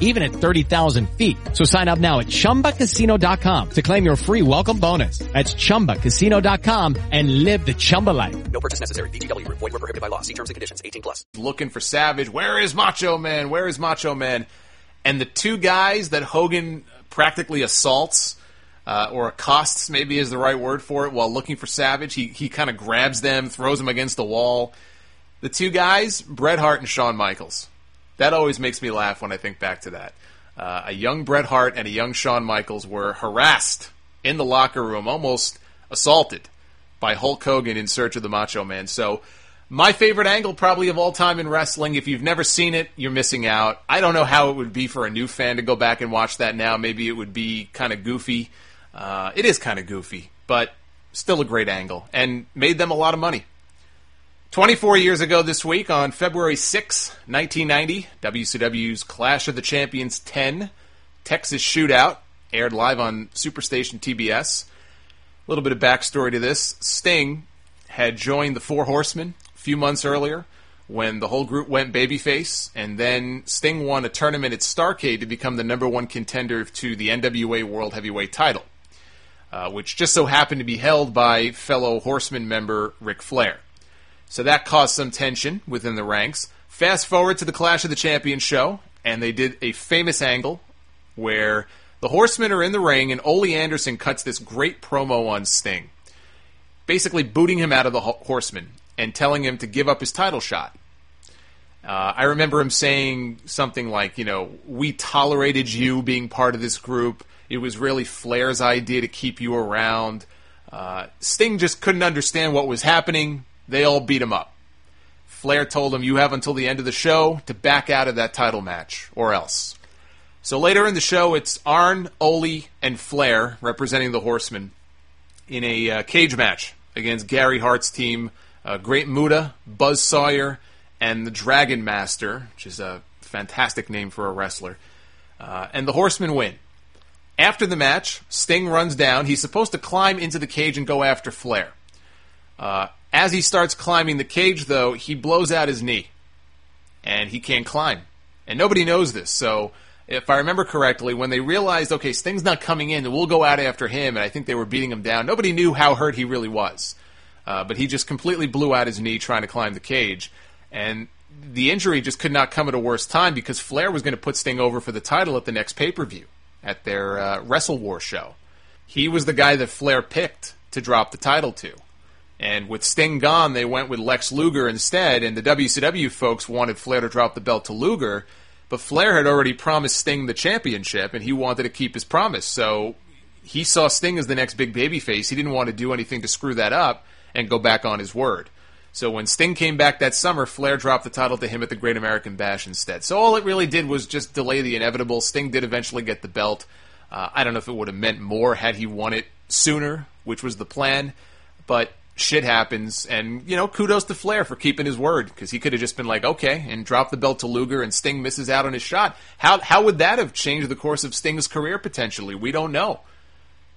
even at 30,000 feet. So sign up now at ChumbaCasino.com to claim your free welcome bonus. That's ChumbaCasino.com and live the Chumba life. No purchase necessary. VGW. Void were prohibited by law. See terms and conditions. 18 plus. looking for Savage. Where is Macho Man? Where is Macho Man? And the two guys that Hogan practically assaults, uh, or accosts, maybe is the right word for it, while looking for Savage, he, he kind of grabs them, throws them against the wall. The two guys, Bret Hart and Shawn Michaels. That always makes me laugh when I think back to that. Uh, a young Bret Hart and a young Shawn Michaels were harassed in the locker room, almost assaulted by Hulk Hogan in search of the Macho Man. So, my favorite angle probably of all time in wrestling. If you've never seen it, you're missing out. I don't know how it would be for a new fan to go back and watch that now. Maybe it would be kind of goofy. Uh, it is kind of goofy, but still a great angle and made them a lot of money. 24 years ago this week, on February 6, 1990, WCW's Clash of the Champions 10 Texas Shootout aired live on Superstation TBS. A little bit of backstory to this Sting had joined the Four Horsemen a few months earlier when the whole group went babyface, and then Sting won a tournament at Starcade to become the number one contender to the NWA World Heavyweight title, uh, which just so happened to be held by fellow Horseman member Ric Flair. So that caused some tension within the ranks. Fast forward to the Clash of the Champions show, and they did a famous angle where the Horsemen are in the ring, and Ole Anderson cuts this great promo on Sting, basically booting him out of the Horsemen and telling him to give up his title shot. Uh, I remember him saying something like, you know, we tolerated you being part of this group. It was really Flair's idea to keep you around. Uh, Sting just couldn't understand what was happening. They all beat him up. Flair told him, You have until the end of the show to back out of that title match, or else. So later in the show, it's Arn, Ole, and Flair representing the Horsemen in a uh, cage match against Gary Hart's team, uh, Great Muta, Buzz Sawyer, and the Dragon Master, which is a fantastic name for a wrestler. Uh, and the Horsemen win. After the match, Sting runs down. He's supposed to climb into the cage and go after Flair. Uh, as he starts climbing the cage, though, he blows out his knee. And he can't climb. And nobody knows this. So, if I remember correctly, when they realized, okay, Sting's not coming in, we'll go out after him, and I think they were beating him down, nobody knew how hurt he really was. Uh, but he just completely blew out his knee trying to climb the cage. And the injury just could not come at a worse time because Flair was going to put Sting over for the title at the next pay per view at their uh, Wrestle War show. He was the guy that Flair picked to drop the title to. And with Sting gone, they went with Lex Luger instead, and the WCW folks wanted Flair to drop the belt to Luger, but Flair had already promised Sting the championship, and he wanted to keep his promise. So he saw Sting as the next big babyface. He didn't want to do anything to screw that up and go back on his word. So when Sting came back that summer, Flair dropped the title to him at the Great American Bash instead. So all it really did was just delay the inevitable. Sting did eventually get the belt. Uh, I don't know if it would have meant more had he won it sooner, which was the plan, but shit happens, and you know, kudos to Flair for keeping his word because he could have just been like, okay, and dropped the belt to Luger, and Sting misses out on his shot. How how would that have changed the course of Sting's career potentially? We don't know.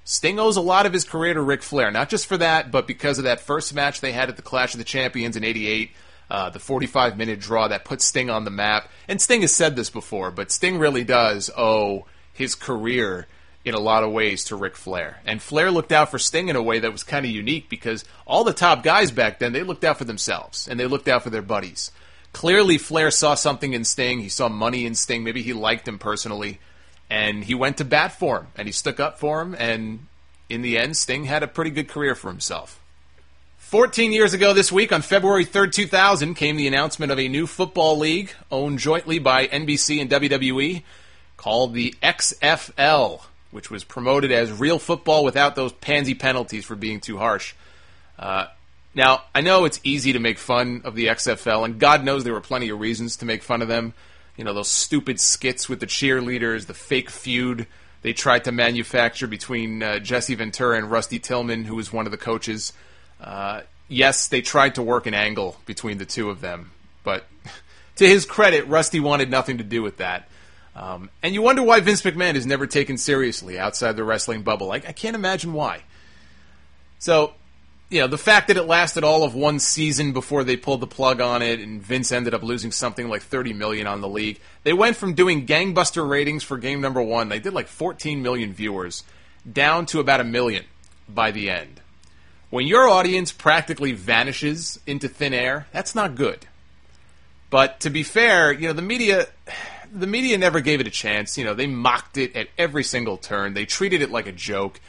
Sting owes a lot of his career to Ric Flair, not just for that, but because of that first match they had at the Clash of the Champions in '88. Uh, the 45 minute draw that put Sting on the map. And Sting has said this before, but Sting really does owe his career in a lot of ways to Ric Flair. And Flair looked out for Sting in a way that was kind of unique because all the top guys back then, they looked out for themselves and they looked out for their buddies. Clearly, Flair saw something in Sting. He saw money in Sting. Maybe he liked him personally. And he went to bat for him and he stuck up for him. And in the end, Sting had a pretty good career for himself. 14 years ago this week, on February 3rd, 2000, came the announcement of a new football league owned jointly by NBC and WWE called the XFL which was promoted as real football without those pansy penalties for being too harsh. Uh, now, I know it's easy to make fun of the XFL, and God knows there were plenty of reasons to make fun of them. You know, those stupid skits with the cheerleaders, the fake feud they tried to manufacture between uh, Jesse Ventura and Rusty Tillman, who was one of the coaches. Uh, yes, they tried to work an angle between the two of them, but [laughs] to his credit, Rusty wanted nothing to do with that. Um, and you wonder why Vince McMahon is never taken seriously outside the wrestling bubble. I, I can't imagine why. So, you know, the fact that it lasted all of one season before they pulled the plug on it, and Vince ended up losing something like 30 million on the league. They went from doing gangbuster ratings for game number one, they did like 14 million viewers, down to about a million by the end. When your audience practically vanishes into thin air, that's not good. But to be fair, you know, the media the media never gave it a chance. You know, they mocked it at every single turn. They treated it like a joke.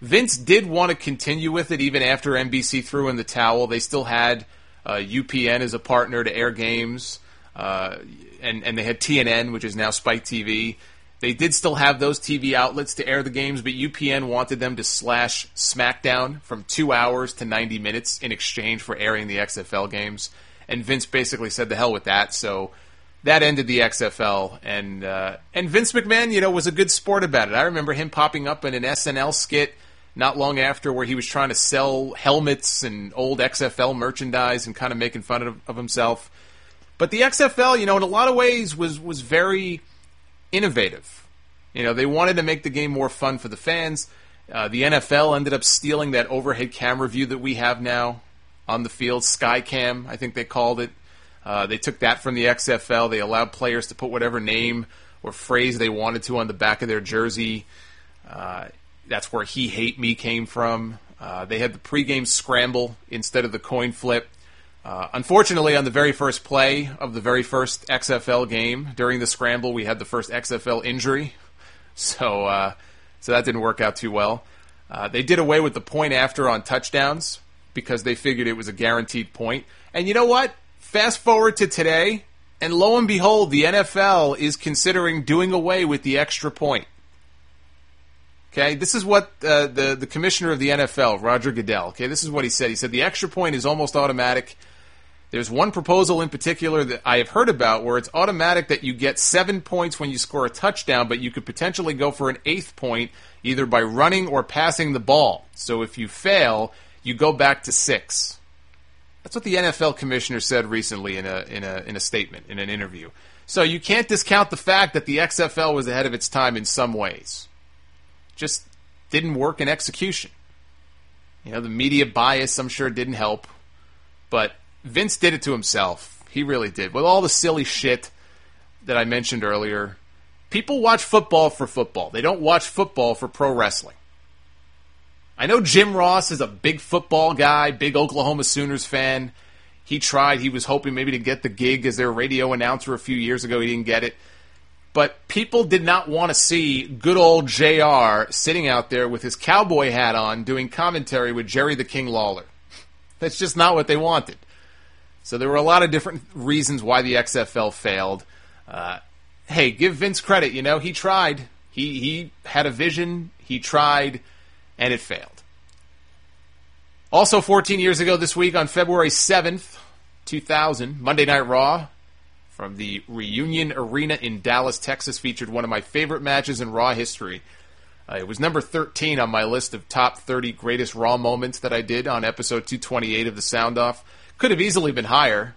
Vince did want to continue with it even after NBC threw in the towel. They still had uh, UPN as a partner to air games, uh, and and they had TNN, which is now Spike TV. They did still have those TV outlets to air the games, but UPN wanted them to slash SmackDown from two hours to 90 minutes in exchange for airing the XFL games. And Vince basically said, "The hell with that." So that ended the XFL, and uh, and Vince McMahon, you know, was a good sport about it. I remember him popping up in an SNL skit not long after where he was trying to sell helmets and old XFL merchandise and kind of making fun of, of himself. But the XFL, you know, in a lot of ways was was very innovative. You know, they wanted to make the game more fun for the fans. Uh, the NFL ended up stealing that overhead camera view that we have now on the field, Skycam, I think they called it. Uh, they took that from the XFL. They allowed players to put whatever name or phrase they wanted to on the back of their jersey. Uh, that's where "He Hate Me" came from. Uh, they had the pregame scramble instead of the coin flip. Uh, unfortunately, on the very first play of the very first XFL game during the scramble, we had the first XFL injury, [laughs] so uh, so that didn't work out too well. Uh, they did away with the point after on touchdowns because they figured it was a guaranteed point. And you know what? Fast forward to today, and lo and behold, the NFL is considering doing away with the extra point. Okay, this is what uh, the the commissioner of the NFL, Roger Goodell. Okay, this is what he said. He said the extra point is almost automatic. There's one proposal in particular that I have heard about where it's automatic that you get seven points when you score a touchdown, but you could potentially go for an eighth point either by running or passing the ball. So if you fail, you go back to six. That's what the NFL commissioner said recently in a in a in a statement in an interview. So you can't discount the fact that the XFL was ahead of its time in some ways. Just didn't work in execution. You know, the media bias I'm sure didn't help, but Vince did it to himself. He really did. With all the silly shit that I mentioned earlier, people watch football for football. They don't watch football for pro wrestling. I know Jim Ross is a big football guy, big Oklahoma Sooners fan. He tried, he was hoping maybe to get the gig as their radio announcer a few years ago. He didn't get it. But people did not want to see good old JR sitting out there with his cowboy hat on doing commentary with Jerry the King Lawler. [laughs] That's just not what they wanted. So there were a lot of different reasons why the XFL failed. Uh, hey, give Vince credit. You know, he tried. He he had a vision. He tried, and it failed. Also, 14 years ago this week, on February 7th, 2000, Monday Night Raw from the Reunion Arena in Dallas, Texas, featured one of my favorite matches in Raw history. Uh, it was number 13 on my list of top 30 greatest Raw moments that I did on episode 228 of the Sound Off. Could have easily been higher.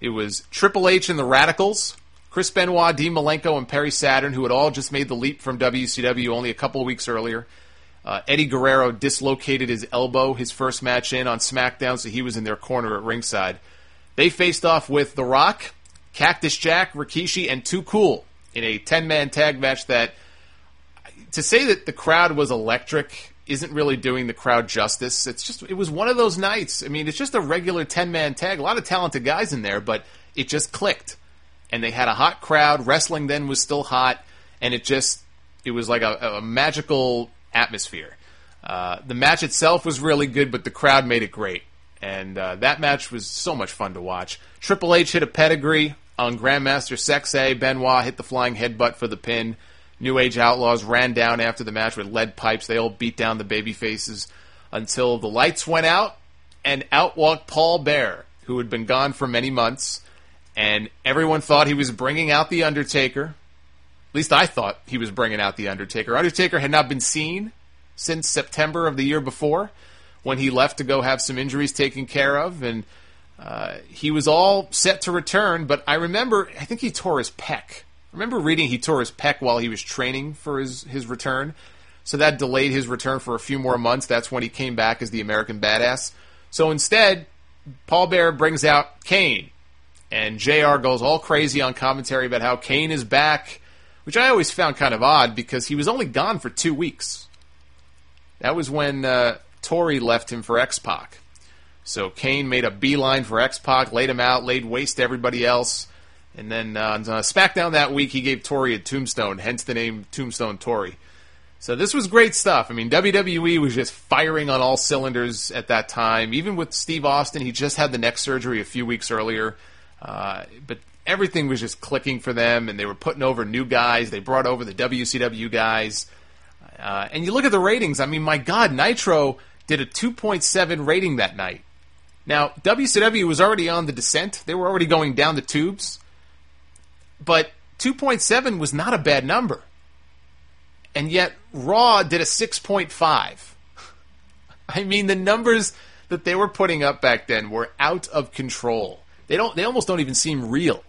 It was Triple H and the Radicals, Chris Benoit, Dean Malenko, and Perry Saturn, who had all just made the leap from WCW only a couple weeks earlier. Uh, Eddie Guerrero dislocated his elbow his first match in on SmackDown, so he was in their corner at ringside. They faced off with The Rock, Cactus Jack, Rikishi, and Too Cool in a 10 man tag match that, to say that the crowd was electric isn't really doing the crowd justice. It's just it was one of those nights. I mean, it's just a regular 10 man tag. A lot of talented guys in there, but it just clicked. And they had a hot crowd. Wrestling then was still hot, and it just it was like a, a magical atmosphere. Uh, the match itself was really good, but the crowd made it great. And uh, that match was so much fun to watch. Triple H hit a pedigree on Grandmaster Sexay. Benoit hit the flying headbutt for the pin. New Age Outlaws ran down after the match with lead pipes. They all beat down the baby faces until the lights went out, and out walked Paul Bearer, who had been gone for many months, and everyone thought he was bringing out the Undertaker. Least I thought he was bringing out the Undertaker. Undertaker had not been seen since September of the year before, when he left to go have some injuries taken care of, and uh, he was all set to return. But I remember, I think he tore his pec I remember reading he tore his pec while he was training for his, his return. So that delayed his return for a few more months. That's when he came back as the American Badass. So instead, Paul Bear brings out Kane. And JR goes all crazy on commentary about how Kane is back, which I always found kind of odd because he was only gone for two weeks. That was when uh, Tori left him for X Pac. So Kane made a beeline for X Pac, laid him out, laid waste to everybody else. And then uh, on uh, SmackDown that week, he gave Tori a tombstone, hence the name Tombstone Tori. So this was great stuff. I mean, WWE was just firing on all cylinders at that time. Even with Steve Austin, he just had the neck surgery a few weeks earlier. Uh, but everything was just clicking for them, and they were putting over new guys. They brought over the WCW guys. Uh, and you look at the ratings. I mean, my God, Nitro did a 2.7 rating that night. Now, WCW was already on the descent. They were already going down the tubes. But 2.7 was not a bad number. And yet Raw did a 6.5. [laughs] I mean the numbers that they were putting up back then were out of control. They don't they almost don't even seem real.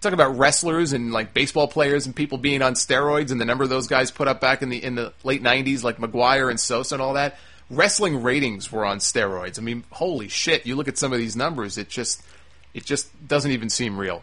Talk about wrestlers and like baseball players and people being on steroids and the number of those guys put up back in the in the late 90s like McGwire and Sosa and all that. Wrestling ratings were on steroids. I mean, holy shit, you look at some of these numbers, it just it just doesn't even seem real.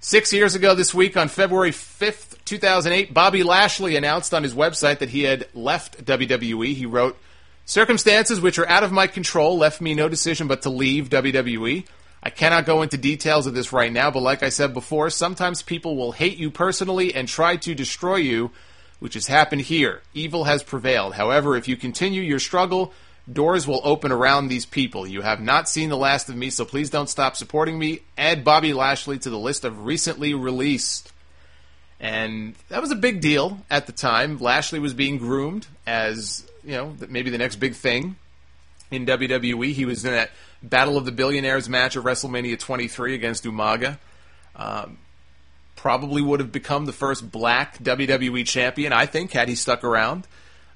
Six years ago this week, on February 5th, 2008, Bobby Lashley announced on his website that he had left WWE. He wrote, Circumstances which are out of my control left me no decision but to leave WWE. I cannot go into details of this right now, but like I said before, sometimes people will hate you personally and try to destroy you, which has happened here. Evil has prevailed. However, if you continue your struggle, doors will open around these people. You have not seen the last of me, so please don't stop supporting me. Add Bobby Lashley to the list of recently released. And that was a big deal at the time. Lashley was being groomed as, you know, maybe the next big thing in WWE. He was in that Battle of the Billionaires match at WrestleMania 23 against Umaga. Um, probably would have become the first black WWE champion, I think, had he stuck around.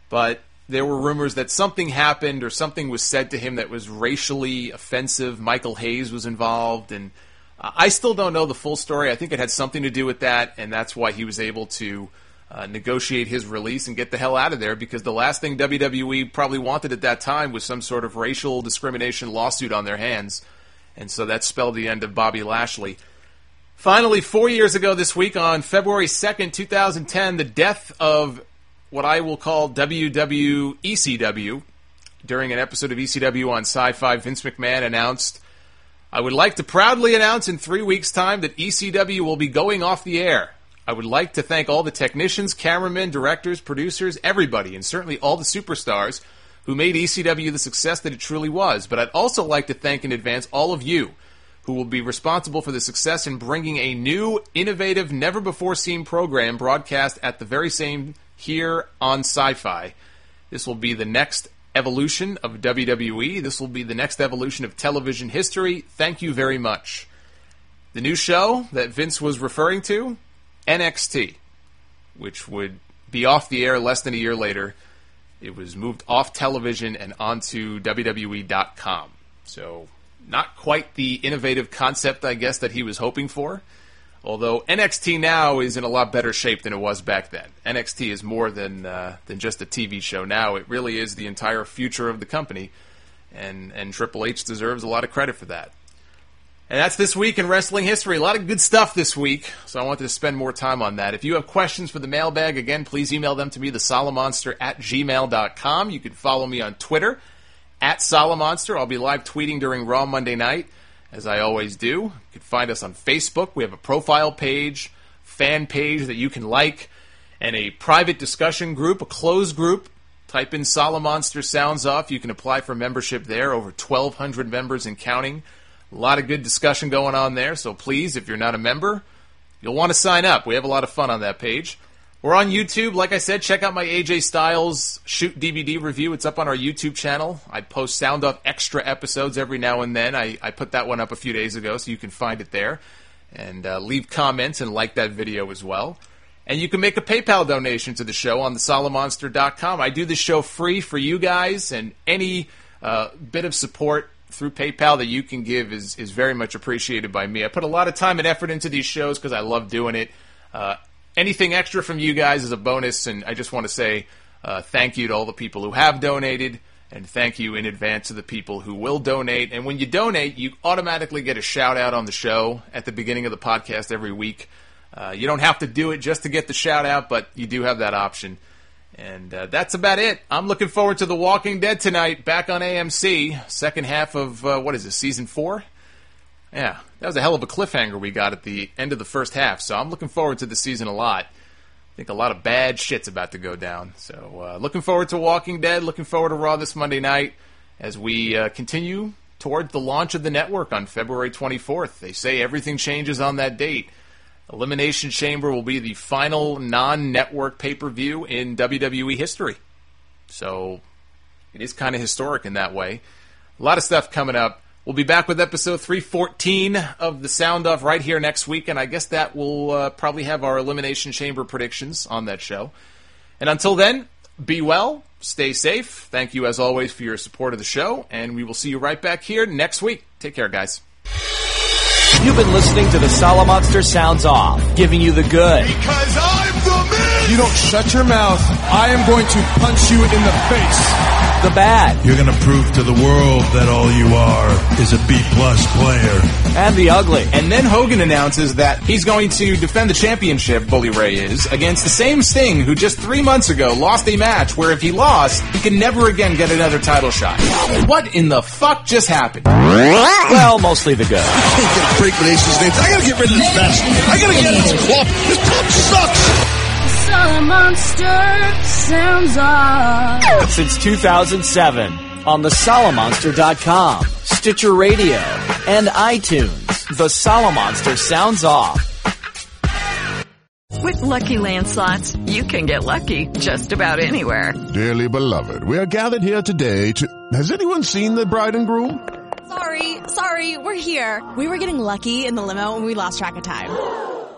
But there were rumors that something happened or something was said to him that was racially offensive. Michael Hayes was involved, and I still don't know the full story. I think it had something to do with that, and that's why he was able to uh, negotiate his release and get the hell out of there because the last thing WWE probably wanted at that time was some sort of racial discrimination lawsuit on their hands. And so that spelled the end of Bobby Lashley. Finally, four years ago this week, on February 2nd, 2010, the death of what I will call WWECW. During an episode of ECW on Sci Fi, Vince McMahon announced, I would like to proudly announce in three weeks' time that ECW will be going off the air. I would like to thank all the technicians, cameramen, directors, producers, everybody, and certainly all the superstars who made ECW the success that it truly was. But I'd also like to thank in advance all of you who will be responsible for the success in bringing a new, innovative, never before seen program broadcast at the very same here on Sci Fi. This will be the next evolution of WWE. This will be the next evolution of television history. Thank you very much. The new show that Vince was referring to, NXT, which would be off the air less than a year later. It was moved off television and onto WWE.com. So, not quite the innovative concept, I guess, that he was hoping for. Although NXT now is in a lot better shape than it was back then. NXT is more than uh, than just a TV show now. It really is the entire future of the company, and and Triple H deserves a lot of credit for that. And that's this week in wrestling history. A lot of good stuff this week, so I wanted to spend more time on that. If you have questions for the mailbag, again, please email them to me, thesolomonster at gmail.com. You can follow me on Twitter, at Solomonster. I'll be live tweeting during Raw Monday night as I always do. You can find us on Facebook. We have a profile page, fan page that you can like, and a private discussion group, a closed group. Type in Solomonster Sounds Off. You can apply for membership there. Over 1,200 members and counting. A lot of good discussion going on there. So please, if you're not a member, you'll want to sign up. We have a lot of fun on that page. We're on YouTube. Like I said, check out my AJ Styles shoot DVD review. It's up on our YouTube channel. I post sound off extra episodes every now and then. I, I put that one up a few days ago, so you can find it there. And uh, leave comments and like that video as well. And you can make a PayPal donation to the show on thesolomonster.com. I do this show free for you guys, and any uh, bit of support through PayPal that you can give is, is very much appreciated by me. I put a lot of time and effort into these shows because I love doing it. Uh, anything extra from you guys is a bonus, and I just want to say uh, thank you to all the people who have donated, and thank you in advance to the people who will donate. And when you donate, you automatically get a shout out on the show at the beginning of the podcast every week. Uh, you don't have to do it just to get the shout out, but you do have that option. And uh, that's about it. I'm looking forward to The Walking Dead tonight, back on AMC. Second half of, uh, what is this, season four? Yeah, that was a hell of a cliffhanger we got at the end of the first half, so I'm looking forward to the season a lot. I think a lot of bad shit's about to go down. So, uh, looking forward to Walking Dead, looking forward to Raw this Monday night as we uh, continue toward the launch of the network on February 24th. They say everything changes on that date. Elimination Chamber will be the final non network pay per view in WWE history. So, it is kind of historic in that way. A lot of stuff coming up. We'll be back with episode 314 of the Sound Off right here next week, and I guess that will uh, probably have our Elimination Chamber predictions on that show. And until then, be well, stay safe. Thank you, as always, for your support of the show, and we will see you right back here next week. Take care, guys. You've been listening to the Solomonster Sounds Off, giving you the good. Because I'm the man! You don't shut your mouth, I am going to punch you in the face. The bad. You're going to prove to the world that all you are is a B plus player. And the ugly. And then Hogan announces that he's going to defend the championship, Bully Ray is, against the same Sting who just three months ago lost a match where if he lost, he can never again get another title shot. What in the fuck just happened? Well, mostly the good. [laughs] I can't get a break with Ace's names. I gotta get rid of this mess. I gotta get this club. This club sucks. Solomonster sounds off. Since 2007 on the Solomonster.com, Stitcher Radio, and iTunes. The Salamonster sounds off. With Lucky Land slots, you can get lucky just about anywhere. Dearly beloved, we are gathered here today to. Has anyone seen the bride and groom? Sorry, sorry, we're here. We were getting lucky in the limo and we lost track of time.